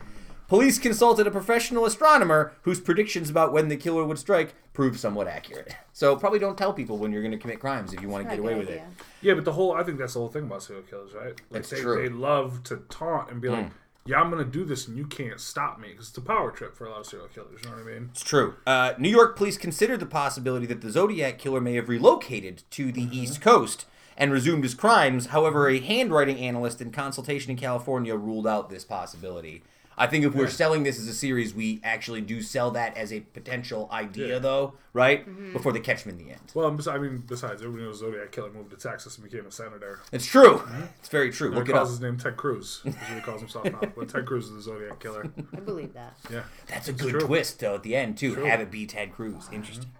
Police consulted a professional astronomer whose predictions about when the killer would strike proved somewhat accurate. So probably don't tell people when you're going to commit crimes if you want to get away good with it. Yeah, but the whole I think that's the whole thing about serial killers, right? Like That's they, true. They love to taunt and be like, "Yeah, I'm gonna do this, and you can't stop me," because it's a power trip for a lot of serial killers. You know what I mean? It's true. Uh, New York police considered the possibility that the Zodiac killer may have relocated to the East Coast and resumed his crimes. However, a handwriting analyst in consultation in California ruled out this possibility. I think if we're selling this as a series, we actually do sell that as a potential idea, Yeah. though, right? Mm-hmm. Before they catch him in the end. Well, I mean, besides, everybody knows Zodiac killer moved to Texas and became a senator. It's true. It's very true. He Look it calls up. his name Ted Cruz. That's what he calls himself now. But Ted Cruz is the Zodiac killer. I believe that. Yeah. That's a good true. twist, though, at the end, too. True. Have it be Ted Cruz. Interesting.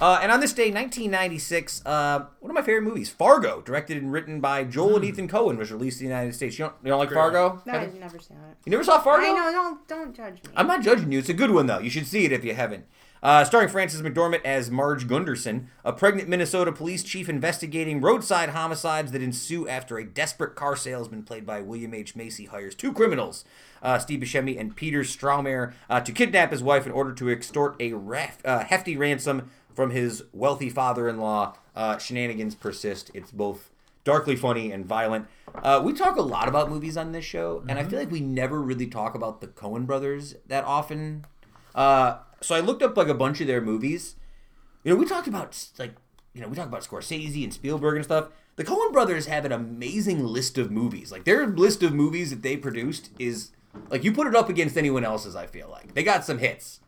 Uh, and on this day, 1996, uh, one of my favorite movies, Fargo, directed and written by Joel and Ethan Coen, was released in the United States. You don't, you don't like Great. Fargo? No? I've never seen it. You never saw Fargo? I know. Don't don't judge me. I'm not judging you. It's a good one, though. You should see it if you haven't. Uh, starring Frances McDormand as Marge Gunderson, a pregnant Minnesota police chief investigating roadside homicides that ensue after a desperate car salesman played by William H. Macy hires two criminals, uh, Steve Buscemi and Peter Stormare, uh, to kidnap his wife in order to extort a ref- uh, hefty ransom from his wealthy father-in-law. Uh, shenanigans persist. It's both darkly funny and violent. Uh, we talk a lot about movies on this show, and I feel like we never really talk about the Coen brothers that often. Uh, so I looked up like a bunch of their movies. You know, we talked about like you know we talked about Scorsese and Spielberg and stuff. The Coen brothers have an amazing list of movies. Like their list of movies that they produced is like you put it up against anyone else's. I feel like they got some hits.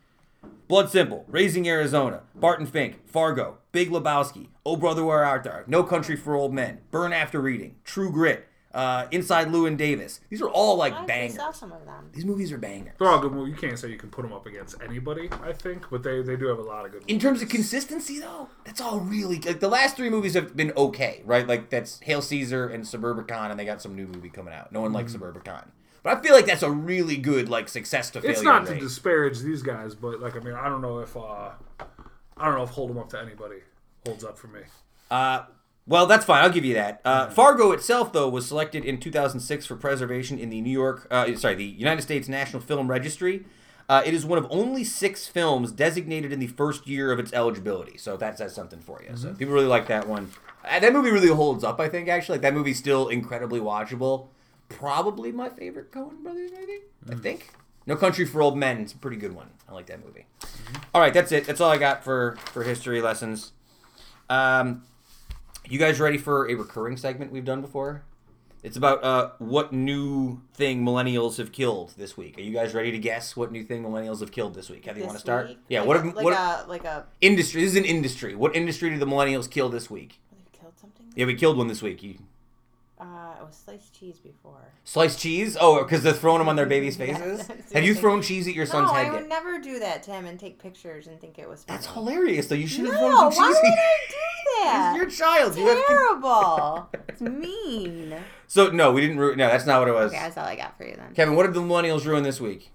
Blood Simple, Raising Arizona, Barton Fink, Fargo, Big Lebowski, Oh Brother Where Art Thou, No Country for Old Men, Burn After Reading, True Grit, uh, Inside Llewyn Davis. These are all like I actually bangers. saw some of them. These movies are bangers. They're all good movies. You can't say you can put them up against anybody, I think, but they, they do have a lot of good In terms of consistency, though, that's all really like the last three movies have been okay, right? Like that's Hail Caesar and Suburbicon, and they got some new movie coming out. No one likes Suburbicon, but I feel like that's a really good like success to failure It's not to disparage these guys, but like I mean, I don't know if uh, I don't know if hold them up to anybody holds up for me. Uh, well, that's fine. I'll give you that. Uh, Fargo itself, though, was selected in 2006 for preservation in the New York, uh, sorry, the United States National Film Registry. Uh, it is one of only six films designated in the first year of its eligibility. So that says something for you. So people really like that one. Uh, that movie really holds up. I think actually, like that movie's still incredibly watchable. Probably my favorite Coen Brothers movie. I think. No Country for Old Men. It's a pretty good one. I like that movie. All right, that's it. That's all I got for for history lessons. Um, you guys ready for a recurring segment we've done before? It's about uh, what new thing millennials have killed this week. Are you guys ready to guess what new thing millennials have killed this week? Heather, you want to start? week? Yeah. Like what a, have, like what a like a industry? This is an industry. What industry did the millennials kill this week? they killed something. Yeah, we killed one this week. You, Uh, it was sliced cheese before. sliced cheese? Oh, because they're throwing them on their babies' faces. that's have you thrown cheese at your son's no, head I would yet? never do that to him and take pictures and think it was. Funny. That's hilarious. Though you should have why thrown some cheese. why would. I do that? You're a child. You have Terrible. it's mean. So no, we didn't. Ru- no, that's not what it was. Okay, that's all I got for you then. Kevin, what did the millennials ruin this week?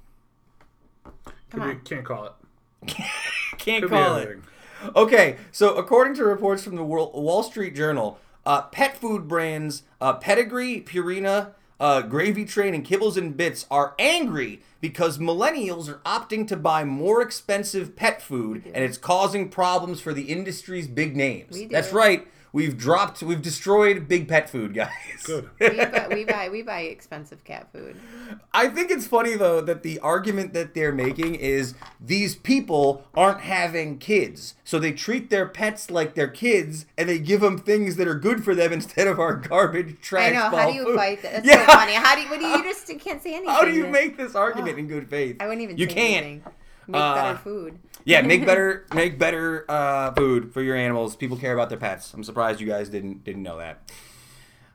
Come Could be- on. can't call it. Can't Could call it. Okay, so according to reports from the Wall Wall Street Journal, uh, pet food brands uh, Pedigree, Purina, uh, Gravy Train, and Kibbles and Bits are angry because millennials are opting to buy more expensive pet food, and it's causing problems for the industry's big names. We do. That's right. We've dropped, we've destroyed big pet food, guys. Good. we, buy, we buy we buy expensive cat food. I think it's funny though that the argument that they're making is these people aren't having kids, so they treat their pets like their kids, and they give them things that are good for them instead of our garbage trash. I know. How do you food. fight that? That's Yeah. so funny. How do you? What do you, you just can't say anything? How do you make this argument in good faith? I wouldn't even. You say can't. Anything. Make Uh, better food. Yeah, make better make better uh, food for your animals. People care about their pets. I'm surprised you guys didn't didn't know that.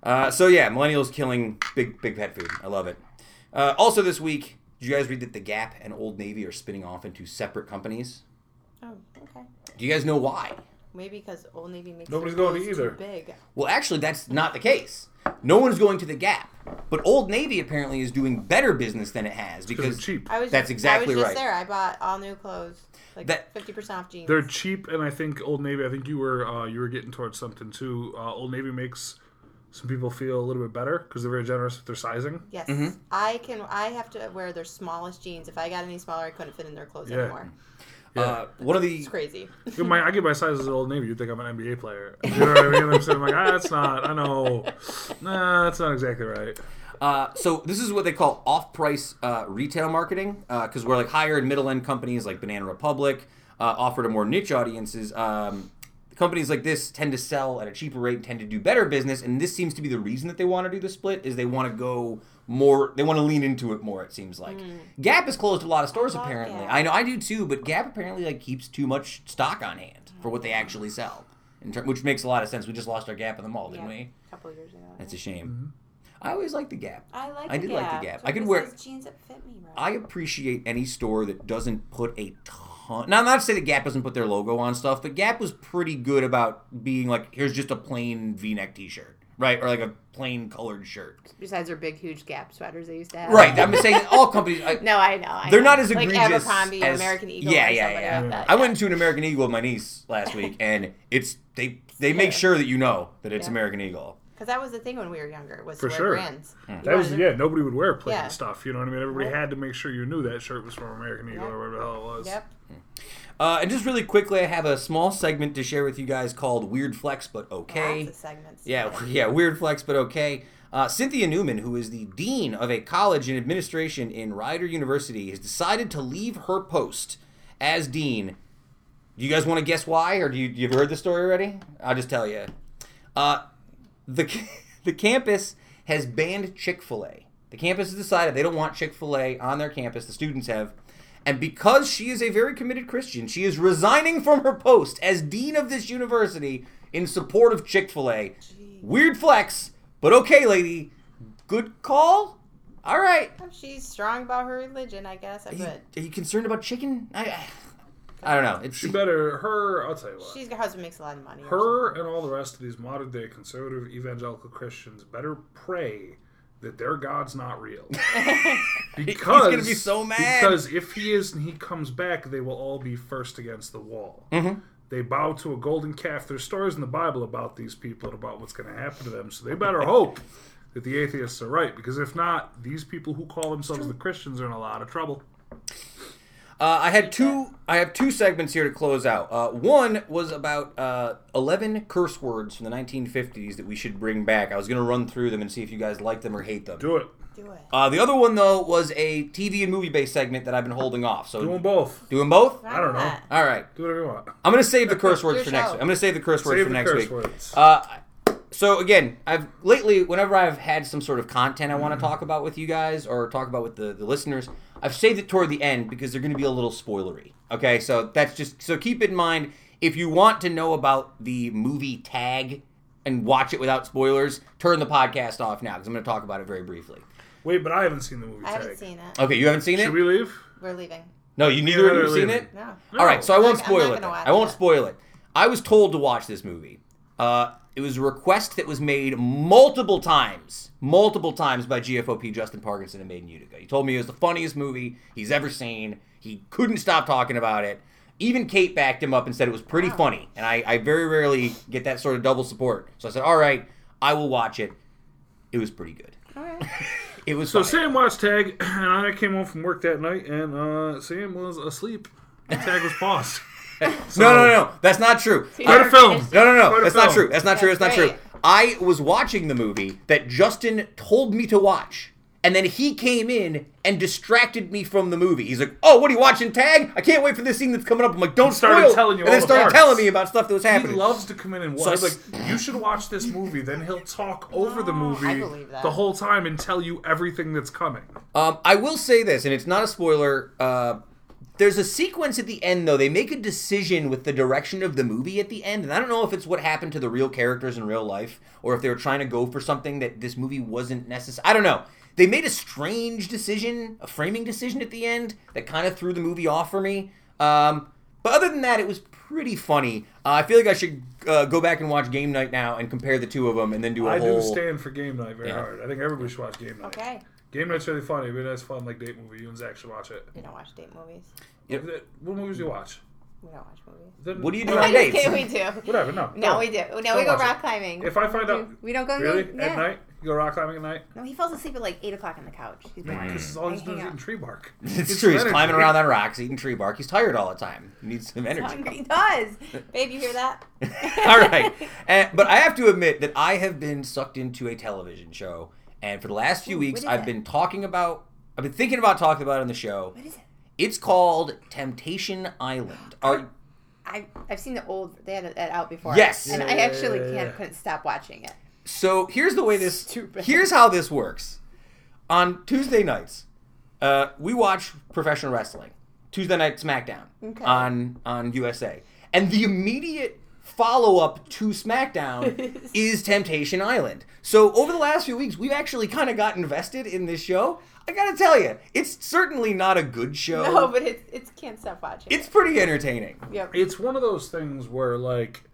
Uh, so yeah, millennials killing big big pet food. I love it. Uh, also this week, did you guys read that the Gap and Old Navy are spinning off into separate companies? Oh, okay. Do you guys know why? Maybe because Old Navy makes Nobody's their going to either. Big. Well, actually, that's not the case. No one's going to the Gap, but Old Navy apparently is doing better business than it has Because because it's cheap. I was That's exactly I was right. there. I bought all new clothes, like That- fifty percent off jeans. They're cheap, and I think Old Navy. I think you were uh, you were getting towards something too. Uh, Old Navy makes some people feel a little bit better because they're very generous with their sizing. yes, Mm-hmm. I can. I have to wear their smallest jeans. If I got any smaller, I couldn't fit in their clothes Yeah. anymore. uh, one of the It's crazy. Give my, I give my sizes at Old Navy. You'd think I'm an NBA player. You know what I mean? I'm saying like, ah, that's not. I know. Nah, that's not exactly right. Uh, so this is what they call off-price uh, retail marketing because we're like higher and middle-end companies like Banana Republic uh, offer to more niche audiences. Um, companies like this tend to sell at a cheaper rate, and tend to do better business, and this seems to be the reason that they want to do the split is they want to go more. They want to lean into it more. It seems like Gap has closed a lot of stores love apparently. Gap. I know I do too, but Gap apparently like keeps too much stock on hand for what they actually sell, in ter- which makes a lot of sense. We just lost our Gap in the mall, didn't Yeah. we? A couple years ago. That's a shame. I always like the Gap. I like. I the did like the Gap. So I could wear- jeans that fit me right. I appreciate any store that doesn't put a ton. Now, I'm not to say that Gap doesn't put their logo on stuff, but Gap was pretty good about being like, here's just a plain V-neck T-shirt, right, or like a plain colored shirt. Besides their big, huge Gap sweaters they used to have. Right. I'm saying all companies. I, No, I know. I They're know. not as like egregious Abercrombie, as- American Eagle, Yeah, or yeah, yeah. Like that. I went into an American Eagle with my niece last week, and it's they they make sure that you know that it's Yeah. American Eagle. Because that was the thing when we were younger was For to wear sure. brands. You That was yeah. Nobody would wear plain Yeah. stuff. You know what I mean? Everybody Right. had to make sure you knew that shirt was from American Eagle Yep. or whatever the hell it was. Yep. Uh, and just really quickly, I have a small segment to share with you guys called "Weird Flex but Okay." Lots of segments. Yeah, yeah, weird flex, but okay. Uh, Cynthia Newman, who is the dean of a college in administration in Rider University, has decided to leave her post as dean. Do you guys want to guess why, or do you you've heard the story already? I'll just tell you. Uh, the the campus has banned Chick Fil A. The campus has decided they don't want Chick Fil A on their campus. The students have, and because she is a very committed Christian, she is resigning from her post as dean of this university in support of Chick Fil A. Weird flex, but okay, lady. Good call. All right. She's strong about her religion, I guess. I Are you, are you concerned about chicken? I, I, I don't know. It's She better her. I'll tell you what. She's her husband makes a lot of money. her and all the rest of these modern day conservative evangelical Christians better pray that their God's not real. because he's gonna be so mad. Because if he is and he comes back, they will all be first against the wall. Mm-hmm. They bow to a golden calf. There's stories in the Bible about these people and about what's going to happen to them. So they better hope that the atheists are right. Because if not, these people who call themselves the Christians are in a lot of trouble. Uh, I had two. I have two segments here to close out. Uh, one was about uh, eleven curse words from the 1950s that we should bring back. I was going to run through them and see if you guys like them or hate them. Do it. Do it. Uh, the other one though was a TV and movie based segment that I've been holding off. So Doing both. doing both. I don't know. All right. Do whatever you want. I'm going to save the curse words Your for next. show. week. I'm going to save the curse words Save for the next curse week. words. Uh, so again, I've lately, whenever I've had some sort of content I want Mm-hmm. to talk about with you guys or talk about with the, the listeners, I've saved it toward the end because they're going to be a little spoilery. Okay, so that's just so keep in mind if you want to know about the movie Tag and watch it without spoilers, turn the podcast off now because I'm going to talk about it very briefly. Wait, but I haven't seen the movie I Tag. haven't seen it. Okay, you haven't seen it? Should we leave? We're leaving. No, you neither of you have seen leave it. No. All right, so I won't not- I'm not spoil it. gonna watch I won't it. spoil it. I was told to watch this movie. Uh, it was a request that was made multiple times, multiple times by GFOP Justin Parkinson and Made in Utica. He told me it was the funniest movie he's ever seen. He couldn't stop talking about it. Even Kate backed him up and said it was pretty funny. And I, I very rarely get that sort of double support. So I said, all right, I will watch it. It was pretty good. All right. It was So funny. Sam watched Tag, and I came home from work that night, and uh, Sam was asleep. And Tag was paused. No, no, no, that's not true. Try to film. No, no, no. Quite a That's not true. That's not true. That's That's not true. I was watching the movie that Justin told me to watch. And then he came in and distracted me from the movie. He's like, "Oh, what are you watching? Tag? I can't wait for this scene that's coming up." I'm like, "Don't start telling you and all then the started parts. telling me about stuff that was happening. He loves to come in and So I watch. s- like, you should watch this movie. Then he'll talk over the movie I believe that. the whole time and tell you everything that's coming. Um, I will say this, and it's not a spoiler. Uh, there's a sequence at the end, though. They make a decision with the direction of the movie at the end, and I don't know if it's what happened to the real characters in real life, or if they were trying to go for something that this movie wasn't necessary. I don't know. They made a strange decision, a framing decision at the end that kind of threw the movie off for me. Um, but other than that, it was pretty funny. Uh, I feel like I should uh, go back and watch Game Night now and compare the two of them, and then do a I whole. I do stand for game night very Yeah. hard. I think everybody should watch game night. Okay. Game night's really funny, but that's fun like date movie. You and Zach should watch it. We don't watch date movies. Yep. What movies do you watch? We don't watch movies. Then- What do you do on dates? Okay, we do. Whatever. No. No, go. we do. No, Don't we go watch it. rock climbing. If I find We out, do. we don't go really yeah. at night, you go rock climbing at night. No, he falls asleep at like eight o'clock on the couch. He's bored. Because all he's doing is eating tree bark. It's Gets true. He's some climbing around on rocks, eating tree bark. He's tired all the time. He needs some He's energy. hungry. He does. Babe, you hear that? All right. And, eh, but I have to admit that I have been sucked into a television show, and for the last few Ooh, weeks, I've it? been talking about, I've been thinking about talking about it on the show. What is it? It's called Temptation Island. Are I I've seen the old. They had it out before. Yes. and Yeah, I actually yeah, yeah, can't yeah. couldn't stop watching it. so here's the way this. Stupid. Here's how this works. On Tuesday nights, uh, we watch professional wrestling. Tuesday night SmackDown Okay. on on USA, and the immediate follow up to SmackDown is Temptation Island. So over the last few weeks, we've actually kind of got invested in this show. I gotta tell you, it's certainly not a good show. No, but it's it's can't stop watching. it's pretty entertaining. Yep. It's one of those things where like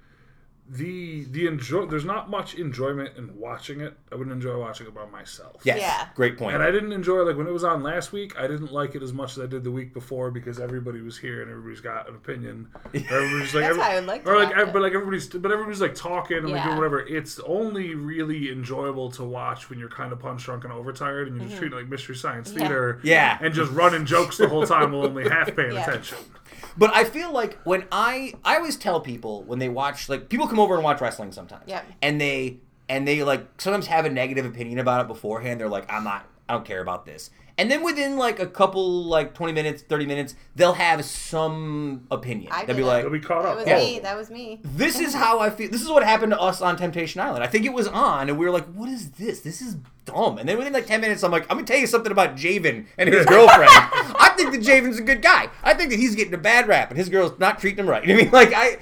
the the enjoy. There's not much enjoyment in watching it. I wouldn't enjoy watching it by myself. Yes, Yeah. great point. And I didn't enjoy like when it was on last week. I didn't like it as much as I did the week before because everybody was here and everybody's got an opinion. Everybody's like, That's how I would like to or like, watch it. but like everybody's, but everybody's like talking and like doing whatever. It's only really enjoyable to watch when you're kind of punch drunk and overtired and you're just treating it like mystery science Mm-hmm. Yeah. theater. Yeah. and just running jokes the whole time while only half paying Yeah. attention. But I feel like when I I always tell people when they watch like people come over and watch wrestling sometimes. Yeah. And they and they like sometimes have a negative opinion about it beforehand. They're like, I'm not I don't care about this. And then within like a couple like 20 minutes, 30 minutes, they'll have some opinion. I they'll be like, They'll be caught up That was Yeah. me. That was me. this is how I feel. This is what happened to us on Temptation Island. I think it was on, and we were like, "What is this? This is dumb." And then within like ten minutes, I'm like, "I'm gonna tell you something about Javen and his girlfriend. I think that Javen's a good guy. I think that he's getting a bad rap, and his girl's not treating him right. You know what I mean, like I."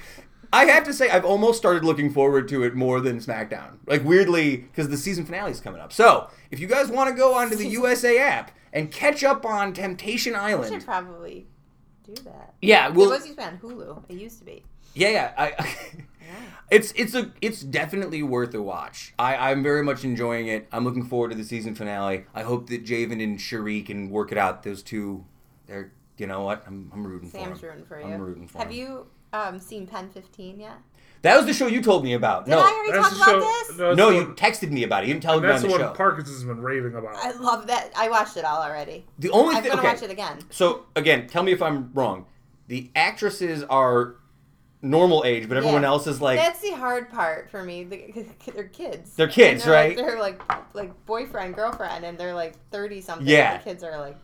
I have to say, I've almost started looking forward to it more than SmackDown. Like weirdly, because the season finale is coming up. So, if you guys want to go onto the USA app and catch up on Temptation Island. I should probably do that. yeah, well, It was used to be on Hulu. It used to be. yeah, yeah. I, it's it's a it's definitely worth a watch. I I'm very much enjoying it. I'm looking forward to the season finale. I hope that Javen and Shari can work it out. Those two, they're you know what? I'm I'm rooting Sam's for them. rooting for you. I'm rooting for Have him. you um, seen Pen 15 yet? That was the show you told me about. Did no, I already That's talk about show- this? no, no, you one- texted me about it. You didn't tell me That's on the the one show. Parkinson's been raving about. I love that. I watched it all already. the only I'm thing. gonna Okay, watch it again. so again, tell me if I'm wrong. The actresses are normal age, but everyone Yeah. else is like That's the hard part for me. They're kids. They're kids, they're right? Like, they're like like boyfriend girlfriend, and they're like thirty something. Yeah. The kids are like.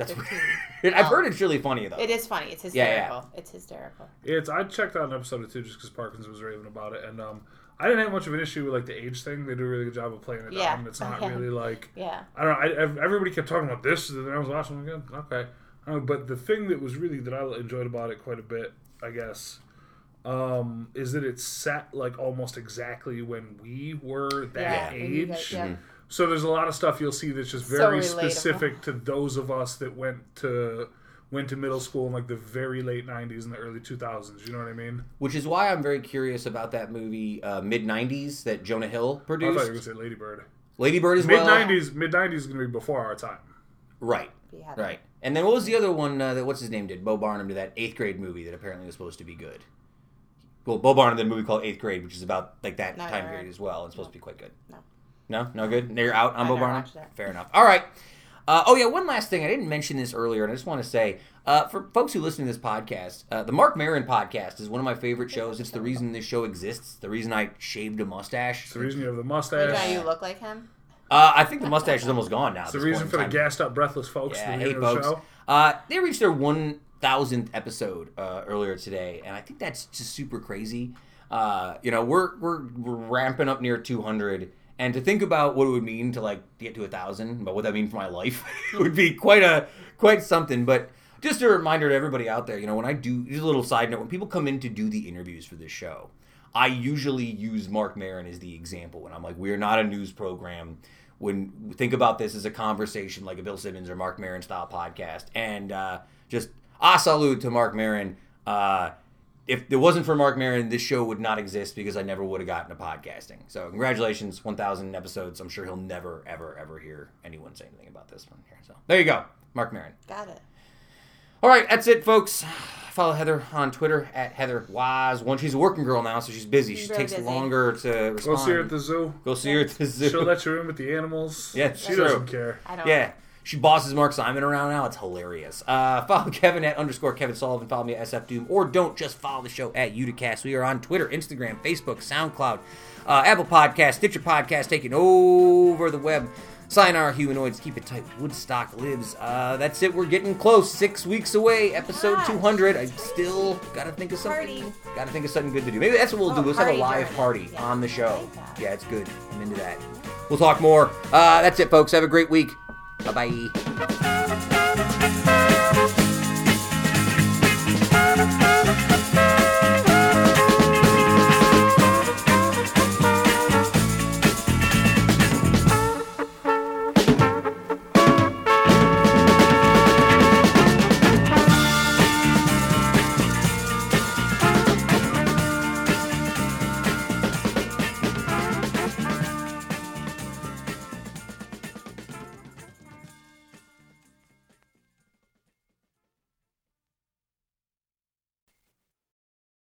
That's 15. weird. I've Oh. heard it's really funny though. It is funny. It's Yeah, yeah. hysterical. It's hysterical. It's I checked out an episode or two just because Parkins was raving about it, and um, I didn't have much of an issue with like the age thing. They do a really good job of playing it Yeah. down. It's not Okay. really like Yeah. I don't know. I, everybody kept talking about this, and then I was watching it again. Okay, I know, but the thing that was really that I enjoyed about it quite a bit, I guess, um, is that it's set like almost exactly when we were that Yeah. age. guys- yeah. So there's a lot of stuff you'll see that's just very relatable. specific to those of us that went to went to middle school in like the very late '90s and the early 2000s. You know what I mean? Which is why I'm very curious about that movie uh, mid '90s that Jonah Hill produced I thought you were gonna say Lady Bird. Lady Bird as Mid well. '90s, mid '90s is gonna be before our time. Right, Yeah. right. And then what was the other one uh, that what's his name did? Bo Burnham did that eighth grade movie that apparently was supposed to be good. Well, Bo Burnham did a movie called Eighth Grade, which is about like that Not time heard. period as well. It's supposed to be quite good. No. No, no good. You're out on I Bo never Barnum. Fair enough. All right. Uh, oh yeah, one last thing. I didn't mention this earlier, and I just want to say, uh, for folks who listen to this podcast, uh, the Marc Maron podcast is one of my favorite shows. It's the reason this show exists. The reason I shaved a mustache. It's the reason you have the mustache. one you look like him? Uh, I think the mustache is almost gone now. It's the reason for the gassed up, breathless folks Yeah, that hey hear the folks. show. Uh, they reached their one thousandth episode uh, earlier today, and I think that's just super crazy. Uh, you know, we're, we're we're ramping up near two hundred, and to think about what it would mean to like get to a thousand, but what that mean for my life would be quite a quite something. But just a reminder to everybody out there, you know, when I do just a little side note, when people come in to do the interviews for this show, I usually use Marc Maron as the example, and I'm like, we are not a news program. When think about this as a conversation, like a Bill Simmons or Marc Maron style podcast, and uh, just a salute to Marc Maron. Uh, if it wasn't for Marc Maron, this show would not exist because I never would have gotten to podcasting. So congratulations, 1,000 episodes. I'm sure he'll never, ever, ever hear anyone say anything about this one here. So there you go, Marc Maron. Got it. All right, that's it, folks. Follow Heather on Twitter at Heather Wise. One, she's a working girl now, so she's busy. She takes busy. longer to respond. Go see her at the zoo. Go see her at the zoo. She'll let you in with the animals. Yeah, she true. doesn't care. I don't. Yeah. She bosses Mark Simon around now. It's hilarious. Uh, follow Kevin at underscore Kevin Sullivan. Follow me at SF Doom. Or don't just follow the show at Uticast. We are on Twitter, Instagram, Facebook, SoundCloud, uh, Apple Podcast, Stitcher Podcast, taking over the web. Sign our Humanoids, keep it tight. Woodstock lives. Uh, that's it. We're getting close. Six weeks away. Episode Gosh. 200. I still gotta think of something. Party. Gotta think of something good to do. Maybe that's what we'll do. Oh, Let's have a live party yeah. on the show. Like. Yeah, it's good. I'm into that. We'll talk more. Uh, that's it, folks. Have a great week. 拜拜。